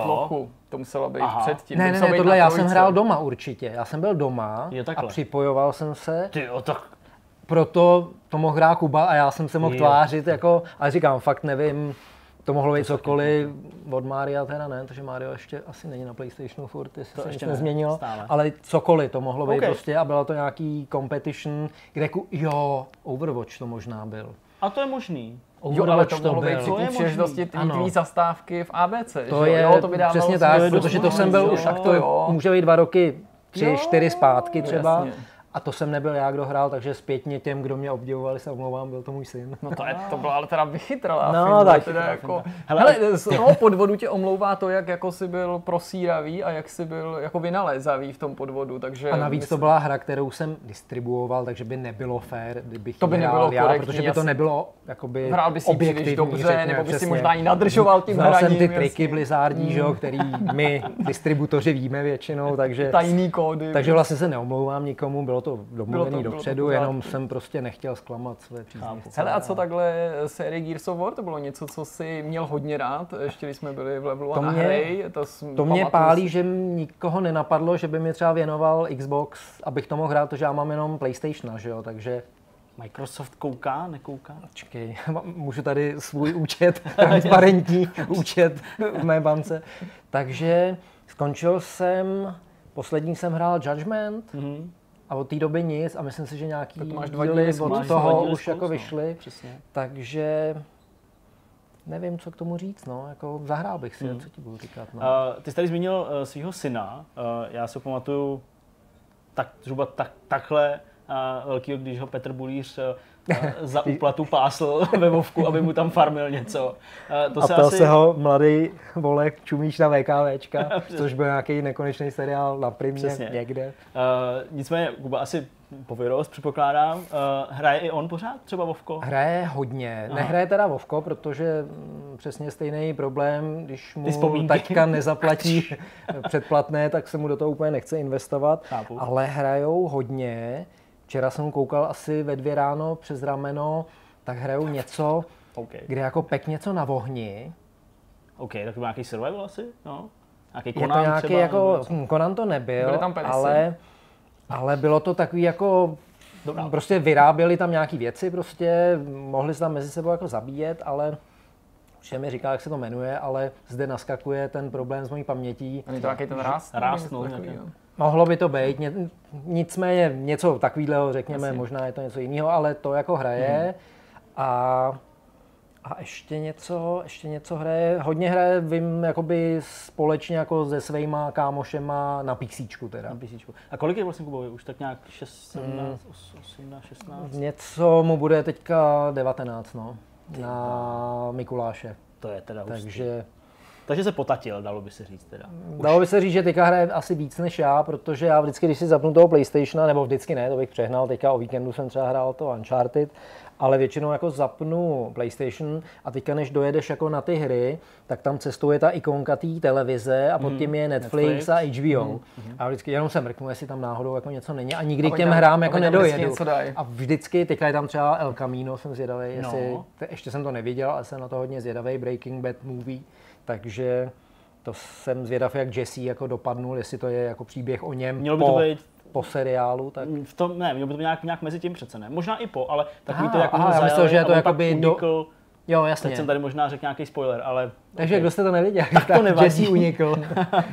To muselo být Aha. předtím. Ne, ne, ne, tohle já jsem hrál doma určitě. Já jsem byl doma a připojoval jsem se. Ty jo, tak proto to mohl hrát Kuba a já jsem se mohl jo. tvářit jako, ale říkám, fakt nevím, to mohlo být cokoliv od Maria teda ne, protože Mario ještě asi není na PlayStationu furt, jestli to se ještě nezměnilo, stále. ale cokoliv to mohlo být okay. prostě a bylo to nějaký competition, kde ku, jo, Overwatch to možná byl. A to je možný. Jo, ale to mohlo být při té příležitosti tvý zastávky v ABC. To že? je jo, to přesně tak, to protože to jsem byl už, tak to jo. může být dva roky, tři, jo, čtyři zpátky třeba. Jasně. A to jsem nebyl já, kdo hrál, takže zpětně těm, kdo mě obdivovali, se omlouvám, byl to můj syn. No to, je, to byla ale teda vychytralá No, finta, tak teda jako, hele, hele, z toho podvodu tě omlouvá to, jak jako jsi byl prosíravý a jak jsi byl jako vynalézavý v tom podvodu, takže... A navíc to myslím- byla hra, kterou jsem distribuoval, takže by nebylo fér, kdybych To by nebylo já, korektní, protože by to nebylo jakoby Hrál by si objektivní, dobře, řekněme, nebo by si možná i nadržoval tím Znal hraním. jsem ty triky jasně. Blizzardní, že jo, který my distributoři víme většinou, takže, Tajný kódy. takže vlastně se neomlouvám nikomu, bylo to domluvený bylo to dopředu, v pořádku. jenom jsem prostě nechtěl zklamat své příznivce. Hele, a co takhle série Gears of War? To bylo něco, co jsi měl hodně rád, ještě když jsme byli v levelu To a na mě- hry. To, To mě pálí, si. že nikoho nenapadlo, že by mi třeba věnoval Xbox, abych to mohl hrát, protože já mám jenom PlayStation, že jo, takže Microsoft kouká, nekouká? Počkej, můžu tady svůj účet, transparentní účet v mé bance. Takže skončil jsem, poslední jsem hrál Judgment Mhm. A od té doby nic a myslím si, že nějaký Tak máš dva díly díly od. Máš toho díly už spolu, jako no. vyšly. Přesně. Takže nevím, co k tomu říct, no, jako zahrál bych si, co ti budu říkat, no. Uh, ty jsi tady zmínil uh, svého syna. Uh, já si pamatuju tak, zhruba tak, takhle uh, velkýho, když ho Petr Bulíř uh, za úplatu pásl ve Vovku, aby mu tam farmil něco. To a se ptal asi... se ho mladý volek čumíš na VKVčka, což byl nějaký nekonečný seriál na primě Přesně. někde. Uh, nicméně, Kuba asi povědost, předpokládám. Uh, hraje i on pořád třeba Vovko? Hraje hodně. Aha. Nehraje teda Vovko, protože mm, přesně stejný problém, když mu taťka nezaplatí předplatné, tak se mu do toho úplně nechce investovat. Chápu. Ale hrajou hodně. Včera jsem koukal asi ve dvě ráno přes rameno, tak hrajou něco, OK. kde jako pek něco na vohni. OK, tak nějaký survival asi? No. Nějaký Je to Conan nějaký třeba, jako, nebo hm, Conan to nebyl, Byly tam penisy. ale, ale bylo to takový jako, Dobrá. prostě vyráběli tam nějaký věci, prostě mohli se tam mezi sebou jako zabíjet, ale Všem mi říká, jak se to jmenuje, ale zde naskakuje ten problém s mojí pamětí. Není to nějaký ten rást? Rást, no. Mohlo by to být, ně, nicméně něco takového, řekněme, Jasně. možná je to něco jiného, ale to jako hraje. A, a ještě něco, ještě něco hraje, hodně hraje, vím, jakoby společně jako se svýma kámošema na písíčku teda. Na PC. A kolik je vlastně Kubovi? Už tak nějak 6, 17, 18, 16? Něco mu bude teďka 19, no, na Mikuláše. To je teda hustý. Takže Takže se potatil, dalo by se říct teda. Dalo by se říct, že teďka hraje asi víc než já, protože já vždycky, když si zapnu toho PlayStationa, nebo vždycky ne, to bych přehnal, teďka o víkendu jsem třeba hrál to Uncharted, ale většinou jako zapnu PlayStation a teďka než dojedeš jako na ty hry, tak tam cestuje ta ikonka té televize a pod tím je Netflix, Netflix. a HBO. A vždycky jenom se mrknu, jestli tam náhodou jako něco není a nikdy k Aby těm tam- hrám jako nedojedu. A vždycky, teďka je tam třeba El Camino, jsem zvědavý, jestli, No. te, ještě jsem to neviděl, ale jsem na to hodně zvědavý, Breaking Bad movie, takže to jsem zvědav, jak Jesse jako dopadnul, jestli to je jako příběh o něm Mělo by po, to být po seriálu, tak v tom, ne, mělo by to být nějak, nějak mezi tím přece ne. Možná i po, ale takový to, Aha, jak aha, já myslel, že je to jakoby do- jo, Teď jasně. jsem tady možná řekl nějaký spoiler, ale... Takže ok. kdo jste to neviděl, tak, nevadí. Jesse unikl.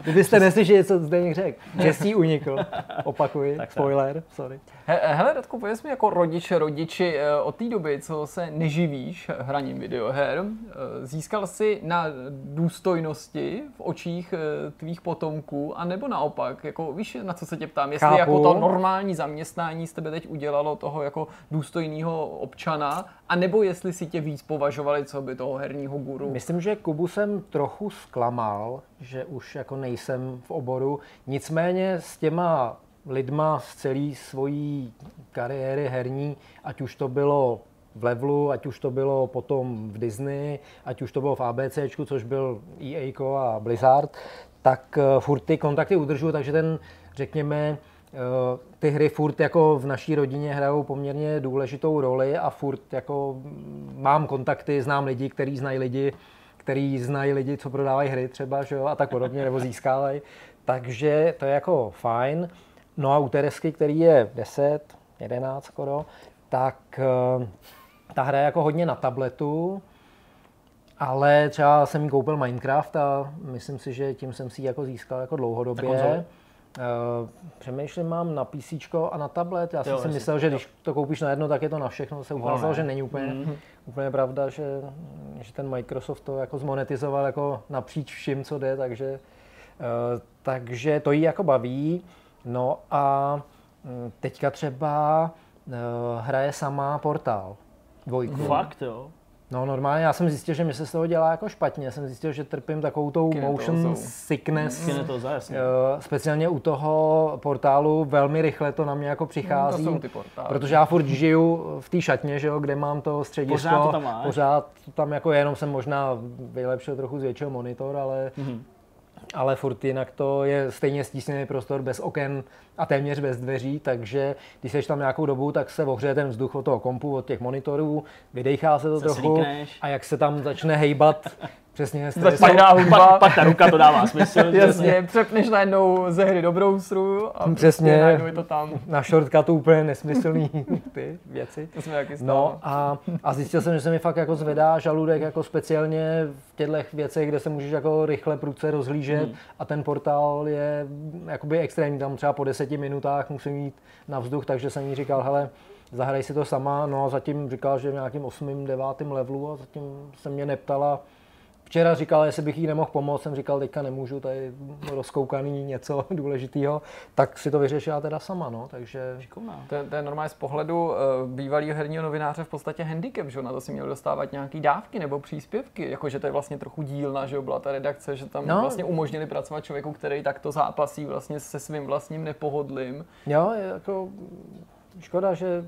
Kdybyste neslyšeli, co zde řekl. Jesse unikl. Opakuji, Tak, tak. spoiler, sorry. He, hele, Radku, pověz mi jako rodiče, rodiči, eh, od té doby, co se neživíš hraním videoher, eh, získal jsi na důstojnosti v očích eh, tvých potomků, anebo naopak, jako víš, na co se tě ptám, jestli Chápu. jako to normální zaměstnání z tebe teď udělalo toho jako důstojného občana, anebo jestli si tě víc považovali, co by toho herního guru. Myslím, že Kubu jsem trochu zklamal, že už jako nejsem v oboru. Nicméně s těma lidma z celé svojí kariéry herní, ať už to bylo v Levelu, ať už to bylo potom v Disney, ať už to bylo v ABCčku, což byl EA a Blizzard, tak eh, furt ty kontakty udržuju, takže ten, řekněme, eh, ty hry furt jako v naší rodině hrajou poměrně důležitou roli a furt jako mm, mám kontakty, znám lidi, kteří znají lidi, který znají lidi, co prodávají hry třeba, že jo, a tak podobně, nebo získávají. Takže to je jako fajn. No a u Teresky, který je 10, 11 skoro, tak eh, ta hra je jako hodně na tabletu, ale třeba jsem koupil Minecraft a myslím si, že tím jsem si ji jako získal jako dlouhodobě. Uh, přemýšlím, mám na PC a na tablet. Já jsem Jo, si myslel, že když to koupíš na jedno, tak je to na všechno. Se ukázalo, ne. že není úplně, Mhm. úplně pravda, že, že ten Microsoft to jako zmonetizoval jako napříč vším, co jde, takže, uh, takže to jí jako baví. No a mm, teďka třeba uh, hraje sama portál. Dvojku. Fakt jo? No normálně, já jsem zjistil, že mi se z toho dělá jako špatně. Jsem zjistil, že trpím takovou tou motion sickness. Kinetoza, jasně. Uh, speciálně u toho portálu velmi rychle to na mě jako přichází. No, to jsou ty portály. Protože já furt žiju v té šatně, že jo, kde mám to středisko. Pořád to tam máš? Pořád to tam jako jenom jsem možná vylepšil trochu z většího monitor, ale mm-hmm ale furt jinak to je stejně stísněný prostor bez oken a téměř bez dveří, takže když jsi tam nějakou dobu, tak se ohřeje ten vzduch od toho kompu, od těch monitorů, vydechá se to se trochu slíkneš. a jak se tam začne hejbat, Přesně, Začíná hudba. Pak, pak ta ruka to dává smysl. Jasně, přepneš najednou ze hry do browseru a Přesně, je to tam. Na shortcutu úplně nesmyslný ty věci. To jsme jaký No a, a zjistil jsem, že se mi fakt jako zvedá žaludek jako speciálně v těchto věcech, kde se můžeš jako rychle prudce rozhlížet hmm. a ten portál je jakoby extrémní, tam třeba po deseti minutách musím jít na vzduch, takže jsem jí říkal, hele, zahraj si to sama, no a zatím říkal, že v nějakým 8. 9. levelu a zatím se mě neptala, Včera říkal, jestli bych jí nemohl pomoct, jsem říkal, teďka nemůžu, tady rozkoukaný něco důležitého, tak si to vyřešila teda sama, no, takže... To, to je normálně z pohledu uh, bývalého herního novináře v podstatě handicap, že na to si měl dostávat nějaký dávky nebo příspěvky, jakože to je vlastně trochu dílna, že byla ta redakce, že tam no. vlastně umožnili pracovat člověku, který takto zápasí vlastně se svým vlastním nepohodlím. Jo, jako škoda, že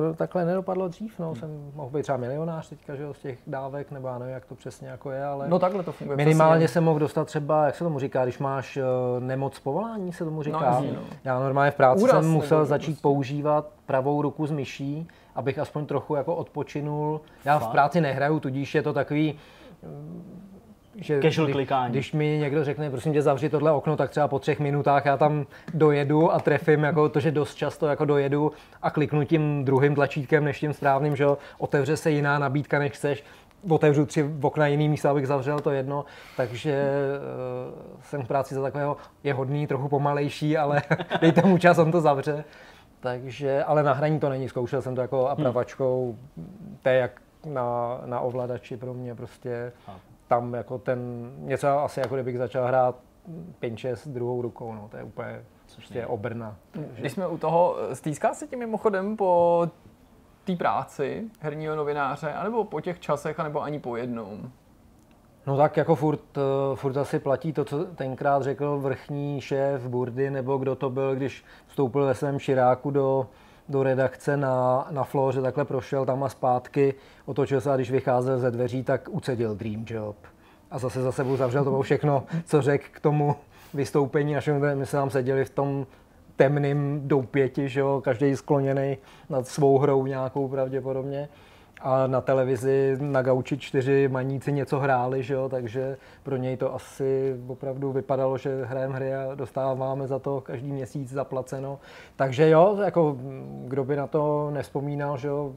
to takhle nedopadlo dřív, no, jsem mohl být třeba milionář teďka, že jo, z těch dávek, nebo já nevím, jak to přesně jako je, ale no takhle to funguje. Minimálně přesně. jsem mohl dostat třeba, jak se tomu říká, když máš uh, nemoc povolání, se tomu říká. No, no. Já normálně v práci Úraz, jsem musel začít prostě. používat pravou ruku s myší, abych aspoň trochu jako odpočinul. Já Fakt? v práci nehraju, tudíž je to takový že Casual když, klikání. když mi někdo řekne, prosím tě, zavři tohle okno, tak třeba po třech minutách já tam dojedu a trefím, jako to, že dost často jako dojedu a kliknu tím druhým tlačítkem než tím správným, že otevře se jiná nabídka, než chceš, otevřu tři okna jiný místa, abych zavřel to jedno, takže uh, jsem v práci za takového, je hodný, trochu pomalejší, ale dejte mu čas, on to zavře. Takže, ale na hraní to není, zkoušel jsem to jako apravačkou, to je jak na, na ovladači pro mě prostě tam jako ten, něco asi jako kdybych začal hrát 5-6 druhou rukou, no, to je úplně prostě obrna. Když jsme u toho, stýská se tím mimochodem po té práci herního novináře, anebo po těch časech, anebo ani po jednom? No tak jako furt, eh, furt asi platí to, co tenkrát řekl vrchní šéf Burdy, nebo kdo to byl, když vstoupil ve svém širáku do, do redakce na, na Floře, takhle prošel tam a zpátky, otočil se a když vycházel ze dveří, tak ucedil Dream Job. A zase za sebou zavřel, to bylo všechno, co řekl k tomu vystoupení našemu, my jsme tam seděli v tom temným doupěti, že jo, každý skloněný nad svou hrou nějakou pravděpodobně. A na televizi na gauči čtyři maníci něco hráli, že jo, takže pro něj to asi opravdu vypadalo, že hrajeme hry a dostáváme za to každý měsíc zaplaceno. Takže jo, jako kdo by na to nespomínal, že jo,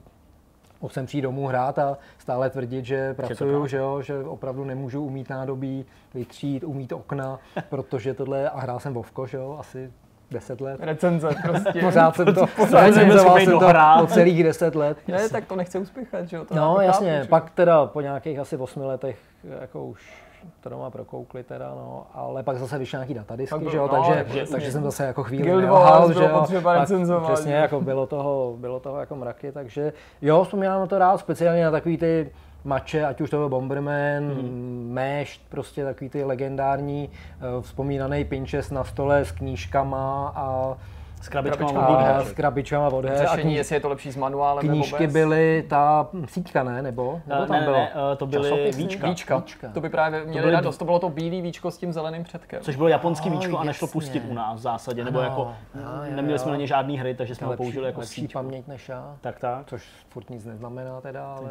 mohl jsem přijít domů hrát a stále tvrdit, že pracuju, že, jo, že opravdu nemůžu umít nádobí, vytřít, umít okna, protože tohle, a hrál jsem Vovko, že jo, asi 10 let. Recenze prostě. Pořád jsem to, recenzoval jsem to po celých 10 let. Ne, tak to nechce uspěchat, že jo? To no jasně, chápu, pak teda po nějakých asi 8 letech jako už to doma prokoukli teda, no, ale pak zase vyšly nějaký datadisky, byl, že jo, no, takže, takže, takže jsem zase jako chvíli Guild Wars že jo, pak, přesně, jako bylo toho, bylo toho jako mraky, takže jo, vzpomínám na to rád, speciálně na takový ty mače, ať už to byl Bomberman, hmm. Mešt, prostě takový ty legendární, uh, vzpomínaný Pinchest na stole s knížkama a s krabičkama her. S krabičkama od her. Řešení, jestli je to lepší s manuálem Knížky nebo bez? byly ta síťka, ne? Nebo, nebo tam ne, bylo? Ne, to byly víčka. víčka. víčka. To by právě měli to byly... radost. To bylo to bílé víčko s tím zeleným předkem. Což bylo japonský oh, víčko a nešlo pustit u nás v zásadě. Nebo jako, no, neměli jsme na ně žádný hry, takže jsme ho použili jako lepší paměť než já. Tak tak. Což furt nic neznamená teda, ale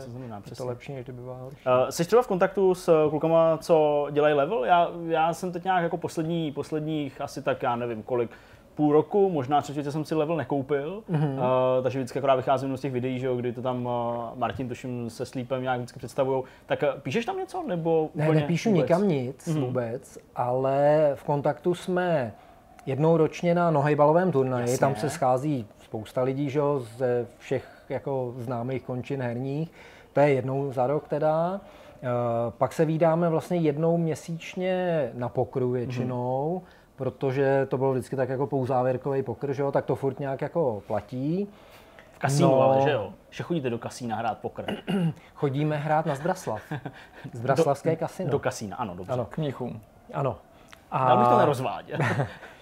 je to lepší, než kdyby bylo Jsi třeba v kontaktu s klukama, co dělají level? Já, já jsem teď nějak jako poslední, posledních asi tak, já nevím kolik, půl roku, možná třetí jsem si level nekoupil, mm-hmm. uh, takže vždycky akorát vycházím z těch videí, že jo, kdy to tam uh, Martin tuším se Slípem nějak vždycky představují. Tak uh, píšeš tam něco nebo Ne, nepíšu vůbec? nikam nic mm-hmm. vůbec, ale v kontaktu jsme jednou ročně na nohejbalovém turnaji, Jasně. tam se schází spousta lidí, že jo, ze všech jako známých končin herních. To je jednou za rok teda. Uh, pak se vídáme vlastně jednou měsíčně na pokru většinou. Mm-hmm protože to bylo vždycky tak jako pouzávěrkový pokr, že jo, tak to furt nějak jako platí. V kasínu, no, ale že jo? Že chodíte do kasína hrát pokr. Chodíme hrát na Zbraslav. Zbraslavské kasino. Do kasína, ano, dobře. Ano, k mnichům. Ano. A... Dál bych to nerozváděl.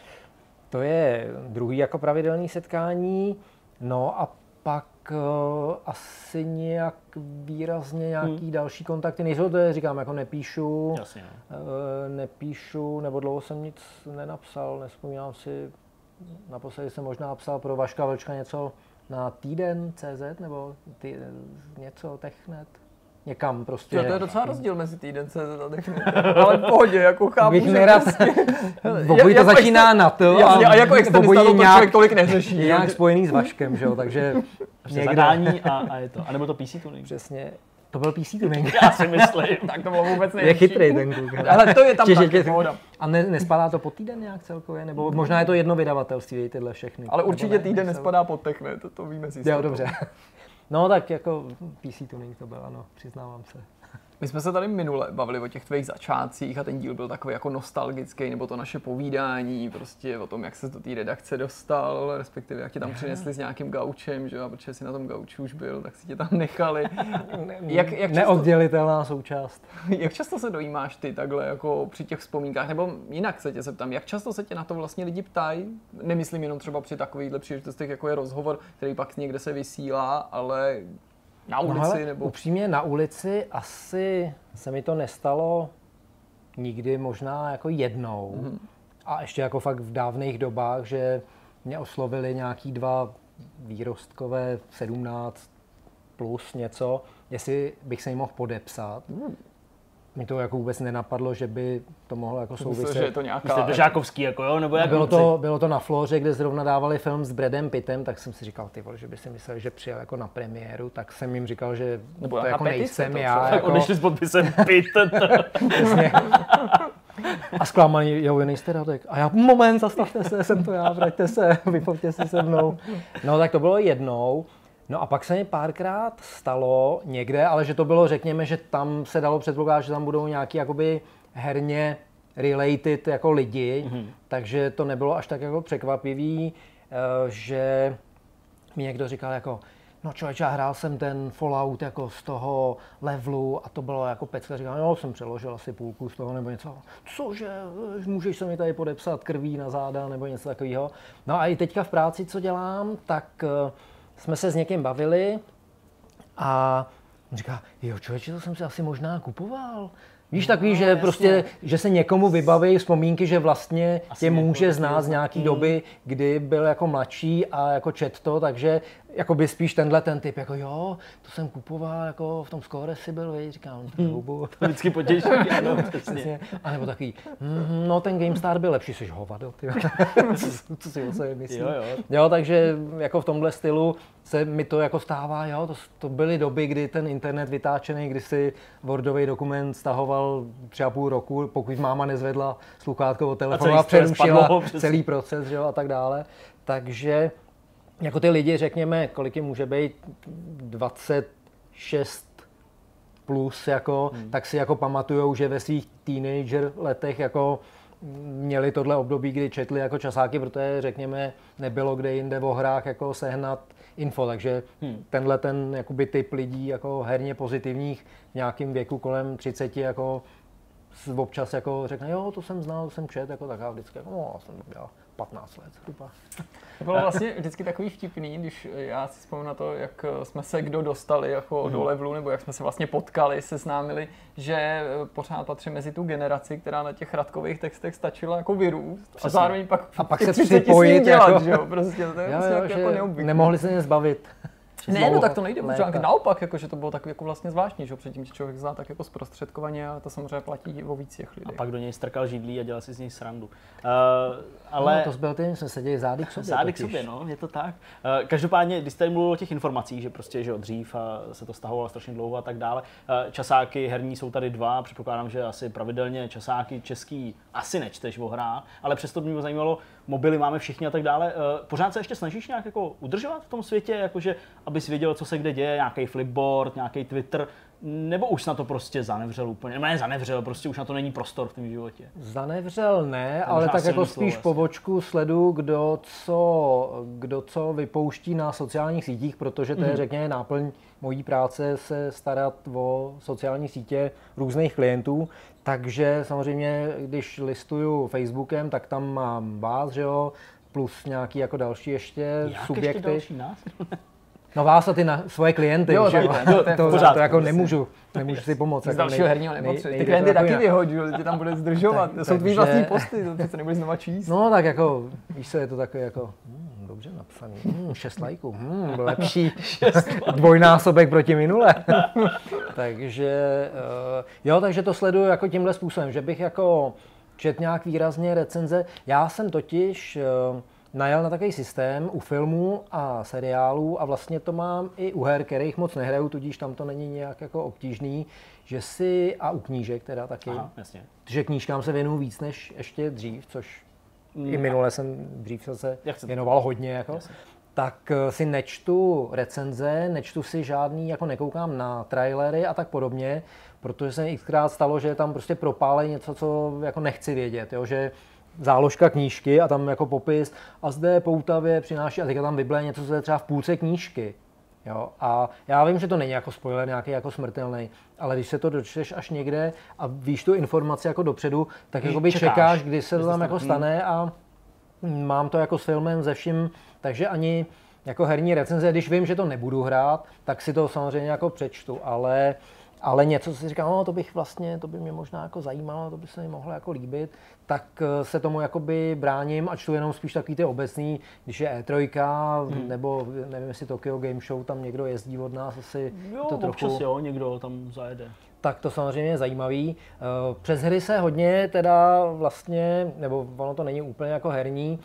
to je druhý jako pravidelný setkání. No a pak uh, asi nějak výrazně nějaký hmm. další kontakty. Nejsou, to je, říkám, jako nepíšu, Jasně, uh, nepíšu, nebo dlouho jsem nic nenapsal, nespomínám si, naposledy jsem možná psal pro Vaška Vlčka něco na týden CZ, nebo ty, něco Technet, někam prostě. Jo, to je docela rozdíl mezi týden se ale v pohodě, jako chápu, Bych nerad, prostě... Obojí to začíná na to jasně, a, a jako externista to nějak, člověk tolik neřeší. Nějak spojený s Vaškem, že jo, takže prostě někde... zadání a, a, je to. A nebo to PC tuning. Přesně. To byl PC tuning. Já si myslím. tak to bylo vůbec nejlepší. Je chytrý ten kluk. Ale to je tam Čiže, taky A ne, nespadá to pod týden nějak celkově? Nebo možná je to jedno vydavatelství, tyhle všechny. Ale určitě týden nespadá pod Techne, to, to víme si. Jo, dobře. No tak jako PC tuning to byl, ano, přiznávám se. My jsme se tady minule bavili o těch tvých začátcích a ten díl byl takový jako nostalgický, nebo to naše povídání, prostě o tom, jak se do té redakce dostal, respektive jak tě tam přinesli s nějakým gaučem, že jo, a protože jsi na tom gauči už byl, tak si tě tam nechali. jak, jak často, Neoddělitelná součást. Jak často se dojímáš ty takhle jako při těch vzpomínkách, nebo jinak se tě zeptám, jak často se tě na to vlastně lidi ptají? Nemyslím jenom třeba při takovýchhle příležitostech, jako je rozhovor, který pak někde se vysílá, ale na no ulici? No, nebo... Upřímně na ulici asi se mi to nestalo nikdy, možná jako jednou. Mm-hmm. A ještě jako fakt v dávných dobách, že mě oslovili nějaký dva výrostkové 17 plus něco, jestli bych se jim mohl podepsat. Mm mi to jako vůbec nenapadlo, že by to mohlo jako souviset. Myslím, že je to nějaká... To Žákovský, jako jo? Nebo jak bylo, to, bylo to na Floře, kde zrovna dávali film s Bradem Pittem, tak jsem si říkal, ty vole, že by si myslel, že přijel jako na premiéru, tak jsem jim říkal, že nebo to jako nejsem to, já. Tak jako... odešli s podpisem Pitt. A zklamaný, jo, vy nejste Radek. A já, moment, zastavte se, jsem to já, vraťte se, vyfoťte se se mnou. No tak to bylo jednou. No a pak se mi párkrát stalo někde, ale že to bylo, řekněme, že tam se dalo předpokládat, že tam budou nějaký jakoby herně related jako lidi, mm-hmm. takže to nebylo až tak jako překvapivý, eh, že mi někdo říkal jako, no člověče, já hrál jsem ten Fallout jako z toho levelu a to bylo jako pecka. Říkal, no jsem přeložil asi půlku z toho nebo něco. Cože, můžeš se mi tady podepsat krví na záda nebo něco takového. No a i teďka v práci, co dělám, tak eh, jsme se s někým bavili a on říká, jo člověče, to jsem si asi možná kupoval. Víš, no, takový, že jasně. prostě, že se někomu vybaví vzpomínky, že vlastně Asi tě může znát z nějaký mm. doby, kdy byl jako mladší a jako čet to, takže jako by spíš tenhle ten typ, jako jo, to jsem kupoval, jako v tom skóre si byl, víš, říkám, to hmm. To vždycky potěší, ano, přesně. A nebo takový, mm, no ten GameStar byl lepší, jsi hovado, ty. co, co si o sobě myslí. Jo, jo. jo, takže jako v tomhle stylu se mi to jako stává, jo, to, to byly doby, kdy ten internet vytáčený, kdy si Wordový dokument stahoval tři a půl roku, pokud máma nezvedla sluchátko od telefonu a, a přerušila celý proces, jo, a tak dále. Takže jako ty lidi, řekněme, kolik jim může být, 26 plus, jako, hmm. tak si jako pamatujou, že ve svých teenager letech jako měli tohle období, kdy četli jako časáky, protože řekněme nebylo kde jinde v hrách jako sehnat info, takže hmm. tenhle ten jakoby typ lidí jako herně pozitivních v nějakém věku kolem 30 jako občas jako řekne, jo, to jsem znal, to jsem čet, jako tak já vždycky, jako, no, jsem dělal 15 let zhruba. To bylo vlastně vždycky takový vtipný, když já si vzpomínám na to, jak jsme se kdo dostali jako mm. do levelu, nebo jak jsme se vlastně potkali, seznámili, že pořád patří mezi tu generaci, která na těch radkových textech stačila jako vyrůst. A zároveň pak a pak se připojit dělat, jako... že jo? Prostě to je jo, jo, jako neobvyklý. Nemohli se ně zbavit. Ne, no tak to nejde, možná naopak, jako, že to bylo tak jako vlastně zvláštní, že předtím tě člověk zná tak jako zprostředkovaně a to samozřejmě platí o víc těch lidí. A pak do něj strkal židlí a dělal si z něj srandu. Uh, ale... No, to byl ty, jsme seděli zády k sobě. Zády k sobě, no, je to tak. Uh, každopádně, když jste mluvil o těch informacích, že prostě, že dřív a se to stahovalo strašně dlouho a tak dále, uh, časáky herní jsou tady dva, předpokládám, že asi pravidelně časáky český asi nečteš o hrách, ale přesto by mě zajímalo, mobily máme všichni a tak dále. Uh, pořád se ještě snažíš nějak jako udržovat v tom světě, jakože abys věděl, co se kde děje, nějaký flipboard, nějaký Twitter, Nebo už na to prostě zanevřel úplně? Ne, zanevřel, prostě už na to není prostor v tom životě. Zanevřel ne, ale tak jako spíš vlastně. pobočku sledu, kdo co, kdo co vypouští na sociálních sítích, protože to je, mm. řekněme, náplň mojí práce se starat o sociální sítě různých klientů. Takže samozřejmě, když listuju Facebookem, tak tam mám vás, že jo, plus nějaký jako další ještě Jak subjekty. Ještě další nás? No vás a ty na svoje klienty, jo, že jo, to, to, to, to jako nemůžu, nemůžu si pomoct. Z jako dalšího nej, herního nepotřebuji. Ty klienty taky vyhodí, tě tam bude zdržovat. to jsou tvý vlastní posty, to přece nebudeš znova číst. No tak jako, víš co, je to takové jako, hmm, dobře napsaný, hmm, šest lajků, hmm, lepší dvojnásobek proti minule. takže, uh, jo, takže to sleduju jako tímhle způsobem, že bych jako čet nějak výrazně recenze. Já jsem totiž, uh, najel na takový systém u filmů a seriálů a vlastně to mám i u her, kterých moc nehraju, tudíž tam to není nějak jako obtížný, že si, a u knížek teda taky, Aha, jasně. že knížkám se věnuju víc než ještě dřív, což mm. i minule jsem dřív se věnoval hodně, jako, jasně. tak eh, si nečtu recenze, nečtu si žádný, jako nekoukám na trailery a tak podobně, protože se mi xkrát stalo, že tam prostě propálej něco, co jako nechci vědět, jo, že záložka knížky a tam jako popis a zde poutavě přináší a teďka tam vyble něco, co je třeba v půlce knížky. Jo? A já vím, že to není jako spoiler nějaký jako smrtelný, ale když se to dočteš až někde a víš tu informaci jako dopředu, tak jako by čekáš, čekáš, kdy se to tam jako stane a mám to jako s filmem ze vším, takže ani jako herní recenze, když vím, že to nebudu hrát, tak si to samozřejmě jako přečtu, ale ale něco, co si říkám, no, to bych vlastně, to by mě možná jako zajímalo, to by se mi mohlo jako líbit, tak eh, se tomu jakoby bráním a čtu jenom spíš takový ty obecný, když je E3, hmm. nebo nevím, jestli Tokyo Game Show, tam někdo jezdí od nás asi. Jo, to trochu, občas jo, někdo tam zajede. Tak to samozřejmě je zajímavý. Eh, přes hry se hodně teda vlastně, nebo ono to není úplně jako herní,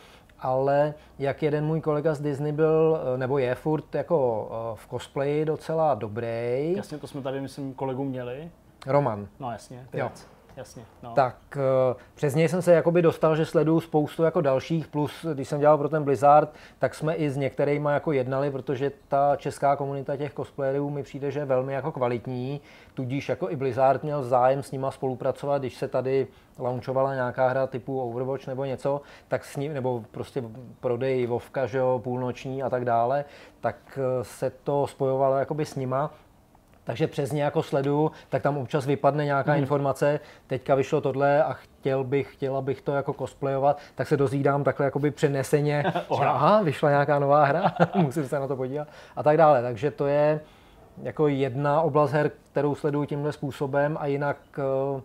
ale jak jeden můj kolega z Disney byl, eh, nebo je furt jako v cosplayi docela dobrý. Jasně, to jsme tady, myslím, kolegům měli. Roman. No jasně, ty jo. Jasně, no. Tak uh, přes něj jsem se jakoby dostal, že sleduju spoustu jako dalších, plus když jsem dělal pro ten Blizzard, tak jsme i s některými jako jednali, protože ta česká komunita těch cosplayerů mi přijde, že je velmi jako kvalitní, tudíž jako i Blizzard měl zájem s nima spolupracovat, když se tady launchovala nějaká hra typu Overwatch nebo něco, tak s ním, nebo prostě prodej Vovka, že jo, půlnoční a tak dále, tak eh, se to spojovalo jakoby s nima takže přes ně jako sleduju, tak tam občas vypadne nějaká mm. informace, teďka vyšlo tohle a chtěl bych, chtěla bych to jako cosplayovat, tak se dozvídám takhle jakoby přeneseně, že aha, vyšla nějaká nová hra, musím se na to podívat a tak dále. Takže to je jako jedna oblast her, kterou sleduju tímhle způsobem a jinak eh,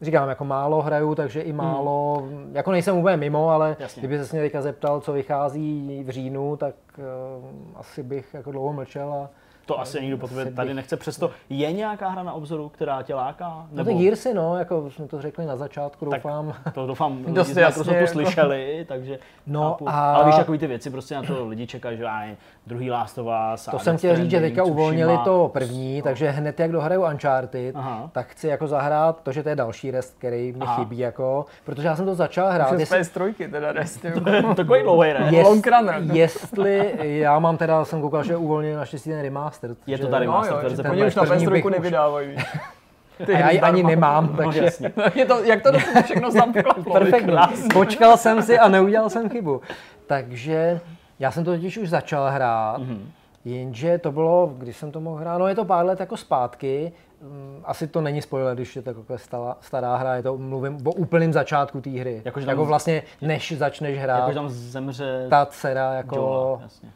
říkám, jako málo hraju, takže i málo, mm. jako nejsem úplně mimo, ale Jasně. kdyby se mě teďka zeptal, co vychází v říjnu, tak uh, asi bych jako dlouho mlčel a to asi nikdo po tobě tady nechce. Přesto je nějaká hra na obzoru, která tě láká? Nebo... No ty Gearsy, no, jako jsme to řekli na začátku, doufám. Tak to doufám, lidi jsme jasně, to jako... slyšeli, takže no a... Ale víš, takový ty věci, prostě na to lidi čekají, že aj, druhý Last of Us. To jsem chtěl říct, že teďka uvolnili to první, no. takže hned jak dohraju Uncharted, Aha. tak chci jako zahrát to, že to je další rest, který mi Aha. chybí, jako, protože já jsem to začal hrát. Už jestli... trojky teda rest. Takový dlouhý rest. Jest, jestli, já mám teda, jsem koukal, že uvolnili naštěstí ten remaster. Je to tady no, master verze. Oni už na PS3 nevydávají. Ty a já ji ani nemám, no, takže... No, je to, jak to všechno znám Perfektní. Počkal jsem si a neudělal jsem chybu. Takže já jsem to totiž už začal hrát, mm-hmm. jenže to bylo, když jsem to mohl hrát, no je to pár let jako zpátky, mm, asi to není spoiler, když je to takové stará, stará hra, je to, mluvím o úplným začátku té hry. Jako, jako vlastně, než začneš hrát. Jako, tam zemře ta dcera, jako... Jola, jasně.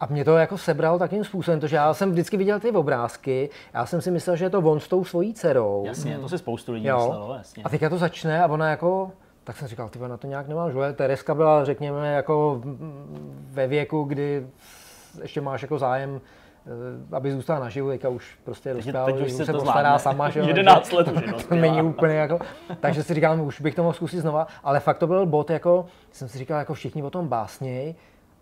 A mě to jako sebral takým způsobem, že já jsem vždycky viděl ty obrázky, já jsem si myslel, že je to on s tou svojí dcerou. Jasně, to si spoustu lidí jo. myslelo, jasně. A teďka to začne a ona jako, tak jsem říkal, ty na to nějak nemám, že Tereska byla, řekněme, jako ve věku, kdy ještě máš jako zájem eh, aby zůstala naživu, teďka už prostě dostala, teď už se, se postará sama, že 11 let už to není úplně jako, takže si říkal, už bych to mohl zkusit znova, ale fakt to byl bod, jako, jsem si říkal, jako všichni o tom básněj,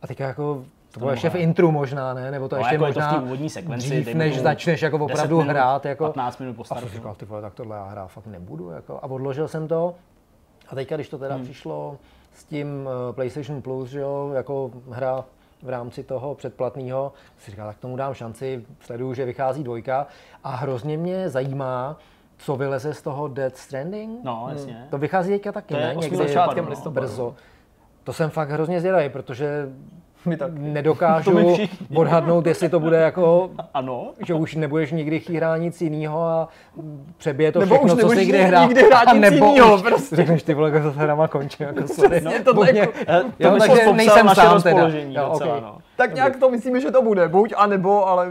a teďka jako to bylo ještě v intru možná, ne? Nebo to no, ještě jako možná to v úvodní sekvenci, dřív, než začneš jako opravdu minut, hrát. Jako, 15 minut po A jsem říkal, ty vole, tak tohle já hrát fakt nebudu. Jako. A odložil jsem to. A teďka, když to teda hmm. přišlo s tím uh, PlayStation Plus, že jo, jako hra v rámci toho předplatného. Si říkal, tak tomu dám šanci, sleduju, že vychází dvojka a hrozně mě zajímá, co vyleze z toho Dead Stranding. No, jasně. Hmm. To vychází teďka taky, To je ne? Někdy začátkem no, listopadu. Brzo. To jsem fakt hrozně zvědavý, protože My taky. To nedokážu my všichni. odhadnout, jestli to bude jako Ano. že už nebudeš nikdy chtít hrát nic jiného a přebije to Nebo všechno, už co jsi kdy nikdy hrál. hrát a nic nebo jinýho, už prostě. řekneš, ty vole, s hrama končím, jako sorry. Přesně, to Buď tak mě- jako- Jo, to takže nejsem sám teda. Jo, docela, ok. no. Tak nějak to myslíme, že to bude. Buď a nebo, ale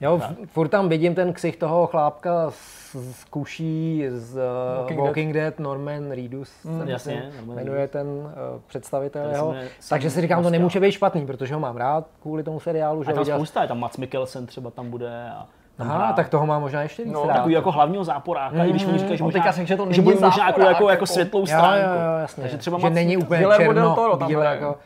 Jo, v- furt tam vidím ten ksich toho chlápka z, z kuší z uh, Walking Walking, Dead. Norman Reedus, se myslím, jasně, Norman jmenuje ten uh, představitel Ten jeho. Takže si říkám, to nemůže být špatný, protože ho mám rád kvůli tomu seriálu, že A tam viděl. spousta, je tam Mats Mikkelsen třeba tam bude. A Aha, tak toho mám možná ještě víc No, rád. Takový jako hlavního záporáka, i když oni říkají, že možná, teďka řekl, že to že není bude možná jako, záporák, jako, jako jako- světlou Jo, stránku. jo, jo, jasně. Takže třeba že není úplně černo, tam bílé, jako,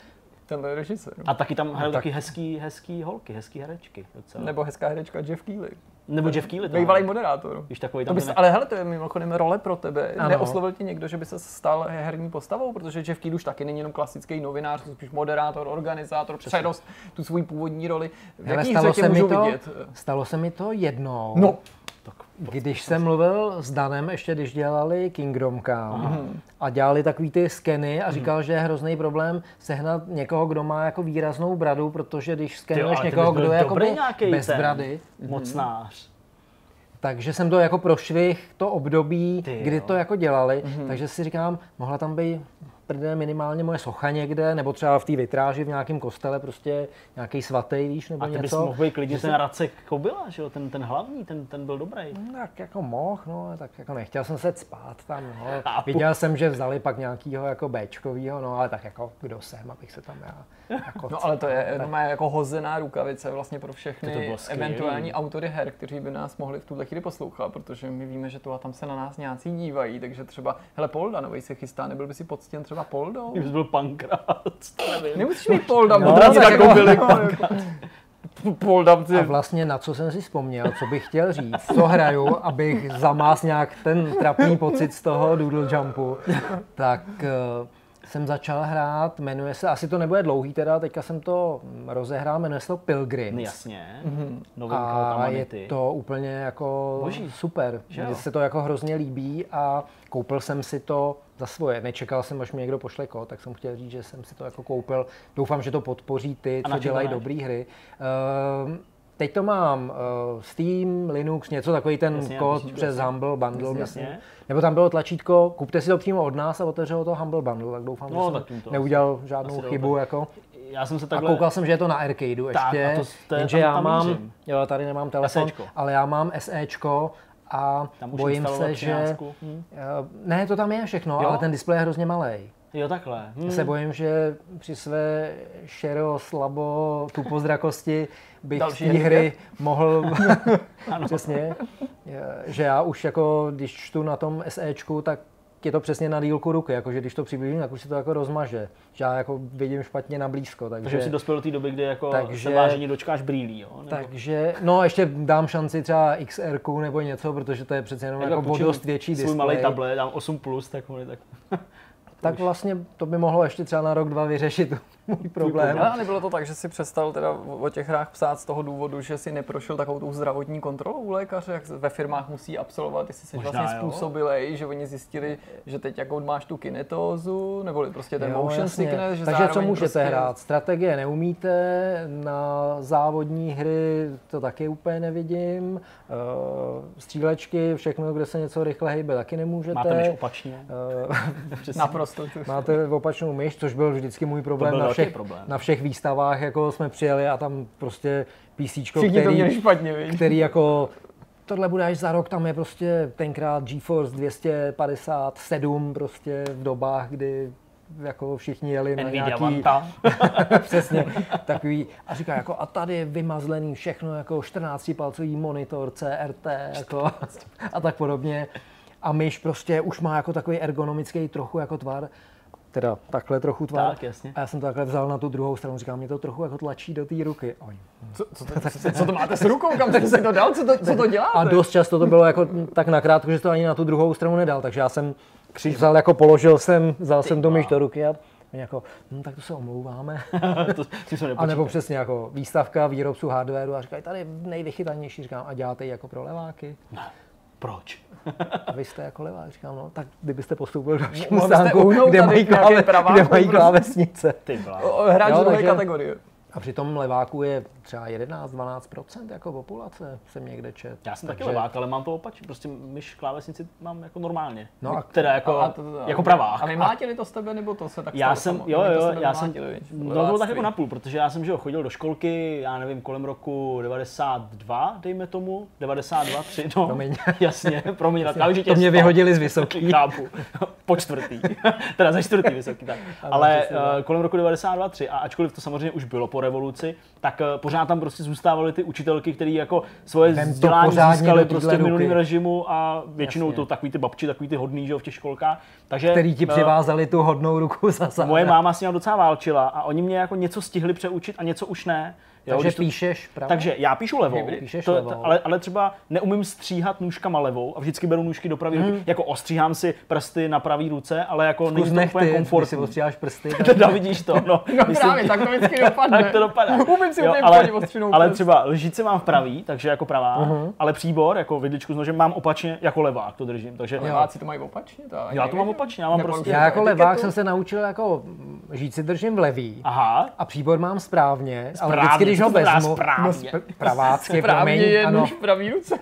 ten režisér. A taky tam hrajou tak- taky hezký, hezký holky, hezký herečky. Docela. Nebo hezká herečka Jeff Keighley. Nebo Jeff to Bývalý moderátor. Víš, takový To tam bys, ten- ale hele, to je mimochodem role pro tebe. Ano. Neoslovil ti někdo, že by se stal herní postavou, protože Jeff Keighley už taky není jenom klasický novinář, to spíš moderátor, organizátor, přerost tu svoji původní roli. V Hele, jaký stalo hře tě se, mi to, vidět? stalo se mi to jednou. No, Když jsem mluvil s Danem, ještě když dělali Kingdom Come a dělali takový ty skeny a říkal, že je hrozný problém sehnat někoho, kdo má jako výraznou bradu, protože když skenuješ někoho, kdo je jako bez ten brady, Mocnář. takže jsem to jako prošvih to období, Ty kdy jo. to jako dělali, takže si říkám, mohla tam být prdele minimálně moje socha někde, nebo třeba v té vitráži v nějakém kostele prostě nějaký svatý, víš, nebo A ty bys něco. mohl být klidně ten Racek Kobila, že jo? Ten, ten hlavní, ten, ten byl dobrý. Tak jako mohl, no, tak jako nechtěl jsem se spát tam, no. Chápu. Viděl jsem, že vzali pak nějakýho jako Bčkovýho, no, ale tak jako kdo jsem, abych se tam já jako No ale to je normálně jako hozená rukavice vlastně pro To to všechny eventuální autory her, kteří by nás mohli v tuhle chvíli poslouchat, protože my víme, že tu a tam se na nás nějací dívají, takže třeba, hele Polda nový se chystá, nebyl by si poctěn třeba Poldou? Kdybys byl pankrát, nevím. Nemusíš mít Polda, No, no, tak tak jako jako byli Polda, ty, A vlastně na co jsem si vzpomněl, co bych chtěl říct, co hraju, abych zamás nějak ten trapný pocit z toho doodle jumpu, tak uh, jsem začal hrát, jmenuje se, asi to nebude dlouhý teda, teďka jsem to rozehrál, jmenuje se to Pilgrims. No, Jasně. Novinka od A je Amanity. to úplně jako Boží. super. Že? Mně se to jako hrozně líbí a koupil jsem si to za svoje. Nečekal jsem, až mi někdo pošle kód, tak jsem chtěl říct, že jsem si to jako koupil. Doufám, že to podpoří ty, A co dělají dobré hry. Ehm, Teď to mám uh, Steam, Linux, něco takový ten Jasně, kód přes jasně. Humble Bundle, Jasně, myslím. jasně. Nebo tam bylo tlačítko, kupte si to přímo od nás a otevřelo to Humble Bundle, tak doufám, No, že tak jsem to neudělal asi- žádnou asi chybu. dobré. Jako. Já jsem se A takhle... koukal jsem, že je to na arcadeu Tak, ještě, a to- to je- jenže tam- já tam mám, mířím. jo, tady nemám telefon, SEčko. ale já mám SEčko a Tam už bojím se, že... 13. Hm. Eh, Ne, to tam je všechno, Jo? ale ten displej je hrozně malý. Jo, takhle. Hm. Já se bojím, že při své šero, slabo, tupozrakosti bych Další z té hry mohl, přesně, je, že já už jako, když čtu na tom SEčku, tak je to přesně na dílku ruky, jakože když to přiblížím, tak už si to jako rozmaže. Že já jako vidím špatně na blízko, takže... Takže jsi dospěl do té doby, kdy jako Takže- se vážení dočkáš brýlí, jo? Nebo... Takže, no ještě dám šanci třeba XR nebo něco, protože to je přece jenom jako o půjčím dost větší svůj displej. malý tablet, dám 8+, plus, tak tak... Tak vlastně to by mohlo ještě třeba na rok, dva vyřešit můj problém. Ale nebylo to tak, že si přestal teda o těch hrách psát z toho důvodu, že si neprošel takovou tu zdravotní kontrolu u lékaře, jak ve firmách musí absolvovat, jestli jsi Možná vlastně jo. způsobilej, že oni zjistili, že teď jako máš tu kinetózu, nebo prostě ten Jo, motion jasně. sickness, že Takže co můžete prostě... hrát? Strategie neumíte, na závodní hry to taky úplně nevidím, Eh, střílečky, všechno, kde se něco rychle hejbe, taky nemůžete. Máte myš opačně. Eh, Naprosto. Máte opačnou myš, což byl vždycky můj problém byl na všech, problém. na všech výstavách, jako jsme přijeli a tam prostě PC, který, špatně, víš? který jako tohle bude až za rok, tam je prostě tenkrát GeForce 257 prostě v dobách, kdy jako všichni jeli na Nvidia nějaký, Vanta. přesně, takový, a říká jako, a tady je vymazlený všechno, jako 14-palcový monitor, CRT, jako, a tak podobně. A myš prostě už má jako takový ergonomický trochu jako tvar, teda takhle trochu tvar. Tak, jasně. A já jsem to takhle vzal na tu druhou stranu, říkám, mě to trochu jako tlačí do té ruky. Oj. Co, co, to, co, co, to máte s rukou? Kam jste si to dal? Co to, co to děláte? A dost často to bylo jako tak nakrátko, že to ani na tu druhou stranu nedal, takže já jsem kříž vzal, jako položil jsem, vzal jsem to myš do ruky a Oni jako, hm, tak to se omlouváme. to se A nebo přesně jako výstavka výrobců hardwareu a říkají, tady nejvychytanější, říkám, a děláte ji jako pro leváky. Ne. Proč? A vy jste jako levák, říkám, no, tak kdybyste postoupil do dalšímu stánku, kde mají, kláve, kde mají klávesnice. Ty Hráč druhé kategorie. A přitom leváků je třeba 11-12% jako populace, jsem někde čet. Já jsem taky Takže- levák, ale mám to opačně. Prostě myš klávesnici mám jako normálně. No a- teda jako, A to- to- jako pravák. A vymlátili to z tebe, nebo to se tak Já jsem, samo? jo, jo, já jsem, no to bylo tak jako napůl, protože já jsem, že jo, chodil do školky, já nevím, kolem roku 92, dejme tomu, 92, 3, no. Promiň. Jasně, promiň, že tě To mě vyhodili z vysoký. Chápu. Po čtvrtý. teda ze čtvrtý vysoký, tak. Ale uh, kolem roku 92, 3, a ačkoliv to samozřejmě už bylo po revoluci, tak uh, pořád tam prostě zůstávaly ty učitelky, které jako svoje Vem vzdělání získaly prostě v minulém režimu a většinou Jasně. to takový ty babči, takový ty hodný, že jo, v těch školkách. Takže, který ti eh, přivázali tu hodnou ruku za záda. Moje máma s ním docela válčila a oni mě jako něco stihli přeučit a něco už ne. Jo, Takže to- píšeš pravou. takže já píšu levou, Píšeš to, levou. To, ale, ale třeba neumím stříhat nůžkama levou a vždycky beru nůžky do pravé ruky. Jako ostříhám si prsty na pravé ruce, ale jako Mhm. Zkus není to nech úplně ty, když si komfortní. ostříháš prsty. tak- Teda vidíš to, no. No Myslím- právě, tak to vždycky dopadne. tak to dopadá. Umím si Jo, úplně ale, ale prst. třeba lžíci mám v pravý, takže jako pravá, Mhm. ale příbor, jako vidličku s nožem, mám opačně jako levák, to držím. Takže Leváci to mají opačně? To Já to mám opačně, já mám prostě- Já jako levák jsem se naučil jako žít si držím v levý. Aha, A příbor mám správně, ale Správně, vždycky, když ho vezmu, správně? no, sp- pravácky, Správně promiň, je ano, pravý ruce.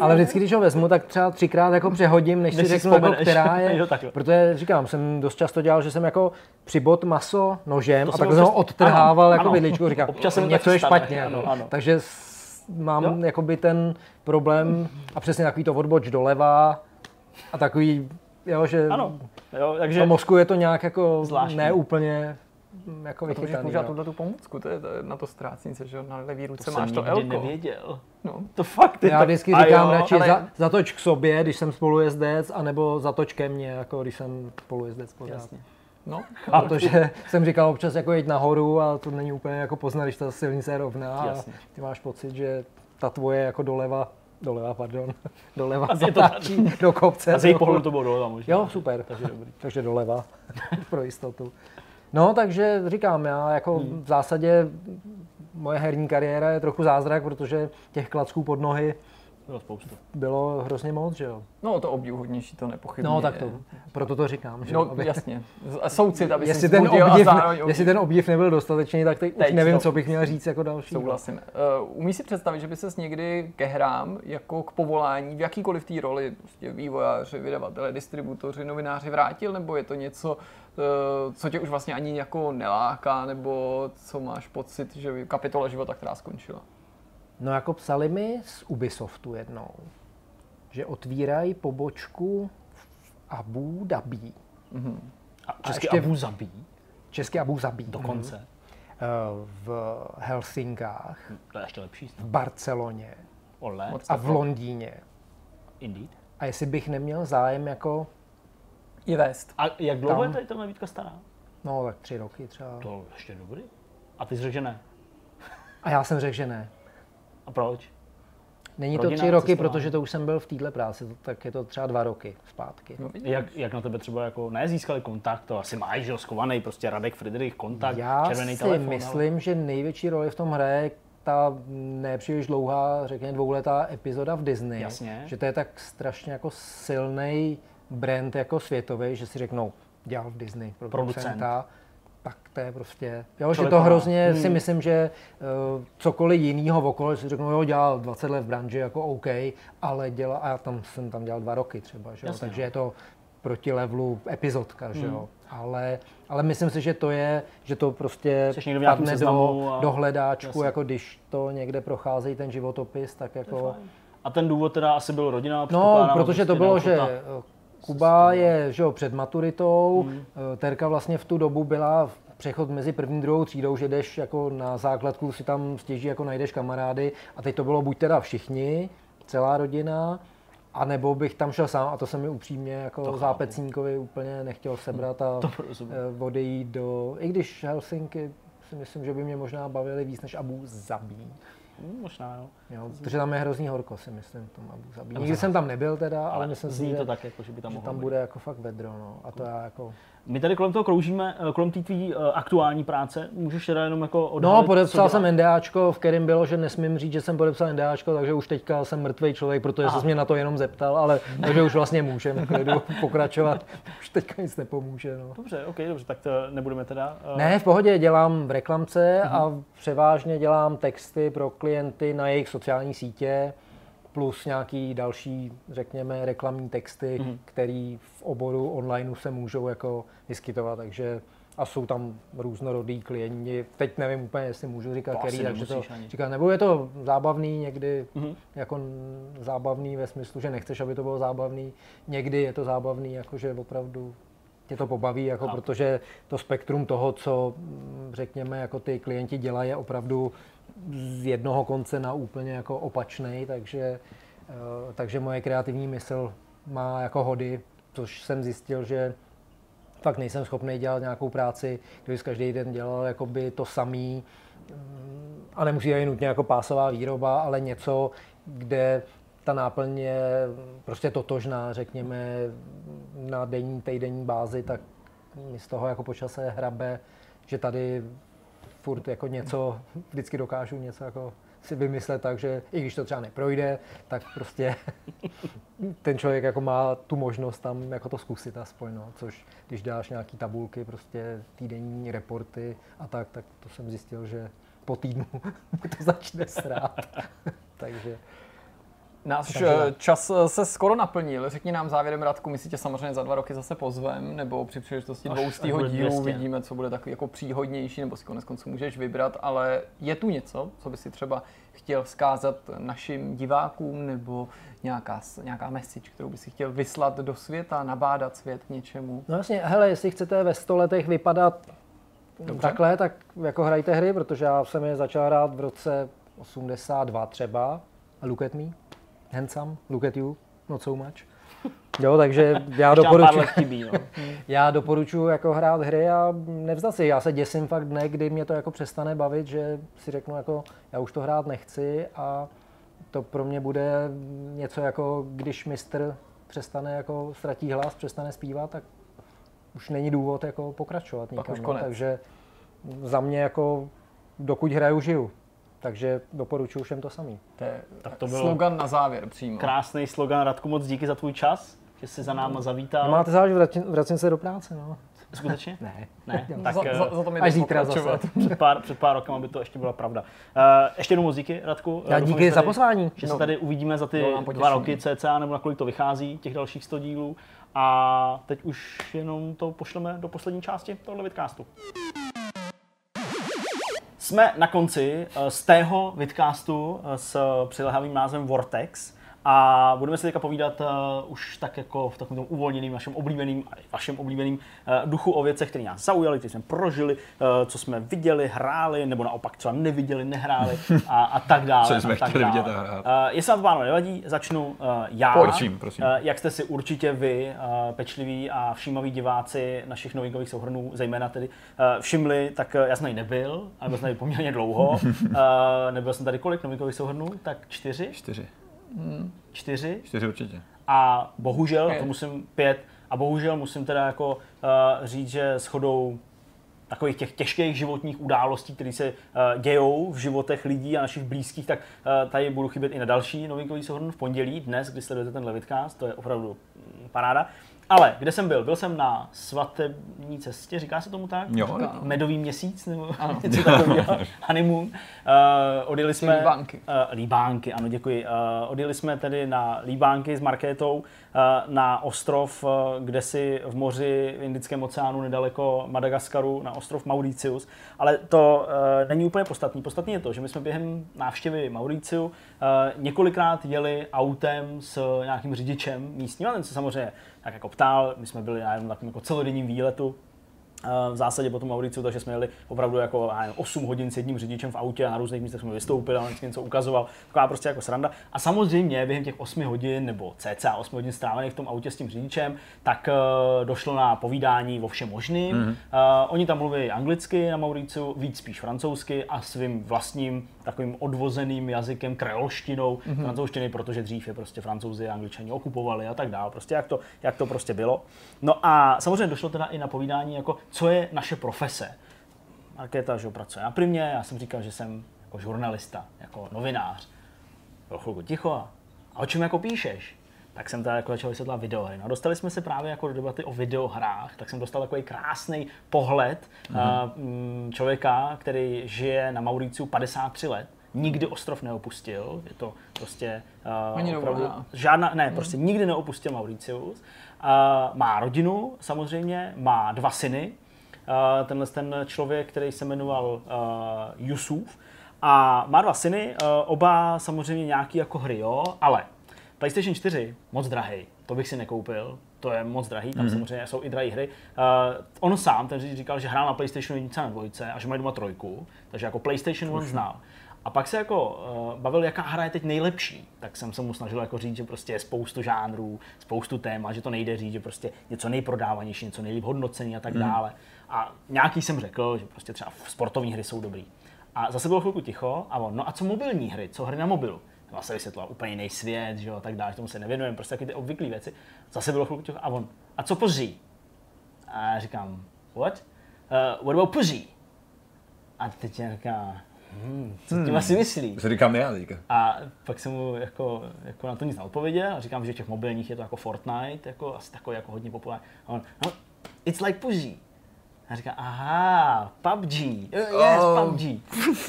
ale vždycky, když ho vezmu, tak třeba třikrát jako přehodím, než, Než si řeknu, jako, která je. Jo, protože říkám, jsem dost často dělal, že jsem jako přibot maso nožem To a jsem takhle jsem ho odtrhával ano, jako ano. vidličku. Říkám, Občas se mi něco je špatně. ano, jako. ano. Takže mám Jo. jakoby ten problém a přesně takový to odboč doleva a takový, jo, že ano. Jo, takže v mozku je to nějak jako Zvláštní. ne úplně mm, jako To můžeš vychytaný. používat no. tuhle tu pomůcku, to je, to na to ztrácení se, že jo, na levý ruce to máš to elko. nevěděl. No. To fakt je Já tak- vždycky A říkám jo, radši ale- za, zatoč k sobě, když jsem spolujezdec, anebo zatoč ke mně, jako když jsem spolujezdec pořád. Jasně. No, Protože jsem říkal občas jako jeď nahoru a to není úplně jako poznat, když ta silnice je rovná a Jasně. ty máš pocit, že ta tvoje jako doleva, doleva, pardon, doleva je to zatáčí do kopce. A z pohledu to bylo doleva možná. Jo, super. Takže dobrý. takže doleva, pro jistotu. No, takže říkám, já jako Hmm. v zásadě moje herní kariéra je trochu zázrak, protože těch klacků pod nohy Bylo spoustu. bylo hrozně moc, že jo. no to obdivuhodnější to nepochybně No, tak je. to, proto to říkám, že No, jo. aby- jasně. A soucit, aby Jestli si ten, obdiv, a zároveň jestli ten obdiv nebyl dostatečný, tak teď, Teď už nevím, to- co bych měl říct jako další. Souhlasím. Uh, umíš si představit, že by ses někdy ke hrám jako k povolání v jakýkoliv té roli, prostě vývojáři, vydavatele, distributoři, novináři vrátil, nebo je to něco, uh, co tě už vlastně ani jako neláká, nebo co máš pocit, že kapitola života, která skončila? No jako psali mi z Ubisoftu jednou, že otvírají pobočku v Abu Dhabi. A česky ještě- Abu Zabí Český Abu Dhabi. dokonce. Eh, V Helsinkách, To je ještě lepší. v Barceloně Ole, Moc a v Londýně. Indeed. A jestli bych neměl zájem jako, I vést. A jak dlouho Tam. je tady ta nabídka stará? no tak tři roky třeba. To ještě dobrý. A ty jsi řekl, že ne. A já jsem řekl, že ne. A proč? Není to Rodina, tři roky, cestování. protože to už jsem byl v téhle práci, to- tak je to třeba dva roky zpátky. No. Jak, jak na tebe třeba jako nezískali kontakt, to asi máš, že schovaný, prostě Radek Friedrich, kontakt, Já červený si telefon. myslím, že největší roli v tom hraje ta nepříliš dlouhá, řekněme dvouletá epizoda v Disney. Jasně. Že to je tak strašně jako silný brand jako světový, že si řeknou, dělal v Disney producenta, tak to je prostě, jo, že Člověk to má. hrozně Hmm. si myslím, že uh, cokoliv jiného okolo, si řeknou, jo, dělal 20 let v branži, jako OK, ale dělá, a já tam jsem tam dělal dva roky třeba, že jo, Jasně, takže no. je to proti levelu epizodka, že Hmm. jo. Ale, ale myslím si, že to je, že to prostě padne do, a- do hledáčku, Jasně. jako když to někde procházejí ten životopis, tak jako... A ten důvod teda asi byl rodina, No, protože to bylo, že Kuba je že jo, před maturitou, Hmm. eh, Terka vlastně v tu dobu byla v přechod mezi první a druhou třídou, že jdeš jako na základku, si tam stěží jako najdeš kamarády a teď to bylo buď teda všichni, celá rodina, a nebo bych tam šel sám a to se mi upřímně jako chápu. zápecníkovi úplně nechtěl sebrat a To eh, odejít do, i když Helsinky si myslím, že by mě možná bavili víc než Abu Zabí. Hm, možná, jo. Jo, protože tam je hrozný horko, si myslím, v tom Abu Zabí. Nikdy jsem tam nebyl teda, ale, Ale myslím si, zní že, to tak, jako, že by tam že tam být. bude jako fakt vedro, no. A to já jako... My tady kolem toho kroužíme, eh, kolem té tvý uh, aktuální práce, můžeš teda jenom jako No, odhalit, podepsal co jsem? NDAčko, v kterém bylo, že nesmím říct, že jsem podepsal NDAčko, takže už teďka jsem mrtvý člověk, protože se mě na to jenom zeptal, ale takže už vlastně můžeme klidu pokračovat. Už teďka nic nepomůže. No. Dobře, ok, dobře, tak to nebudeme teda... Uh, Ne, v pohodě dělám v reklamce a převážně dělám texty pro klienty na jejich sociální sítě, plus nějaký další, řekněme, reklamní texty, mm-hmm. které v oboru onlineu se můžou jako vyskytovat, takže a jsou tam různorodý klienti. Teď nevím úplně, jestli můžu říkat, To který, takže to ani. říkat, nebo je to zábavný někdy, mm-hmm. jako zábavný ve smyslu, že nechceš, aby to bylo zábavný. Někdy je to zábavný, jakože opravdu tě to pobaví, jako Chápu. protože to spektrum toho, co mm, řekněme, jako ty klienti dělají, je opravdu z jednoho konce na úplně jako opačný, takže, eh, takže moje kreativní mysl má jako hody, což jsem zjistil, že fakt nejsem schopný dělat nějakou práci, kdybych každý den dělal jakoby to samý, mm, a nemusí být nutně jako pásová výroba, ale něco, kde ta náplň je prostě totožná, řekněme, na denní, týdenní bázi, tak mi z toho jako počase hrabe, že tady furt jako něco, vždycky dokážu něco jako si vymyslet tak, že i když to třeba neprojde, tak prostě ten člověk jako má tu možnost tam jako to zkusit aspoň, no. což když dáš nějaký tabulky, prostě týdenní reporty a tak, tak to jsem zjistil, že po týdnu to začne srát. Takže Náš Takže eh, tak. čas eh, se skoro naplnil. Řekni nám závěrem, Radku, my si tě samozřejmě za dva roky zase pozvem, nebo při příležitosti dvoustýho dílu 200. uvidíme, co bude takový jako příhodnější, nebo si konec konců můžeš vybrat, ale je tu něco, co by si třeba chtěl vzkázat našim divákům, nebo nějaká, nějaká message, kterou by si chtěl vyslat do světa, nabádat svět k něčemu. No jasně, hele, jestli chcete ve 100 letech vypadat Dobře. takhle, tak jako hrajte hry, protože já jsem je začal hrát v roce 82 třeba. A look at me, handsome, look at you, not so much. Jo, takže já doporučuji, chybí, no. já doporučuji jako hrát hry a nevzdat si. Já se děsím fakt dne, kdy mě to jako přestane bavit, že si řeknu jako, já už to hrát nechci a to pro mě bude něco jako, když mistr přestane jako ztratí hlas, přestane zpívat, tak už není důvod jako pokračovat nikam. no. Takže za mě jako dokud hraju, žiju. Takže doporučuji všem to samý. To je Tak to bylo slogan na závěr přímo. krásný slogan. Radku, moc díky za tvůj čas, že jsi za náma zavítal. Máte záleží, vracím, vracím se do práce, no. Skutečně? Ne. Ne, tak za, eh, za, za to mi Až zítra pokračovat. zase. před pár, před pár rokama by to ještě byla pravda. Uh, ještě jednou moc díky, Radku. Já doufám, díky že za tady- pozvání. Že se No. tady uvidíme za ty nám dva roky cca, nebo na kolik to vychází, těch dalších 100 dílů. A teď už jenom to pošleme do poslední části tohle vidcastu. Jsme na konci eh, z tého vidcastu eh, s přilehavým názvem Vortex a budeme si teďka povídat uh, už tak jako v takovém tom uvolněným, našem oblíbeným, a i vašem oblíbeným uh, duchu o věcech, které nás zaujaly, které jsme prožili, uh, co jsme viděli, hráli, nebo naopak třeba neviděli, nehráli a, a tak dále. Co a jsme tak chtěli dále. vidět a hrát. Uh, jestli vám to pánové nevadí, začnu uh, já. Prosím, prosím. Uh, jak jste si určitě vy, uh, pečliví a všímaví diváci našich novinkových souhrnů, zejména tedy, uh, všimli, tak uh, já jsem tady nebyl, ale byl jsem tady poměrně dlouho. Uh, nebyl jsem tady kolik novinkových souhrnů? Tak čtyři? Čtyři. Čtyři? Čtyři určitě. A bohužel, Pět. to musím pět, a bohužel musím teda jako uh, říct, že shodou takových těch těžkých životních událostí, které se uh, dějou v životech lidí a našich blízkých, tak uh, tady budu chybět i na další novinkový souhrn v pondělí, dnes, kdy sledujete tenhle vidcast, to je opravdu mm, paráda. Ale kde jsem byl? Byl jsem na svatební cestě, říká se tomu tak? Jo, no. Medový měsíc nebo něco takového. Honeymoon. Uh, odjeli jsme... Líbánky. Uh, Líbánky, ano, děkuji. Uh, odjeli jsme tedy na Líbánky s Markétou uh, na ostrov, uh, kde si v moři v Indickém oceánu nedaleko Madagaskaru, na ostrov Mauritius. Ale to uh, není úplně podstatný. Podstatný je to, že my jsme během návštěvy Mauriciu uh, několikrát jeli autem s nějakým řidičem místním, a ten se samozřejmě tak jako ptal, my jsme byli na jednom takovém jako celodenním výletu, Eh, v zásadě po tom Mauriciu, takže jsme jeli opravdu jako nevím, 8 hodin s jedním řidičem v autě a na různých místech jsme vystoupili a on něco ukazoval. Taková prostě jako sranda. A samozřejmě během těch 8 hodin nebo cca 8 hodin strávených v tom autě s tím řidičem, tak uh, došlo na povídání o všem možným. Mm-hmm. Uh, oni tam mluví anglicky na Mauriciu, víc spíš francouzsky a svým vlastním takovým odvozeným jazykem, kreolštinou mm-hmm. francouzštiny, protože dřív je prostě francouzi a angličani okupovali a tak dále. Prostě jak to, jak to prostě bylo. No a samozřejmě došlo teda i na povídání, jako co je naše profese. Markéta, že pracuje na primě, já jsem říkal, že jsem jako žurnalista, jako novinář. Bylo chvilku ticho a, a o čem jako píšeš? Tak jsem teda jako začal vysvětlovat videohry. No, dostali jsme se právě jako do debaty o videohrách, tak jsem dostal takový krásný pohled mm-hmm. uh, člověka, který žije na Mauriciu 53 let, nikdy ostrov neopustil, je to prostě uh, opravdu žádná, ne, mm. prostě nikdy neopustil Mauricius. Uh, má rodinu samozřejmě, má dva syny, uh, tenhle ten člověk, který se jmenoval uh, Yusuf, a má dva syny, uh, oba samozřejmě nějaký jako hry, jo, ale PlayStation 4, moc drahý, to bych si nekoupil, to je moc drahý, tam mm-hmm. samozřejmě jsou i drahé hry. Uh, on sám, ten říkal, že hrál na PlayStation 1 na dvojce a že má doma trojku, takže jako PlayStation on znal. A pak se jako uh, bavil, jaká hra je teď nejlepší, tak jsem se mu snažil jako říct, že prostě je spoustu žánrů, spoustu témat, že to nejde říct, že prostě něco nejprodávanější, něco nejlíp hodnocení a tak mm. dále. A nějaký jsem řekl, že prostě třeba sportovní hry jsou dobrý. A zase bylo chvilku ticho a on, no a co mobilní hry, co hry na mobilu? Zase vysvětloval úplně jiný svět, že jo, tak dále, tomu se nevěnujeme, prostě taky ty obvyklé věci. Zase bylo chvilku a on, a co poří? A já říkám, what? Uh, what about poří? A teď já říká, hmm, co tím hmm. asi myslí? To říkám já teďka. A pak jsem mu jako, jako na to nic neodpověděl a říkám, že v těch mobilních je to jako Fortnite, jako asi takový jako hodně populární. A on, no, it's like PUBG. A říká, aha, PUBG, yes, oh. PUBG.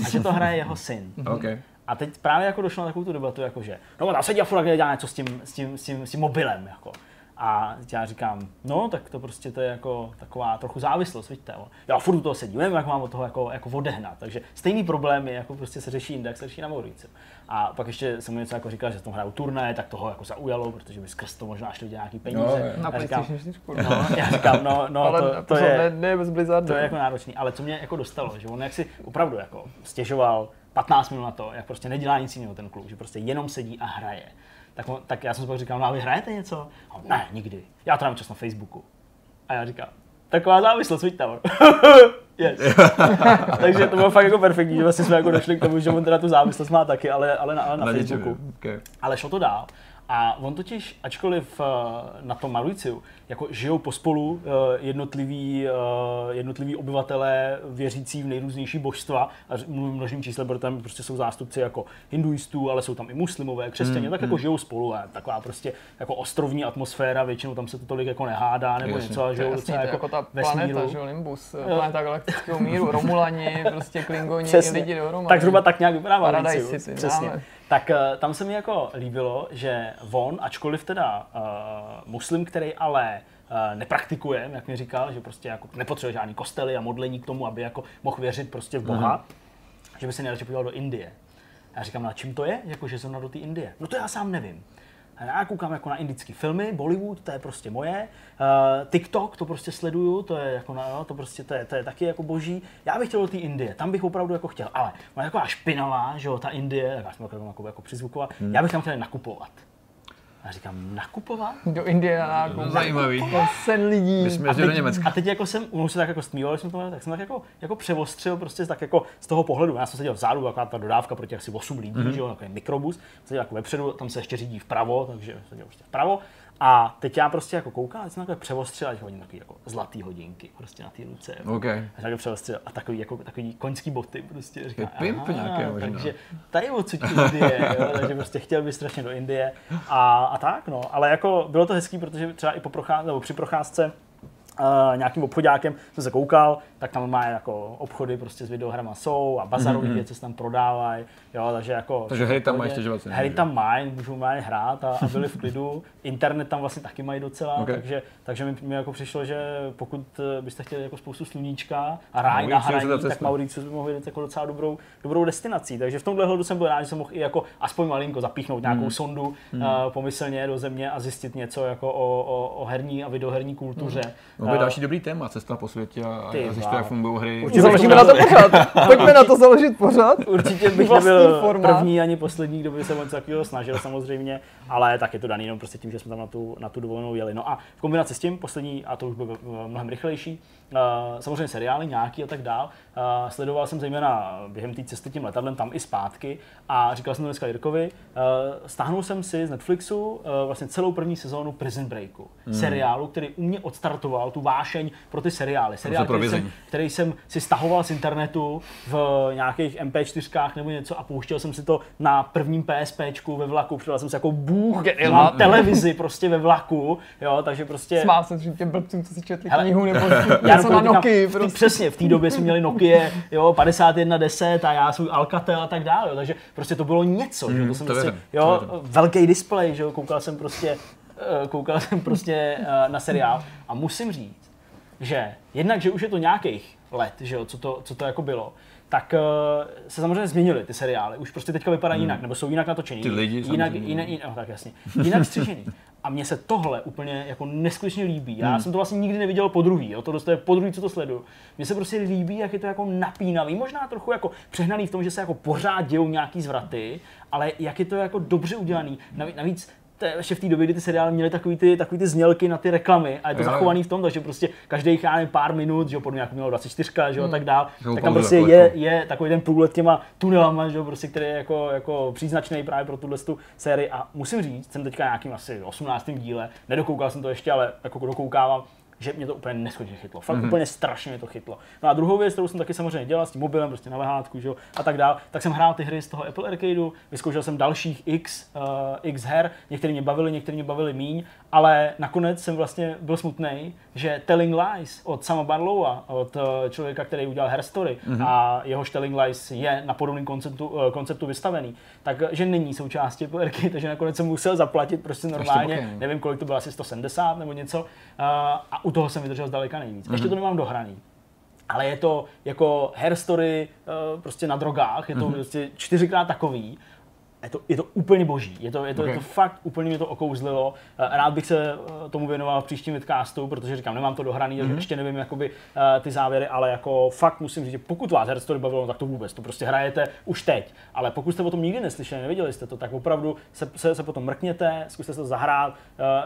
A že to hraje jeho syn. Okay. A teď právě jako došlo na takovou tu debatu, jako že, no tam se dělá furt dělá něco s tím, s tím, s tím, s tím mobilem, jako. A já říkám, no, tak to prostě to je jako taková trochu závislost, vidíte. Jo. Já furt u toho sedím, nevím, jak mám od toho jako, jako odehnat. Takže stejný problémy jako prostě se řeší jinde, jak se řeší na Maurici. A pak ještě jsem mu něco jako říkal, že tom hraju turné, tak toho jako zaujalo, protože by skrz to možná šli nějaký peníze. No, na říkám, 4, no, já říkám, no, no ale to, to, je, ne, ne, to je jako náročný. Ale co mě jako dostalo, že on jak si opravdu jako stěžoval 15 minut na to, jak prostě nedělá nic jiného ten kluk, že prostě jenom sedí a hraje. Tak, tak já jsem si pak říkal, no a vy hrajete něco? A on, ne, nikdy. Já trávím čas na Facebooku. A já říkám, taková závislost, vidíte, yes. Takže to bylo fakt jako perfektní, že vlastně jsme jako došli k tomu, že on teda tu závislost má taky, ale, ale na, ale na, na Facebooku. Okay. Ale šlo to dál. A on totiž, ačkoliv eh, na tom Mauriciu, jako žijou pospolu eh, jednotliví, eh, jednotliví obyvatelé věřící v nejrůznější božstva, a mluvím množným číslem, protože tam prostě jsou zástupci jako hinduistů, ale jsou tam i muslimové, křesťané, mm, tak jako mm. žijou spolu a taková prostě jako ostrovní atmosféra, většinou tam se to tolik jako nehádá nebo jasně. něco, a žijou docela jako, jako ta planeta, že Limbus, planeta galaktického míru, Romulani, prostě Klingoni, lidi dohromady. Tak zhruba tak nějak vypadá Paradise City, Přesně. Máme. Tak uh, tam se mi jako líbilo, že on, ačkoliv teda uh, muslim, který ale uh, nepraktikuje, jak mi říkal, že prostě jako nepotřebuje žádný kostely a modlení k tomu, aby jako mohl věřit prostě v Boha, uh-huh. že by se nejradši podíval do Indie. Já říkám, na čím to je, jako že jsem na do té Indie? No to já sám nevím. Já koukám jako na indické filmy, Bollywood, to je prostě moje. Uh, TikTok, to prostě sleduju, to je jako na, no, to prostě to je, to je taky jako boží. Já bych chtěl do té Indie, tam bych opravdu jako chtěl, ale ona je taková špinavá, že jo, ta Indie, já jsem jako, jako, jako přizvukovat, hmm. já bych tam chtěl nakupovat. A říkám, nakupovat? Do Indie na nákup. Zajímavý. Sen lidí. My jsme a teď, do Německa. A teď jako jsem, už se tak jako stmívali jsme to, tak jsem tak jako, jako převostřil prostě tak jako z toho pohledu. Já jsem seděl vzadu, taková ta dodávka pro těch asi 8 lidí, mm-hmm. že jo, takový mikrobus. Seděl jako vepředu, tam se ještě řídí vpravo, takže seděl prostě vpravo. A teď já prostě jako koukám, teď jsem takhle převostřil, ať hodím takový jako zlatý hodinky prostě na té ruce. Jako. Okay. A převostřil a takový, jako, takový koňský boty prostě. Říká, pimp nějaké možná. Takže tady odsud Indie, jo, takže prostě chtěl by strašně do Indie a, a tak no. Ale jako bylo to hezký, protože třeba i po procházce, nebo při procházce uh, nějakým obchodákem jsem se koukal, tak tam má jako obchody prostě s videohrama jsou a bazarové mm-hmm. věci se tam prodávají, jo, takže jako... Takže hry tam mají stěžovat Hry tam mají, můžou mají hrát a, a byli v klidu. Internet tam vlastně taky mají docela, okay. takže, takže mi, mi, jako přišlo, že pokud eh, byste chtěli jako spoustu sluníčka a ráj na hraní, tak Mauritius by mohl být jako docela dobrou, dobrou destinací. Takže v tomhle hledu jsem byl rád, že jsem mohl i jako aspoň malinko zapíchnout nějakou mm. sondu mm. Uh, pomyslně do země a zjistit něco jako o, o, o herní a videoherní kultuře. Mm. Uh, další dobrý téma, cesta po světě a, a zjišťuje, jak fungují hry. Určitě založíme na to pořád. Pojďme na to založit pořád. Určitě bych nebyl formát. první ani poslední, kdo by se moc takového snažil samozřejmě, ale tak je to daný jenom prostě tím, že jsme tam na tu, na tu dovolenou jeli. No a v kombinaci s tím poslední, a to už bylo mnohem rychlejší, samozřejmě seriály nějaký a tak dál. Uh, sledoval jsem zejména během té cesty tím letadlem tam i zpátky a říkal jsem to dneska Jirkovi, uh, stáhnul jsem si z Netflixu vlastně celou první sezónu Prison Breaku, hmm. seriálu, který u mě odstartoval tu vášeň pro ty seriály. Seriál, který jsem, který jsem si stahoval z internetu v nějakých MP4 nebo něco a pouštěl jsem si to na prvním PSPčku ve vlaku, přišel jsem se jako bůh na televizi prostě ve vlaku, jo, takže prostě... Smál jsem si těm blbcům, co si četli knihu nebo něco na Nokia. Prostě. Přesně, v té době jsme měli Nokia, jo, 5110 a já svůj Alcatel a tak dále, jo, takže prostě to bylo něco, mm, že? to jsem to prostě, jo, velký displej, že jo, koukal jsem prostě, eh, koukal jsem prostě eh, na seriál a musím říct, že jednak, že už je to nějakých let, že jo, co to, co to jako bylo, tak uh, se samozřejmě změnily ty seriály. Už prostě teďka vypadají hmm. jinak, nebo jsou jinak natočený. Ty lidi jinak, jinak, jinak, no, tak jasně. Jinak střižený. A mně se tohle úplně jako neskutečně líbí. Já hmm. jsem to vlastně nikdy neviděl po druhý, jo? to je po druhý, co to sleduju. Mně se prostě líbí, jak je to jako napínavý, možná trochu jako přehnaný v tom, že se jako pořád dějou nějaký zvraty, ale jak je to jako dobře udělaný. Navíc ještě v té době, kdy ty seriály měly takový ty, takový ty znělky na ty reklamy a je to jo, zachovaný v tom, takže prostě každých já nevím, pár minut, že jo, podobně jako mělo 24, že jo, hmm. tak dál, tak tam prostě je, jako- je takový ten průlet těma tunelama, že jo, prostě, který je jako, jako příznačný právě pro tuhle tu sérii a musím říct, jsem teďka nějakým asi 18. díle, nedokoukal jsem to ještě, ale jako dokoukávám, že mě to úplně neskutečně chytlo. Fakt mm-hmm. úplně strašně mě to chytlo. No a druhou věc, kterou jsem taky samozřejmě dělal s tím mobilem, prostě na lehátku, že jo, a tak dál, tak jsem hrál ty hry z toho Apple Arcadeu, vyzkoušel jsem dalších X, uh, X her, některé mě bavily, některé mě bavily míň, ale nakonec jsem vlastně byl smutný, že Telling Lies od Sama Barlowa, od uh, člověka, který udělal Her Story mm-hmm. a jeho Telling Lies je na podobném konceptu, uh, konceptu vystavený, takže není součástí Arcade, takže nakonec jsem musel zaplatit prostě normálně, nevím kolik to bylo, asi 170 nebo něco, uh, a u toho jsem vydržel zdaleka nejvíc. Mm-hmm. Ještě mhm. to nemám dohraný. Ale je to jako hair story uh, prostě na drogách, je to mm-hmm. prostě čtyřikrát takový je to, je to úplně boží. Je to, je to, okay. je to fakt úplně mě to okouzlilo. Eh, rád bych se eh, tomu věnoval v příštím vidcastu, protože říkám, nemám to dohraný, mm-hmm. ještě nevím jakoby, uh, ty závěry, ale jako fakt musím říct, že pokud vás Her Story bavilo, tak to vůbec, to prostě hrajete už teď. Ale pokud jste o tom nikdy neslyšeli, neviděli jste to, tak opravdu se, se, se potom mrkněte, zkuste se to zahrát,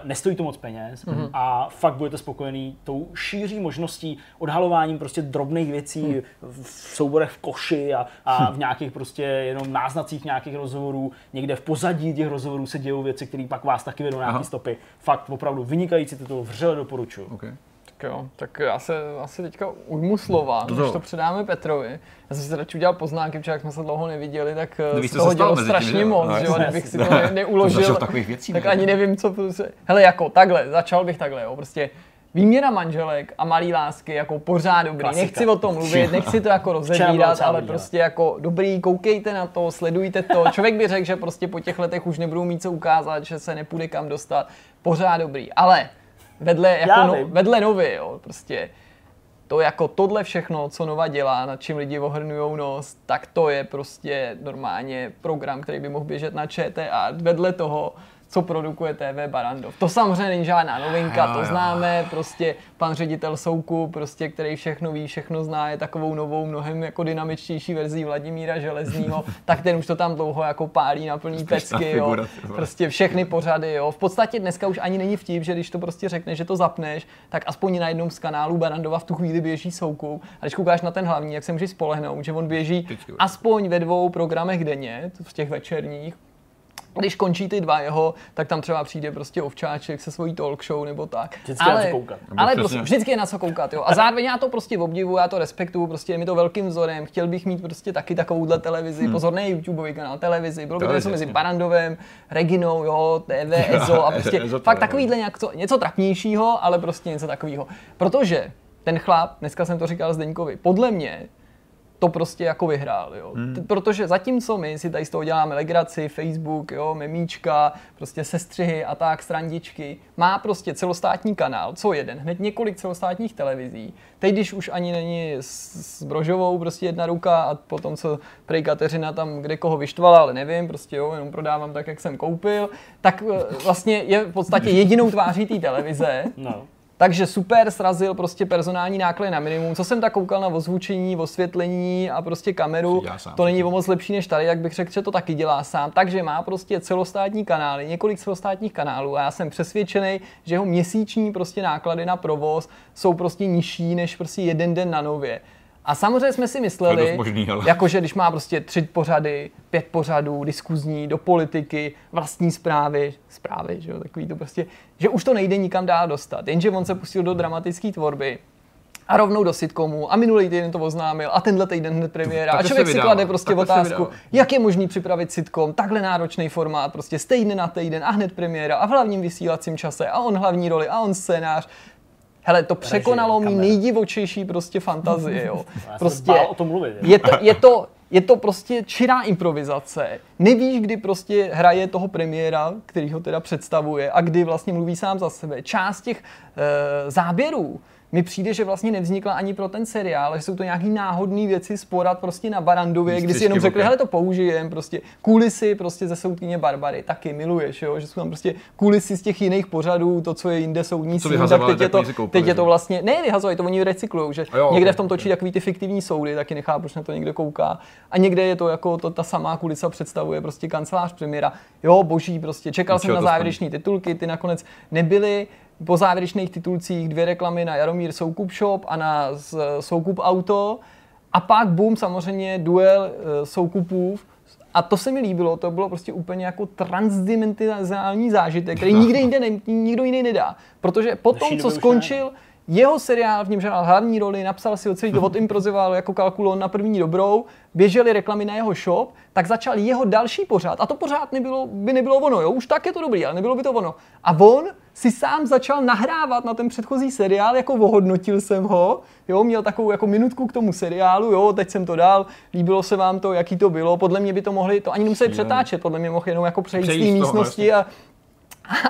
nestojí to moc peněz mm-hmm. a fakt budete spokojený tou šíří možností, odhalováním prostě drobných věcí mm. v souborech v koši a, a v nějakých prostě jenom náznacích nějakých rozhovorů někde v pozadí těch rozhovorů se dějou věci, které pak vás taky vedou na nějaké stopy. Fakt opravdu vynikající titul, vřele doporučuji. Okay. Tak jo, tak já se asi teďka ujmu slova, to když to předáme Petrovi. Já jsem si radši udělal poznámky, protože jak jsme se dlouho neviděli, tak no, z toho dělo strašně tím, moc, no, že jo, kdybych si to ne, neuložil, věcí, tak ani nevím, co... Hele, jako takhle, začal bych takhle, jo, prostě výměna manželek a malý lásky jako pořád dobrý. Klasika. Nechci o tom mluvit, nechci to jako rozebírat, ale prostě jako dobrý, koukejte na to, sledujte to. Člověk by řekl, že prostě po těch letech už nebudou mít co ukázat, že se nepůjde kam dostat. Pořád dobrý. Ale vedle, jako no, vedle novy, jo, prostě to jako tohle všechno, co Nova dělá, nad čím lidi ohrnujou nos, tak to je prostě normálně program, který by mohl běžet na ČTA. Vedle toho co produkuje TV Barandov. To samozřejmě není žádná novinka, jo, to známe, jo. prostě pan ředitel Souku, prostě, který všechno ví, všechno zná, je takovou novou, mnohem jako dynamičtější verzí Vladimíra Železního, tak ten už to tam dlouho jako pálí na plný pecky, jo. prostě všechny pořady, jo. V podstatě dneska už ani není vtip, že když to prostě řekneš, že to zapneš, tak aspoň na jednom z kanálů Barandova v tu chvíli běží Souku. A když koukáš na ten hlavní, jak se můžeš spolehnout, že on běží aspoň ve dvou programech denně, v těch večerních, když končí ty dva jeho, tak tam třeba přijde prostě ovčáček se svojí talk show nebo tak. Vždycky ale, na co koukat. Ale prostě, vždycky je na co koukat, jo. A zároveň já to prostě obdivuju, já to respektuju, prostě je mi to velkým vzorem. Chtěl bych mít prostě taky takovouhle televizi, hmm. pozor, ne YouTubeový kanál, televizi. Bylo by to něco mezi Barandovem, Reginou, jo, TV, EZO a prostě EZO fakt takovýhle něco, něco trapnějšího, ale prostě něco takového. Protože ten chlap, dneska jsem to říkal Zdeňkovi, podle mě to prostě jako vyhrál, jo. Hmm. Protože zatímco my si tady z toho děláme legraci, Facebook, jo, memíčka, prostě sestřihy a tak, strandičky, má prostě celostátní kanál, co jeden, hned několik celostátních televizí. Teď, když už ani není s, Brožovou prostě jedna ruka a potom, co prej Kateřina tam kde koho vyštvala, ale nevím, prostě jo, jenom prodávám tak, jak jsem koupil, tak eh, vlastně je v podstatě jedinou tváří té televize. No Takže super srazil prostě personální náklady na minimum. Co jsem tak koukal na ozvučení, osvětlení a prostě kameru, to není o moc lepší než tady, jak bych řekl, že to taky dělá sám. Takže má prostě celostátní kanály, několik celostátních kanálů a já jsem přesvědčený, že jeho měsíční prostě náklady na provoz jsou prostě nižší než prostě jeden den na nově. A samozřejmě jsme si mysleli, možný, ale... jakože když má prostě tři pořady, pět pořadů, diskuzní, do politiky, vlastní zprávy, zprávy, že jo, takový to prostě, že už to nejde nikam dál dostat. Jenže on se pustil do dramatické tvorby a rovnou do sitcomu a minulý týden to oznámil a tenhle týden hned premiéra. A člověk si klade prostě otázku, jak je možný připravit sitcom, takhle náročný formát, prostě z týdne na týden a hned premiéra a v hlavním vysílacím čase a on hlavní roli a on scénář Hele, to překonalo mi nejdivočejší prostě fantazie, jo. Prostě o tom mluvit. Je to, je to, je to prostě čirá improvizace. Nevíš, kdy prostě hraje toho premiéra, který ho teda představuje a kdy vlastně mluví sám za sebe. Část těch e, záběrů mi přijde, že vlastně nevznikla ani pro ten seriál, že jsou to nějaký náhodné věci sporat prostě na Barandově, kdy si jenom řekli, hele to použijem, prostě kulisy prostě ze soudkyně Barbary, taky miluješ, jo? že jsou tam prostě kulisy z těch jiných pořadů, to, co je jinde soudní co tak teď je, to, teď je to vlastně, ne vyhazovali, to oni recyklujou, že jo, někde v tom točí takový ty fiktivní soudy, taky nechápu, proč na to někde kouká. A někde je to jako to, ta samá kulisa představuje prostě kancelář premiéra. Jo, boží, prostě čekal jsem na závěrečné titulky, ty nakonec nebyly po závěrečných titulcích dvě reklamy na Jaromír Soukup Shop a na Soukup Auto. A pak boom, samozřejmě duel eh, Soukupů. A to se mi líbilo, to bylo prostě úplně jako transdimenzionální zážitek, který nikde jinde ne, nikdo jiný nedá. Protože potom, co skončil, jeho seriál, v něm hrál hlavní roli, napsal si ho celý to odimprovizoval jako kalkulon na první dobrou, běžely reklamy na jeho shop, tak začal jeho další pořád. A to pořád nebylo, by nebylo ono, jo? už tak je to dobrý, ale nebylo by to ono. A on si sám začal nahrávat na ten předchozí seriál, jako ohodnotil jsem ho, jo, měl takovou jako minutku k tomu seriálu, jo, teď jsem to dal, líbilo se vám to, jaký to bylo, podle mě by to mohli, to ani nemuseli přetáčet, podle mě mohl jenom jako přejít z té místnosti a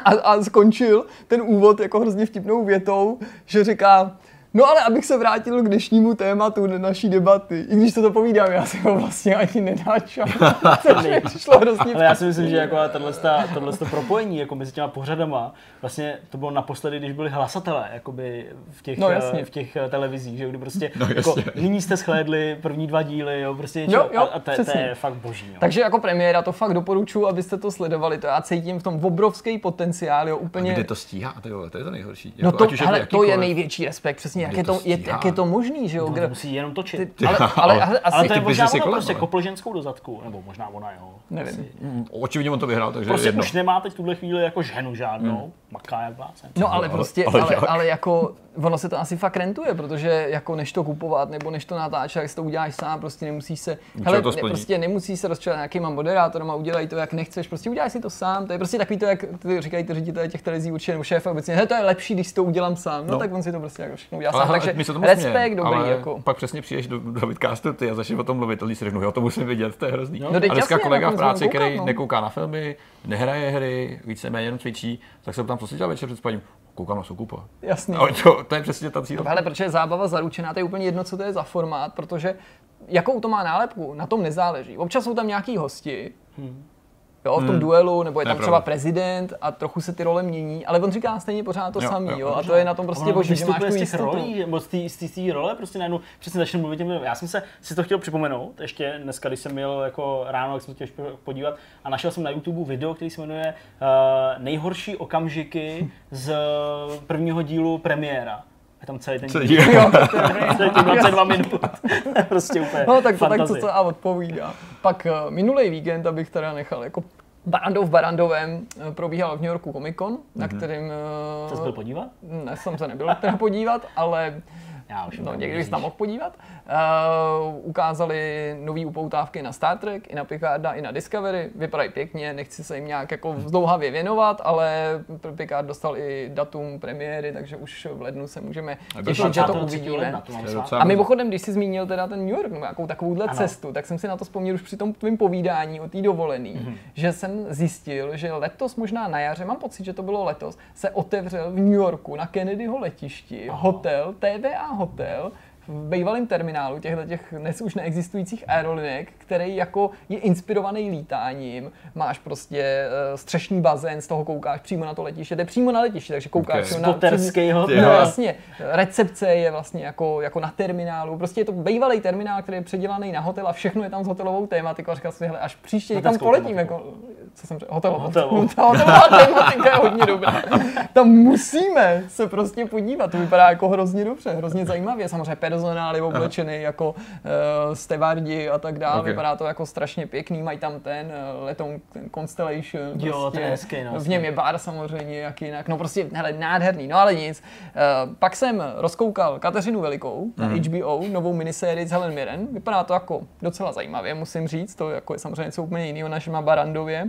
a, a skončil ten úvod jako hrozně vtipnou větou, že říká, No ale abych se vrátil k dnešnímu tématu naší debaty, i když to, to povídám, já si ho vlastně ani nedáčám. přišlo hrozně Ale já si myslím, že jako tohle, tohle propojení jako mezi těma pořadama, vlastně to bylo naposledy, když byli hlasatelé jakoby v těch, no, v těch eh, televizích, že kdy prostě no, jako, nyní jste schlédli první dva díly, jo, prostě jo, jo, a, a to, to, je fakt boží. Jo. Takže jako premiéra to fakt doporučuji, abyste to sledovali, to já cítím v tom obrovský potenciál, jo, úplně. A kde to stíhá, to, jo, to je to nejhorší. No jako, no to, hele, to je největší respekt, přesně jak je to, je, jak je to možný, že jo? No, Kde... musí jenom točit. Ty, ale, ale, ale, asi, ale to je možná ono prostě kopl ženskou do zadku, nebo možná ona jo. Nevím. Mm, očividně on to vyhrál, takže prostě jedno. už nemá teď v tuhle chvíli jako ženu žádnou, hmm. Maká jak blázen. No ale prostě, ale, ale, ale jako ono se to asi fakt rentuje, protože jako než to kupovat nebo než to natáčet, jak si to uděláš sám, prostě nemusíš se, hele, ne, prostě nemusíš se rozčovat nějakýma moderátorem a udělej to, jak nechceš, prostě uděláš si to sám, to je prostě takový to, jak ty říkají ty ředitelé těch televizí určitě nebo šéf obecně, hele, to je lepší, když si to udělám sám, no, no. tak on si to prostě jako všechno udělá sám, takže respekt, dobrý, ale jako. pak přesně přijdeš do, do vidcastu ty a začneš o tom mluvit, a si řeknu, jo, to musím vidět, to je hrozný. No, a dneska jasně, kolega v práci, který no. nekouká na filmy, nehraje hry, víceméně jenom cvičí, tak se tam, co si dělal večer před spaním, koukám na Soukupa. Jasně. No, to, to, je přesně ta cíl. Ale protože je zábava zaručená, to je úplně jedno, co to je za formát, protože jakou to má nálepku, na tom nezáleží. Občas jsou tam nějaký hosti, hmm jo, v tom hmm. duelu, nebo je tam třeba prezident a trochu se ty role mění, ale on říká stejně pořád to jo, samý, jo, jo, a to je na tom prostě boží, že máš tu z těch rolí, nebo z té role, prostě najednou přesně začne mluvit, já jsem se si to chtěl připomenout, ještě dneska, když jsem měl jako ráno, jak jsem chtěl podívat a našel jsem na YouTube video, který se jmenuje uh, Nejhorší okamžiky z prvního dílu premiéra je tam celý ten díl. Jo, celý 22 minut. prostě úplně No tak to tak co se a odpovídá. Pak uh, minulý víkend, abych teda nechal jako Barandov v Barandovém eh, probíhal v New Yorku Comic Con, mm-hmm. na mhm. kterým... Uh, jsi byl podívat? Ne, jsem se nebyl teda podívat, ale Já už no, někdy bys tam mohl podívat. Uh, ukázali nové upoutávky na Star Trek, i na Picarda, i na Discovery. Vypadají pěkně, nechci se jim nějak jako zdlouhavě věnovat, ale Picard dostal i datum premiéry, takže už v lednu se můžeme těšit, že to uvidíme. A mimochodem, když jsi zmínil teda ten New York, nebo nějakou takovouhle ano. cestu, tak jsem si na to vzpomněl už při tom tvým povídání o té dovolený, mm-hmm. že jsem zjistil, že letos, možná na jaře, mám pocit, že to bylo letos, se otevřel v New Yorku na Kennedyho letišti Aha. hotel, TVA hotel, v bývalém terminálu těchto těch dnes už neexistujících aerolinek, který jako je inspirovaný lítáním. Máš prostě uh, střešní bazén, z toho koukáš přímo na to letiště, je přímo na letiště, takže koukáš okay. na... Spoterský hotel. No jasně, recepce je vlastně jako, jako na terminálu, prostě je to bývalý terminál, který je předělaný na hotel a všechno je tam s hotelovou tématikou a říkal si, hele, až příště někam poletím, jako, co jsem řekl, hotelovou. Hotelovou. Ta hotelová tématika je hodně dobrá. Tam musíme se prostě podívat, to vypadá jako hrozně dobře, hrozně zajímavě, samozřejmě personály oblečený jako uh, stevardi a tak dále, okay. vypadá to jako strašně pěkný, mají tam ten uh, letoun, ten Constellation, Jo, prostě, to je hezký, no, v něm je bar samozřejmě, jak jinak, no prostě, hele, nádherný, no ale nic. Uh, pak jsem rozkoukal Kateřinu Velikou na Mhm. HBO, novou minisérii s Helen Mirren, vypadá to jako docela zajímavě, musím říct, to jako je samozřejmě něco úplně jiného než má Barandově.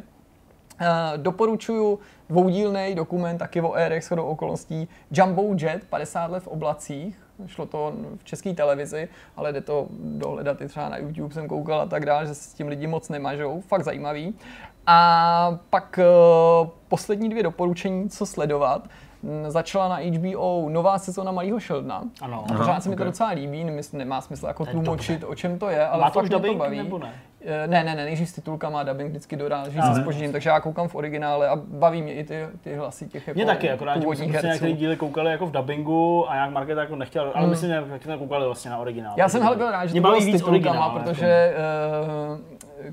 Uh, doporučuju dvoudílný dokument taky o Airech shodou okolností Jumbo Jet 50 let v oblacích. Šlo to v české televizi, ale jde to dohledat i třeba na YouTube, jsem koukal a tak dále, že se s tím lidi moc nemažou. Fakt zajímavý. A pak uh, poslední dvě doporučení, co sledovat. Začala na HBO nová sezóna Malého Sheldona. Ano. A pořád se mi to ok. docela líbí, nemysl, nemá smysl jako tlumočit, o čem to je, ale Má to fakt už mě to baví. nebo ne? Eh, Ne, ne, ne, nejdřív s titulkama, dubbing vždycky doráží Ale- se spožděním, takže já koukám v originále a baví mě i ty, ty hlasy těch jako Mě taky, akorát, že původních herců. některé díly koukali jako v dubbingu a nějak Market jako nechtěl, ale myslím, že jsme koukali vlastně na originál. Hmm. Já jsem hele byl rád, že to bylo s víc titulkama, originál, protože uh,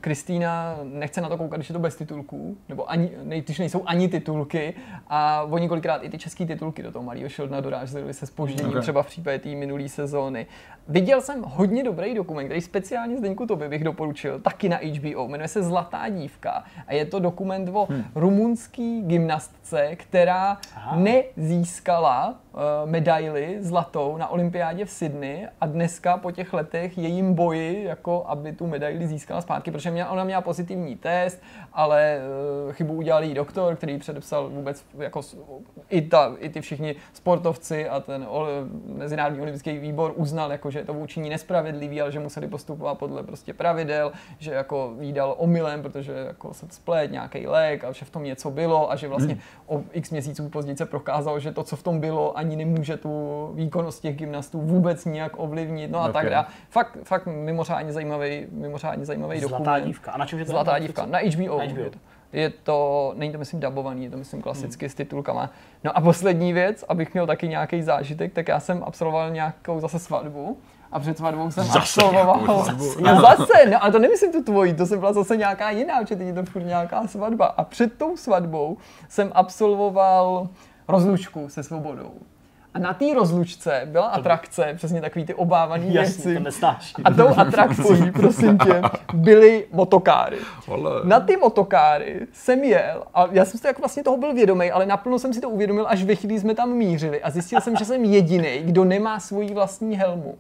Kristýna nechce na to koukat, když je to bez titulků, nebo ani, nej, když nejsou ani titulky a oni kolikrát i ty české titulky do toho malého Sheldona dorážely se spožděním, Ok. okay. třeba v případě té minulé sezóny. Viděl jsem hodně dobrý dokument, který speciálně Zdeňku tobě bych doporučil, taky na HBO, jmenuje se Zlatá dívka a je to dokument o hmm. rumunský gymnastce, která Aha. nezískala medaili zlatou na olympiádě v Sydney a dneska po těch letech jejím boji, jako aby tu medaili získala zpátky, protože měla, ona měla pozitivní test, ale uh, chybu udělal jí doktor, který předepsal vůbec jako i, ta, i ty všichni sportovci a ten Mezinárodní olympijský výbor uznal, jako, že je to vůči ní nespravedlivý, ale že museli postupovat podle prostě pravidel, že jako jí dal omylem, protože jako se splet nějaký lék a že v tom něco bylo a že vlastně o x měsíců později se prokázalo, že to, co v tom bylo, ani nemůže tu výkonnost těch gymnastů vůbec nijak ovlivnit. No a Ok. tak dále. Fakt, fakt mimořádně zajímavý, mimořádně zajímavý Zlatá dokument. dívka. A na čem je to? Zlatá dívka, na HBO. HBO. Je to. Je to, není to myslím dabovaný, je to myslím klasicky s titulkama. No a poslední věc, abych měl taky nějaký zážitek, tak já jsem absolvoval nějakou zase svatbu. A před svatbou jsem Zase absolvoval. nějakou svatbu. No zase, no, ale to nemyslím tu tvoji, to jsem byla zase nějaká jiná, protože teď je to furt nějaká svatba. A před tou svatbou jsem absolvoval rozlučku se svobodou. A na té rozlučce byla atrakce, přesně takový ty obávaný věci. A tou atrakcí, prosím tě, byly motokáry. Vole. Na ty motokáry jsem jel a já jsem si jako vlastně toho byl vědomý, ale naplno jsem si to uvědomil, až ve chvíli jsme tam mířili a zjistil jsem, že jsem jediný, kdo nemá svoji vlastní helmu.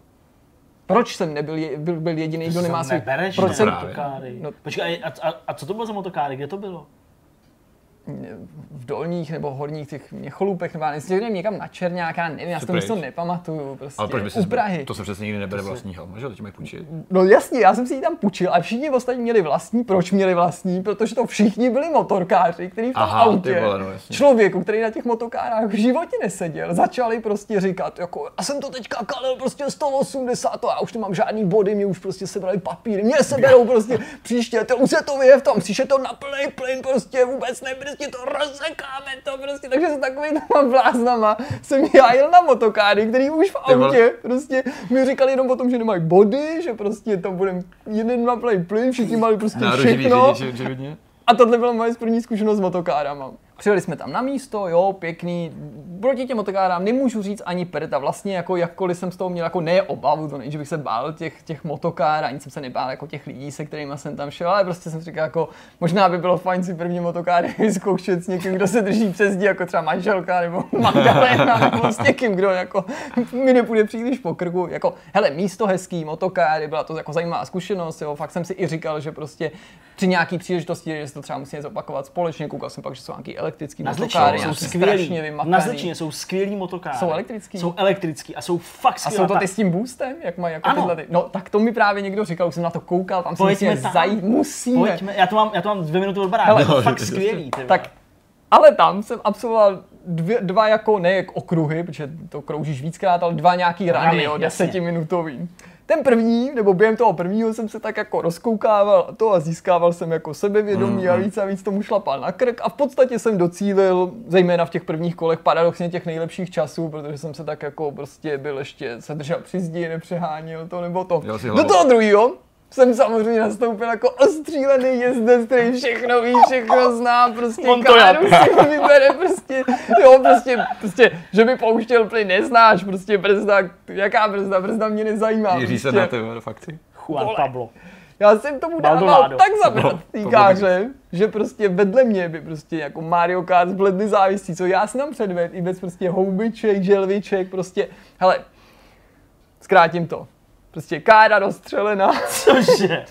Proč jsem nebyl je, byl, byl jediný, kdo nemá svůj... Nebereš proč ne, jsem, motokáry. No. Počkej, a, a, a, co to bylo za motokáry? Kde to bylo? V dolních nebo horních těch měcholupech, nebo já nevím, někam na Černáka, já nevím, já si to místo nepamatuju, prostě Ale proč by si u Prahy. To se přesně nikdy nebere vlastní helma, že? To ti mají půjčit. No jasně, já jsem si ji tam půjčil a všichni ostatní měli vlastní. Proč měli vlastní? Protože to všichni byli motorkáři, kteří v tom Aha, autě vole, no jasně. člověku, který na těch motokárách v životě neseděl, začali prostě říkat, jako, a jsem to teďka kalil prostě 180, a už nemám žádný body, mě už prostě sebrali papíry, mě seberou prostě příště, to už se to vyje v tom, příště to na plný plyn, prostě vůbec ne, prostě to rozsekáme to prostě, takže se takovým vláznama jsem já jel na motokáry, který už v autě prostě mi říkali jenom o tom, že nemají body, že prostě to budeme jeden na plyn, všichni mali prostě všechno. řidič. A tohle byla moje první zkušenost s motokárama. Přijeli jsme tam na místo, jo, pěkný. Proti těm motokárám nemůžu říct ani prd a vlastně jako jakkoliv jsem z toho měl jako ne obavu, to není, že bych se bál těch, těch motokár, ani jsem se nebál jako těch lidí, se kterými jsem tam šel, ale prostě jsem si říkal jako, možná by bylo fajn si první motokáry vyzkoušet s někým, kdo se drží přes dí, jako třeba manželka nebo Magdalena, nebo s někým, kdo jako mi nepůjde příliš po krku. Jako, hele, místo hezký, motokáry, byla to jako zajímavá zkušenost, jo, fakt jsem si i říkal, že prostě při nějaký příležitosti, že se to třeba musí zopakovat společně, koukal jsem pak, že jsou nějaký elektrický Na motokáry, jsou vymakaný. Na Zličině jsou skvělí motokáry. Jsou elektrický? Jsou elektrický a jsou fakt A skvělá. jsou to ty s tím boostem, jak mají jako Ano. tyhle ty? No, tak to mi právě někdo říkal, už jsem na to koukal, tam si Pojďme musíme tam. zajít, musíme. Pojďme, já to mám, já to mám dvě minuty od baráku. Je no, fakt skvělý. Ty Tak, ale tam jsem absolvoval dvě, dva jako, ne jak okruhy, protože to kroužíš víckrát, ale dva nějaký rany, Rany, jo, jasně. Ten první, nebo během toho prvního jsem se tak jako rozkoukával a to a získával jsem jako sebevědomí a víc a víc tomu šlapal na krk a v podstatě jsem docílil, zejména v těch prvních kolech, paradoxně těch nejlepších časů, protože jsem se tak jako prostě byl ještě, se držel při zdi, nepřeháněl to nebo to. Do toho druhého jsem samozřejmě nastoupil jako ostřílený jezdec, který všechno ví, všechno zná, prostě Montoya. káru si vybere, prostě, jo, prostě, prostě, že by pouštěl plyn, neznáš, prostě brzda, jaká brzda, brzda mě nezajímá. Jiří se prostě. na tebe, fakt. Juan. Pablo. Já jsem tomu dával Maldonado. tak zabrat týkáře, že prostě vedle mě by prostě jako Mario Kart zbledli závisí, co já si tam předvedl, i bez prostě houbiček, želviček, prostě, hele, zkrátím to. Prostě kára rozstřelená, Cože?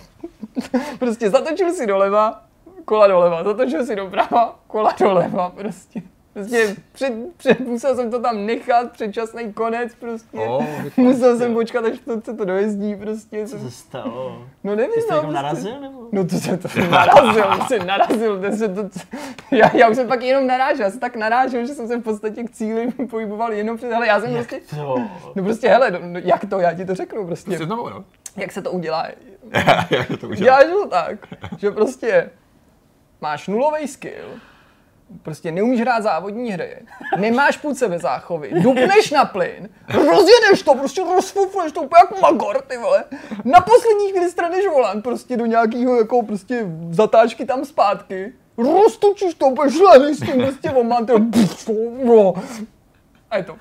prostě zatočil si doleva, kola doleva, zatočil si doprava, kola doleva, prostě. Prostě před, před, musel jsem to tam nechat, předčasný konec prostě. O, musel jsem počkat, až to, se to dojezdí prostě. Co se stalo? No nevím, Ty jsi no, prostě. narazil nebo? No to jsem to jsem narazil, to jsem narazil, to jsem to, já, já už jsem pak jenom narážel, já jsem tak narážel, že jsem se v podstatě k cíli pohyboval jenom před, hele, já jsem prostě, To. no prostě, hele, no, jak to, já ti to řeknu prostě, Jsi znovu, no? jak se to udělá, Jak to udělal? děláš to tak, že prostě máš nulový skill, prostě neumíš hrát závodní hry, nemáš půd sebe záchovy, dupneš na plyn, rozjedeš to, prostě rozfufleš to úplně jak magor, ty vole. Na poslední chvíli straneš volant prostě do nějakého jako prostě zatáčky tam zpátky, roztočíš to, úplně šlený s tím prostě volant, a je to.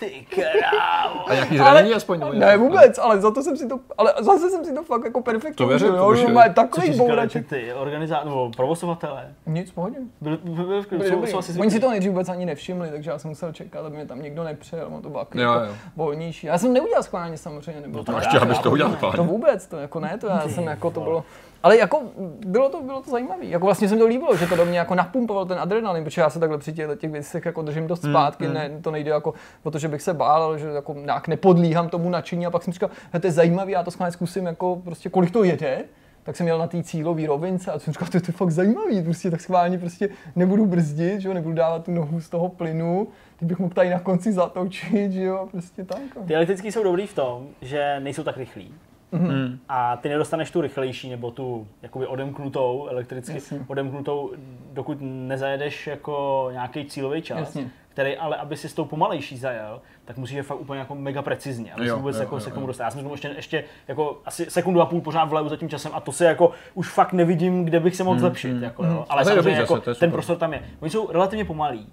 Ty krávo. A nějaký zranění aspoň? nebo Ne, něco? vůbec, ale za to jsem si to, ale zase jsem si to fakt jako perfektně To věřím, to jo, že má Co takový říkali bouraček. ty organizátoři, nebo provozovatelé? Nic, v pohodě. Byli, byli, byli, Byli Oni si to nejdřív vůbec ani nevšimli, takže já jsem musel čekat, aby mě tam někdo nepřejel, ono to bylo jako Jo, jo. volnější. Já jsem neudělal schválně samozřejmě, nebo to, Ještě, abys to udělal. to vůbec, to jako ne, to já jsem jako to bylo, ale jako bylo to, bylo to zajímavé. Jako vlastně se mi to líbilo, že to do mě jako napumpoval ten adrenalin, protože já se takhle při těchto těch věcech jako držím dost zpátky, ne, to nejde jako o to, že bych se bál, ale že jako nějak nepodlíhám tomu nadšení a pak jsem říkal, "Hele, to je zajímavý, já to schválně zkusím, jako prostě kolik to jede, tak jsem jel na té cílové rovince a jsem říkal, to je to fakt zajímavý, prostě tak schválně prostě nebudu brzdit, že jo, nebudu dávat tu nohu z toho plynu, teď bych mohl tady na konci zatočit, že jo, prostě tak. no. Ty elektrický jsou dobrý v tom, že nejsou tak rychlí. Mhm. A ty nedostaneš tu rychlejší nebo tu jakoby odemknutou elektricky, Jasně. odemknutou, dokud nezajedeš jako nějaký cílový čas, Jasně. který ale, aby si s tou pomalejší zajel, tak musíš je fakt úplně jako mega precizně, aby Jo, si vůbec jo, jako jo, se k tomu jo. dostal. Já jsem ještě, ještě jako asi sekundu a půl pořád vlevu za tím časem a to se jako už fakt nevidím, kde bych se mohl zlepšit. Jako, jo. Ale A to je dobrý samozřejmě jako zase, ten prostor tam je. Oni jsou relativně pomalí,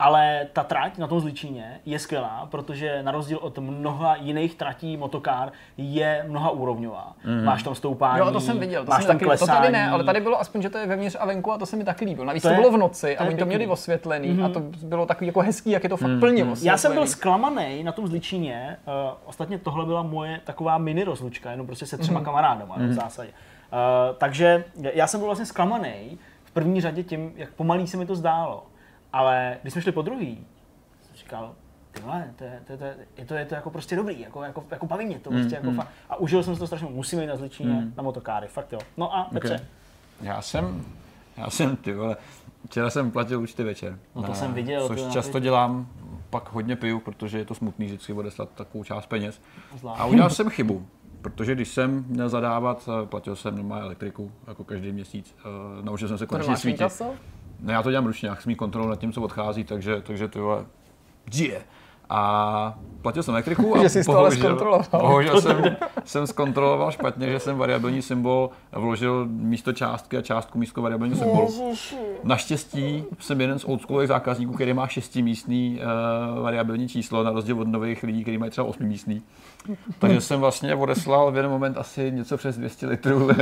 ale ta trať na tom Zličíně je skvělá, protože na rozdíl od mnoha jiných tratí motokár je mnoha úrovňová. Mhm. Máš tam stoupání, Jo, to jsem viděl, to, máš jsem tam taky, klesání. to tady ne, ale tady bylo aspoň, že to je vevnitř a venku a to se mi taky líbilo. Navíc To to, je- bylo v noci to a oni to měli osvětlený mm-hmm. a to bylo takový jako hezký, jak je to fakt plně osvětlený. Já jsem byl zklamaný na tom Zličíně, uh, ostatně tohle byla moje taková mini rozlučka, jenom prostě se třema Mhm. kamarádama mm. v zásadě. Uh, takže já jsem byl vlastně zklamaný v první řadě tím, jak pomalý se mi to zdálo. Ale když jsme šli po druhý, jsem říkal, ty vole, to je, to, je, to, je, je, to, je to jako prostě dobrý, jako, jako, jako baví mě to. Prostě Mhm. jako fa- a užil jsem si to strašně, musím jít na Zličíně, na motokáry, fakt jo. No a Petře, Okay. Já jsem, já jsem, ty vole, včera jsem platil účty večer. No to A jsem viděl, Což to na často ty- dělám, pak hodně piju, protože je to smutný vždycky odeslat takovou část peněz. Zvlášť. A udělal jsem chybu, protože když jsem měl zadávat, eh, platil jsem normálně elektriku, jako každý měsíc, eh, naučil jsem se konečně svítit. inkaso? Ne, já to dělám ručně, já chci mít kontrolu nad tím, co odchází, takže, takže to vole, je. A platil jsem elektriku a Že jsi to ale zkontroloval. bohužel jsem, jsem zkontroloval špatně, že jsem variabilní symbol vložil místo částky a částku místo variabilní symbolu. Naštěstí jsem jeden z oldschoolových zákazníků, který má šestimístný uh, variabilní číslo, na rozdíl od nových lidí, který mají třeba osmimístný. Takže jsem vlastně odeslal v jeden moment asi něco přes 200 litrů.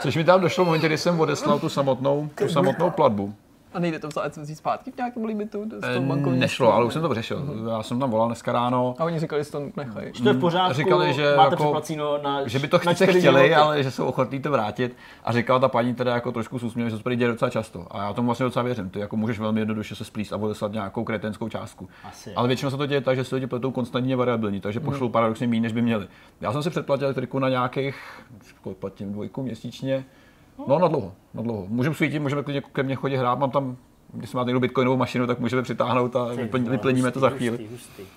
Což mi tam došlo v momentě, kdy jsem odeslal tu samotnou, tu samotnou platbu. A nejde to vzít vzít zpátky v nějakém limitu? S Eh, bankovní Nešlo, ale už jsem to vyřešil. Já jsem tam volal dneska ráno, A oni říkali, že to nechají. to je v pořádku, Říkali, že máte jako- předplacíno na že by to čtyři chtěli, životy. ale že jsou ochotní to vrátit. A říkala ta paní teda jako trošku s úsměvem, že to děje docela často. A já tomu vlastně docela věřím. Ty jako můžeš velmi jednoduše se splíst a odeslat nějakou kretenskou částku. Asi. Ale většinou se to děje tak, že si lidi pletou konstantně variabilní, takže pošlou paradoxně méně, než by měli. Já jsem si předplatil elektriku na nějakých, platím, dvojku měsíčně. No na dlouho, na dlouho. Můžeme svítit, můžeme klidně ke mně chodit hrát, mám tam když máte někdo bitcoinovou mašinu, tak můžeme přitáhnout a vyplníme to za chvíli.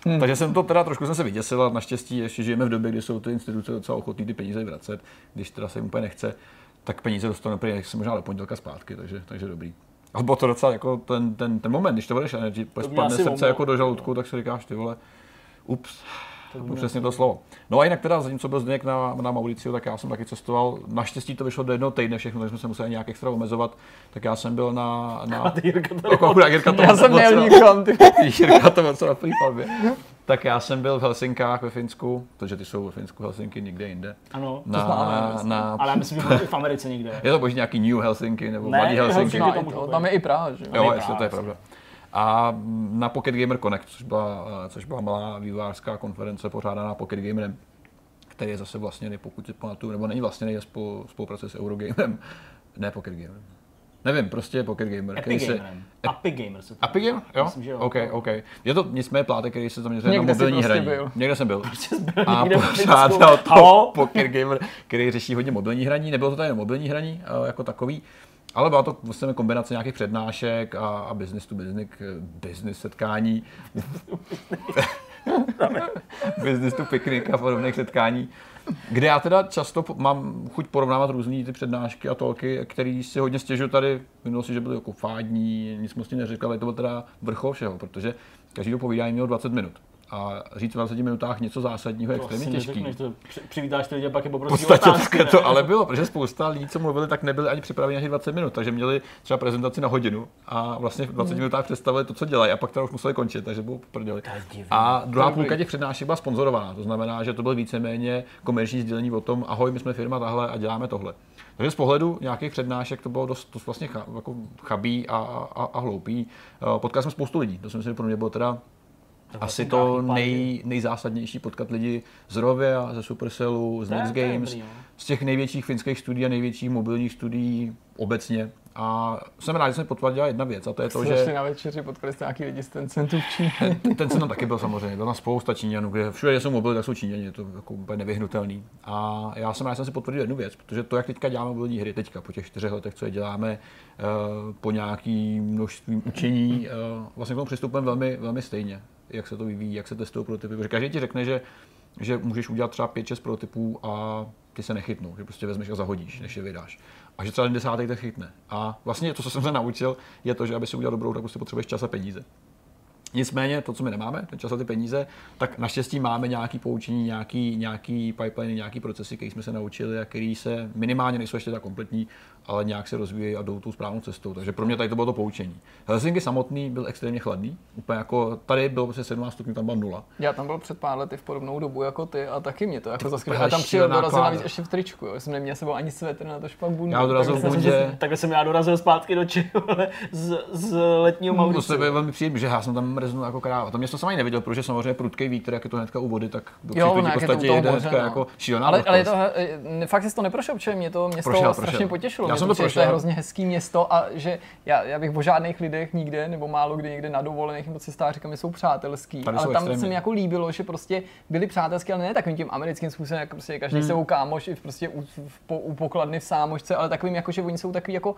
Hmm. Takže jsem to teda trošku jsem se vyděsil a naštěstí ještě žijeme v době, kdy jsou ty instituce docela ochotné ty peníze vracet, když teda se jim úplně nechce, tak peníze dostanu prý se možná do pondělka zpátky, takže, takže dobrý. A bylo to docela jako ten, ten, ten moment, když to budeš energy, spadne srdce jako do žaludku, tak si říkáš, ty vole, ups, to přesně to slovo. No a jinak teda, zatímco byl Zdeněk na, na Mauriciu, tak já jsem taky cestoval. Naštěstí to vyšlo do jednoho týdne všechno, takže jsme se museli nějak extra omezovat. Tak já jsem byl na... na a ty Jirka to jako, Jirka to Já jsem měl nikam, ty. Jirka to moc na free Tak já jsem byl v Helsinkách ve Finsku, protože ty jsou ve Finsku, Helsinky, nikde jinde. Ano, na, to známe, na, Ale já myslím, že v Americe někde. Je to možná nějaký New Helsinki nebo ne, Mladý Helsinki. Helsinki to, tam je i Praha, že jo? Jo, jestli to je pravda. A na Pocket Gamer Connect, což byla, což byla malá vývářská konference pořádaná Pocket Gamerem, který je zase vlastně, pokud si pamatuju, nebo není vlastně, je spolupráce s Eurogamerem, ne Pocket Gamerem. Nevím, prostě Pocket Gamer. Epic se... Epic Gamer se to Epic Gamer? Jo? Myslím, že jo. OK, OK. Je to nicméně plátek, který se zaměřuje na mobilní prostě hraní. Byl. Někde jsem byl. Prostě byl a pořádal to Pocket Gamer, který řeší hodně mobilní hraní. Nebylo to tady mobilní hraní jako takový, ale byla to vlastně kombinace nějakých přednášek a, a business to business, business setkání. business to picnic a podobných setkání. Kde já teda často mám chuť porovnávat různé ty přednášky a tolky, které si hodně stěžují tady v minulosti, že byly jako fádní, nic moc neřekl, ale to byl teda vrchol všeho, protože každý povídání měl 20 minut a říct v 20 minutách něco zásadního je extrémně těžký. Neřekneš, to přivítáš ty lidi a pak je V podstatě otázky, to, ale bylo, protože spousta lidí, co mluvili, tak nebyli ani připraveni ani 20 minut, takže měli třeba prezentaci na hodinu a vlastně v 20 hmm. minutách představili to, co dělají a pak to už museli končit, takže bylo prdeli. A druhá půlka těch přednášek byla sponzorovaná, to znamená, že to bylo víceméně komerční sdělení o tom, ahoj, my jsme firma tahle a děláme tohle. Takže z pohledu nějakých přednášek to bylo dost, dost vlastně jako chabý a, a, a hloupý. Eh, potkal jsem spoustu lidí, to si myslím, že pro mě bylo teda asi to nej, nejzásadnější potkat lidi z Rovia, ze Supercellu, z Next Games, z těch největších finských studií a největších mobilních studií obecně. A jsem rád, že jsem potvrdila jedna věc, a to je to, že... na večeři potkali jste nějaký lidi z Tencentu v Číně. Ten tam taky byl samozřejmě, byl na spousta Číňanů, kde všude, kde jsou mobily, tak jsou Číňani, je to jako úplně nevyhnutelný. A já jsem rád, že jsem si potvrdil jednu věc, protože to, jak teďka děláme mobilní hry, teďka po těch čtyřech letech, co je děláme, eh, po nějaký množství učení, eh, vlastně k tomu přistupujeme velmi, velmi stejně jak se to vyvíjí, jak se testují prototypy. Protože každý ti řekne, že, že můžeš udělat třeba 5-6 prototypů a ty se nechytnou, že prostě vezmeš a zahodíš, než je vydáš. A že třeba ten desátý to chytne. A vlastně to, co jsem se naučil, je to, že aby si udělal dobrou, tak prostě potřebuješ čas a peníze. Nicméně to, co my nemáme, ten čas a ty peníze, tak naštěstí máme nějaký poučení, nějaký, nějaký pipeline, nějaký procesy, které jsme se naučili a které se minimálně nejsou ještě tak kompletní, ale nějak se rozvíjejí a jdou tou správnou cestou. Takže pro mě tady to bylo to poučení. Helsinki samotný byl extrémně chladný, úplně jako tady bylo prostě 17 stupňů, tam byla nula. Já tam byl před pár lety v podobnou dobu jako ty a taky mě to jako zaskvělo. Já tam přijel dorazil navíc ještě v tričku, jo. jsem neměl sebou ani svetr na to špak bundu. Já dorazil v bundě. Takhle jsem já dorazil zpátky do Čeho, z, z letního Mauricu. To se velmi příjemný, že já jsem tam mrznul jako kráva. To město jsem ani neviděl, protože samozřejmě prudký vítr, jak je to hnedka u vody, tak do jo, ne, v podstatě jede hnedka jako šílená ale, ale to, eh, fakt jsi to neprošel, protože mě to město strašně potěšilo. Já jsem to prošel. To je hrozně hezký město a že já, já bych o žádných lidech nikde nebo málo kdy někde na dovolených nebo cestách říkám, že jsou přátelský. Tady ale tam extrémně. se mi jako líbilo, že prostě byli přátelský, ale ne takovým tím americkým způsobem, jako prostě každý hmm. sebou kámoš i prostě u, po, u pokladny v sámošce, ale takovým jako, že oni jsou takový jako,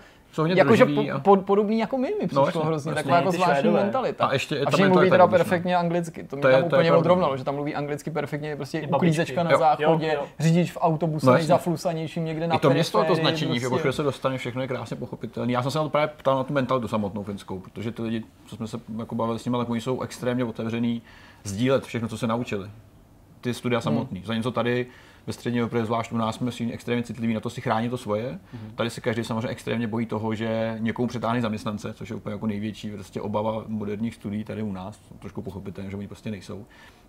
jako že po, a... po, podobný jako my mi no, přišlo no, hrozně, taková jako zvláštní mentalita. A ještě a všichni mluví teda perfektně anglicky, to mě tam úplně odrovnalo, že tam mluví anglicky perfektně, prostě uklízečka na záchodě, řidič v autobuse, nejzaflusanějším někde na to město to značení, že se dostane, všechno je krásně pochopitelné. Já jsem se na to právě ptal na tu mentalitu samotnou finskou, protože ty lidi, co jsme se jako bavili s nimi, tak oni jsou extrémně otevřený sdílet všechno, co se naučili. Ty studia samotný. Hmm. něco tady ve střední Evropě, zvlášť u nás, jsme si extrémně citliví na to si chránit to svoje. Mm-hmm. Tady se každý samozřejmě extrémně bojí toho, že někomu přetáhne zaměstnance, což je úplně jako největší prostě obava moderních studií tady u nás. Trošku pochopitelné, že oni prostě nejsou.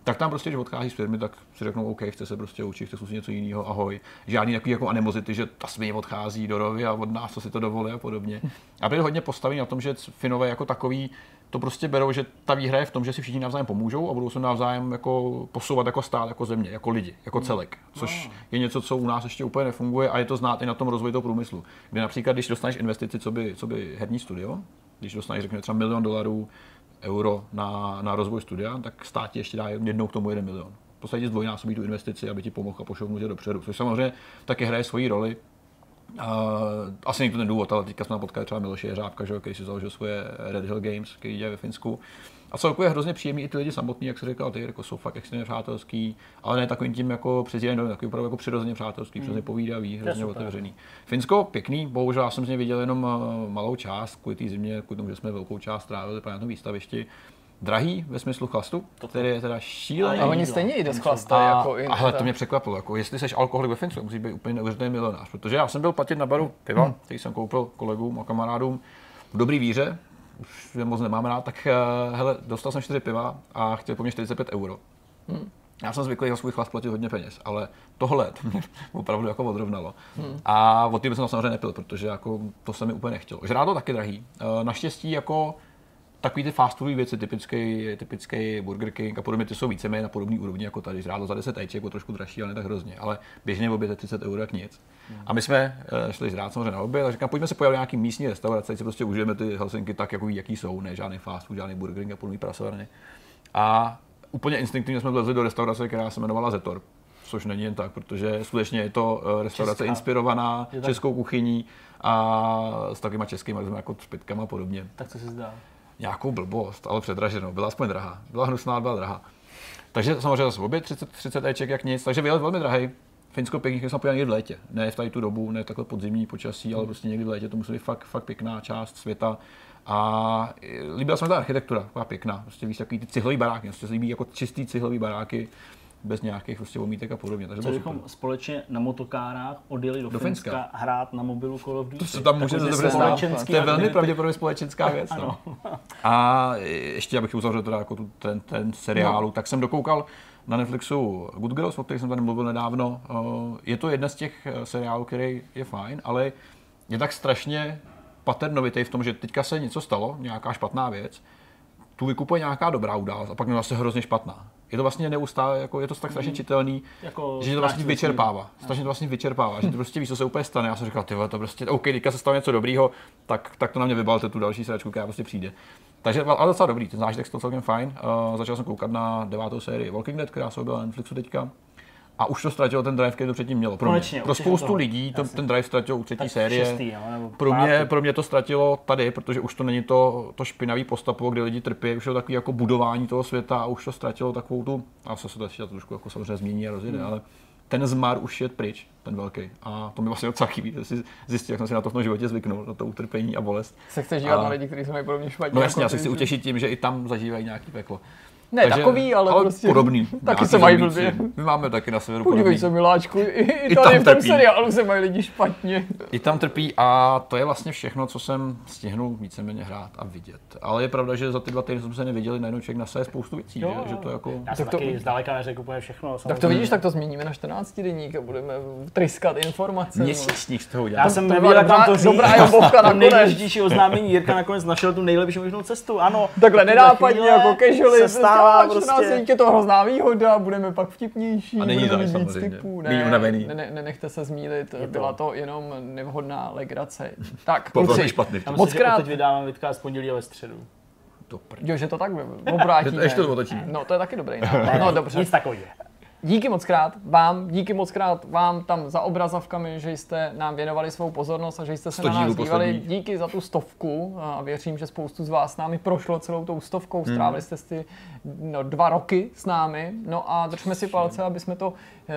Tak tam prostě, když odchází z firmy, tak si řeknou, OK, chce se prostě učit, chce zkusit něco jiného, ahoj. Žádný takový jako animozity, že ta svině odchází do rovy a od nás, co si to dovolí a podobně. A byli hodně postaví na tom, že Finové jako takový to prostě berou, že ta výhra je v tom, že si všichni navzájem pomůžou a budou se navzájem jako posouvat jako stát, jako země, jako lidi, jako celek. Což je něco, co u nás ještě úplně nefunguje a je to znát i na tom rozvoji toho průmyslu. Kde například, když dostaneš investici, co by, co by herní studio, když dostaneš, řekněme, třeba milion dolarů, euro na, na rozvoj studia, tak stát ještě dá jednou k tomu jeden milion. V podstatě zdvojnásobí tu investici, aby ti pomohl a pošel dopředu. Což samozřejmě taky hraje svoji roli Uh, asi není to ten důvod, ale teďka jsme potkali třeba Miloše Jeřábka, že, který si založil svoje Red Hill Games, který dělá ve Finsku. A celkově je hrozně příjemný i ty lidi samotní, jak se říkal, ty jako jsou fakt extrémně přátelský, ale ne takovým tím jako přes jeden takový opravdu jako přirozeně přátelský, mm. přirozeně povídavý, hrozně otevřený. Finsko pěkný, bohužel já jsem z něj viděl jenom uh, malou část, kvůli té zimě, kvůli tomu, že jsme velkou část trávili právě na tom výstavišti drahý ve smyslu chlastu, který je teda šílený. A oni stejně i dost chlastají. Jako ale to mě překvapilo, jako jestli jsi alkoholik ve Finsku, musí být úplně neuvěřitelný milionář, protože já jsem byl platit na baru piva, hmm. který jsem koupil kolegům a kamarádům v dobrý víře, už je moc nemám rád, tak uh, hele, dostal jsem 4 piva a chtěl po mně 45 euro. Hmm. Já jsem zvyklý za svůj chlast platit hodně peněz, ale tohle to mě opravdu jako odrovnalo. Hmm. A od té jsem samozřejmě nepil, protože jako to se mi úplně nechtělo. Žrádlo taky drahý. Uh, naštěstí jako takový ty fast foodové věci, typický, typický Burger King a podobně, ty jsou víceméně na podobné úrovni jako tady. Žrádlo za 10 ejček, jako trošku dražší, ale ne tak hrozně. Ale běžně v oběd je 30 eur jak nic. A my jsme uh, šli žrát samozřejmě na oběd a říkám, pojďme se pojít nějaký místní restaurace, si prostě užijeme ty Helsinky tak, jako, jaký jsou, ne žádný fast food, žádný Burger King a podobný prasovárny. A úplně instinktivně jsme vlezli do restaurace, která se jmenovala Zetor což není jen tak, protože skutečně je to eh, restaurace Česká. inspirovaná českou kuchyní a s takovýma českými jako třpitkama a podobně. Tak co se zdá? Nějakou blbost, ale předraženou. Byla aspoň drahá. Byla hnusná, byla drahá. Takže samozřejmě zase obě 30, 30 Eček jak nic, takže výlet velmi drahý. Finsko pěkný, jsme pojeli v létě. Ne v tady tu dobu, ne takhle podzimní počasí, ale prostě někdy v létě to musí být fakt, fakt pěkná část světa. A líbila se mi ta architektura, taková pěkná. Prostě víš, takový ty cihlový baráky, prostě se líbí jako čistý cihlový baráky bez nějakých prostě omítek a podobně. Takže Co bychom společně na motokárách odjeli do, do Finska, Finska hrát na mobilu Call of Duty. To se tam může dobře To je velmi pravděpodobně společenská věc. No. A ještě abych uzavřel teda jako tu, ten, ten seriálu, no. tak jsem dokoukal na Netflixu Good Girls, o kterých jsem tady mluvil nedávno. Je to jedna z těch eh, seriálů, který je fajn, ale je tak strašně paternovitý v tom, že teďka se něco stalo, nějaká špatná věc, tu vykupuje nějaká dobrá událost a pak je zase hrozně špatná je to vlastně neustále, jako je to tak strašně mhm. čitelný, jako že to vlastně vyčerpává. Strašně to vlastně vyčerpává, že to prostě víš, co se úplně stane. Já jsem říkal, ty to prostě, OK, teďka se stalo něco dobrýho, tak, tak to na mě vybalte tu další sračku, která prostě přijde. Takže ale docela dobrý, ten zážitek to celkem fajn. Uh, začal jsem koukat na devátou sérii Walking Dead, která se objevila na Netflixu teďka. A už to ztratilo ten drive, který to předtím mělo. Pro, Konečně, mě. pro spoustu toho. lidí to, ten drive ztratil u třetí tak série. Šestý, jo, pro, mě, pro mě to ztratilo tady, protože už to není to, to špinavý postapo, kde lidi trpí, už je to takový jako budování toho světa a už to ztratilo takovou tu, a se to ještě trošku jako samozřejmě změní a rozjede, hmm. ale ten zmar už je pryč, ten velký. A to mi vlastně docela chybí, že si zjistil, jak jsem si na to v tom životě zvyknul, na to utrpení a bolest. Se chceš dívat a... na lidi, kteří jsou podobně špatně. No jasně, jako já se chci utěšit tím, že i tam zažívají nějaký peklo. Ne Takže, takový, ale, ale prostě podobný. Taky se mají blbě. My máme taky na severu Podívej podobný. se, miláčku, i, i, I tady v tom seriálu se mají lidi špatně. I tam trpí a to je vlastně všechno, co jsem stihnul víceméně hrát a vidět. Ale je pravda, že za ty dva týdny jsme se neviděli, najednou člověk na spoustu věcí, jo, že, že to jako... Já jsem tak taky to, zdaleka neřekl úplně všechno. Samozřejmě. Tak to vidíš, tak to změníme na 14 denník a budeme tryskat informace. Měsíčník z toho udělat. Já jsem nevěděl, jak vám to říct. Dobrá jobovka na nejdůležitější oznámení. Jirka nakonec našel tu nejlepší možnou cestu. Ano. Takhle nenápadně jako casually. Stává prostě je to hrozná výhoda, budeme pak vtipnější, a není budeme mít víc typů. Ne, unavený. Ne, ne, nenechte se zmílit, je byla to jenom nevhodná legrace. Tak, kluci, špatný moc krát. Teď vydáváme vidka z pondělí a ve středu. Jo, že to tak obrátíme. Ještě to otočíme. No, to je taky dobrý nápad. No, dobře. Nic takového. Díky moc krát vám, díky moc krát vám tam za obrazovkami, že jste nám věnovali svou pozornost a že jste se na nás dívali. Díky za tu stovku a věřím, že spoustu z vás s námi prošlo celou tou stovkou. Hmm. Strávili jste si no, dva roky s námi. No a držme si palce, aby jsme to, eh,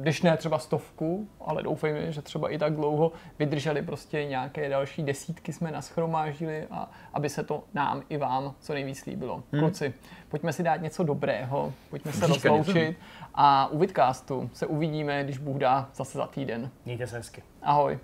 když ne třeba stovku, ale doufejme, že třeba i tak dlouho vydrželi prostě nějaké další desítky jsme naschromáždili a aby se to nám i vám co nejvíc líbilo. Hmm. Kluci, pojďme si dát něco dobrého, pojďme se rozloučit a u Vidcastu se uvidíme, když Bůh dá, zase za týden. Mějte se hezky. Ahoj.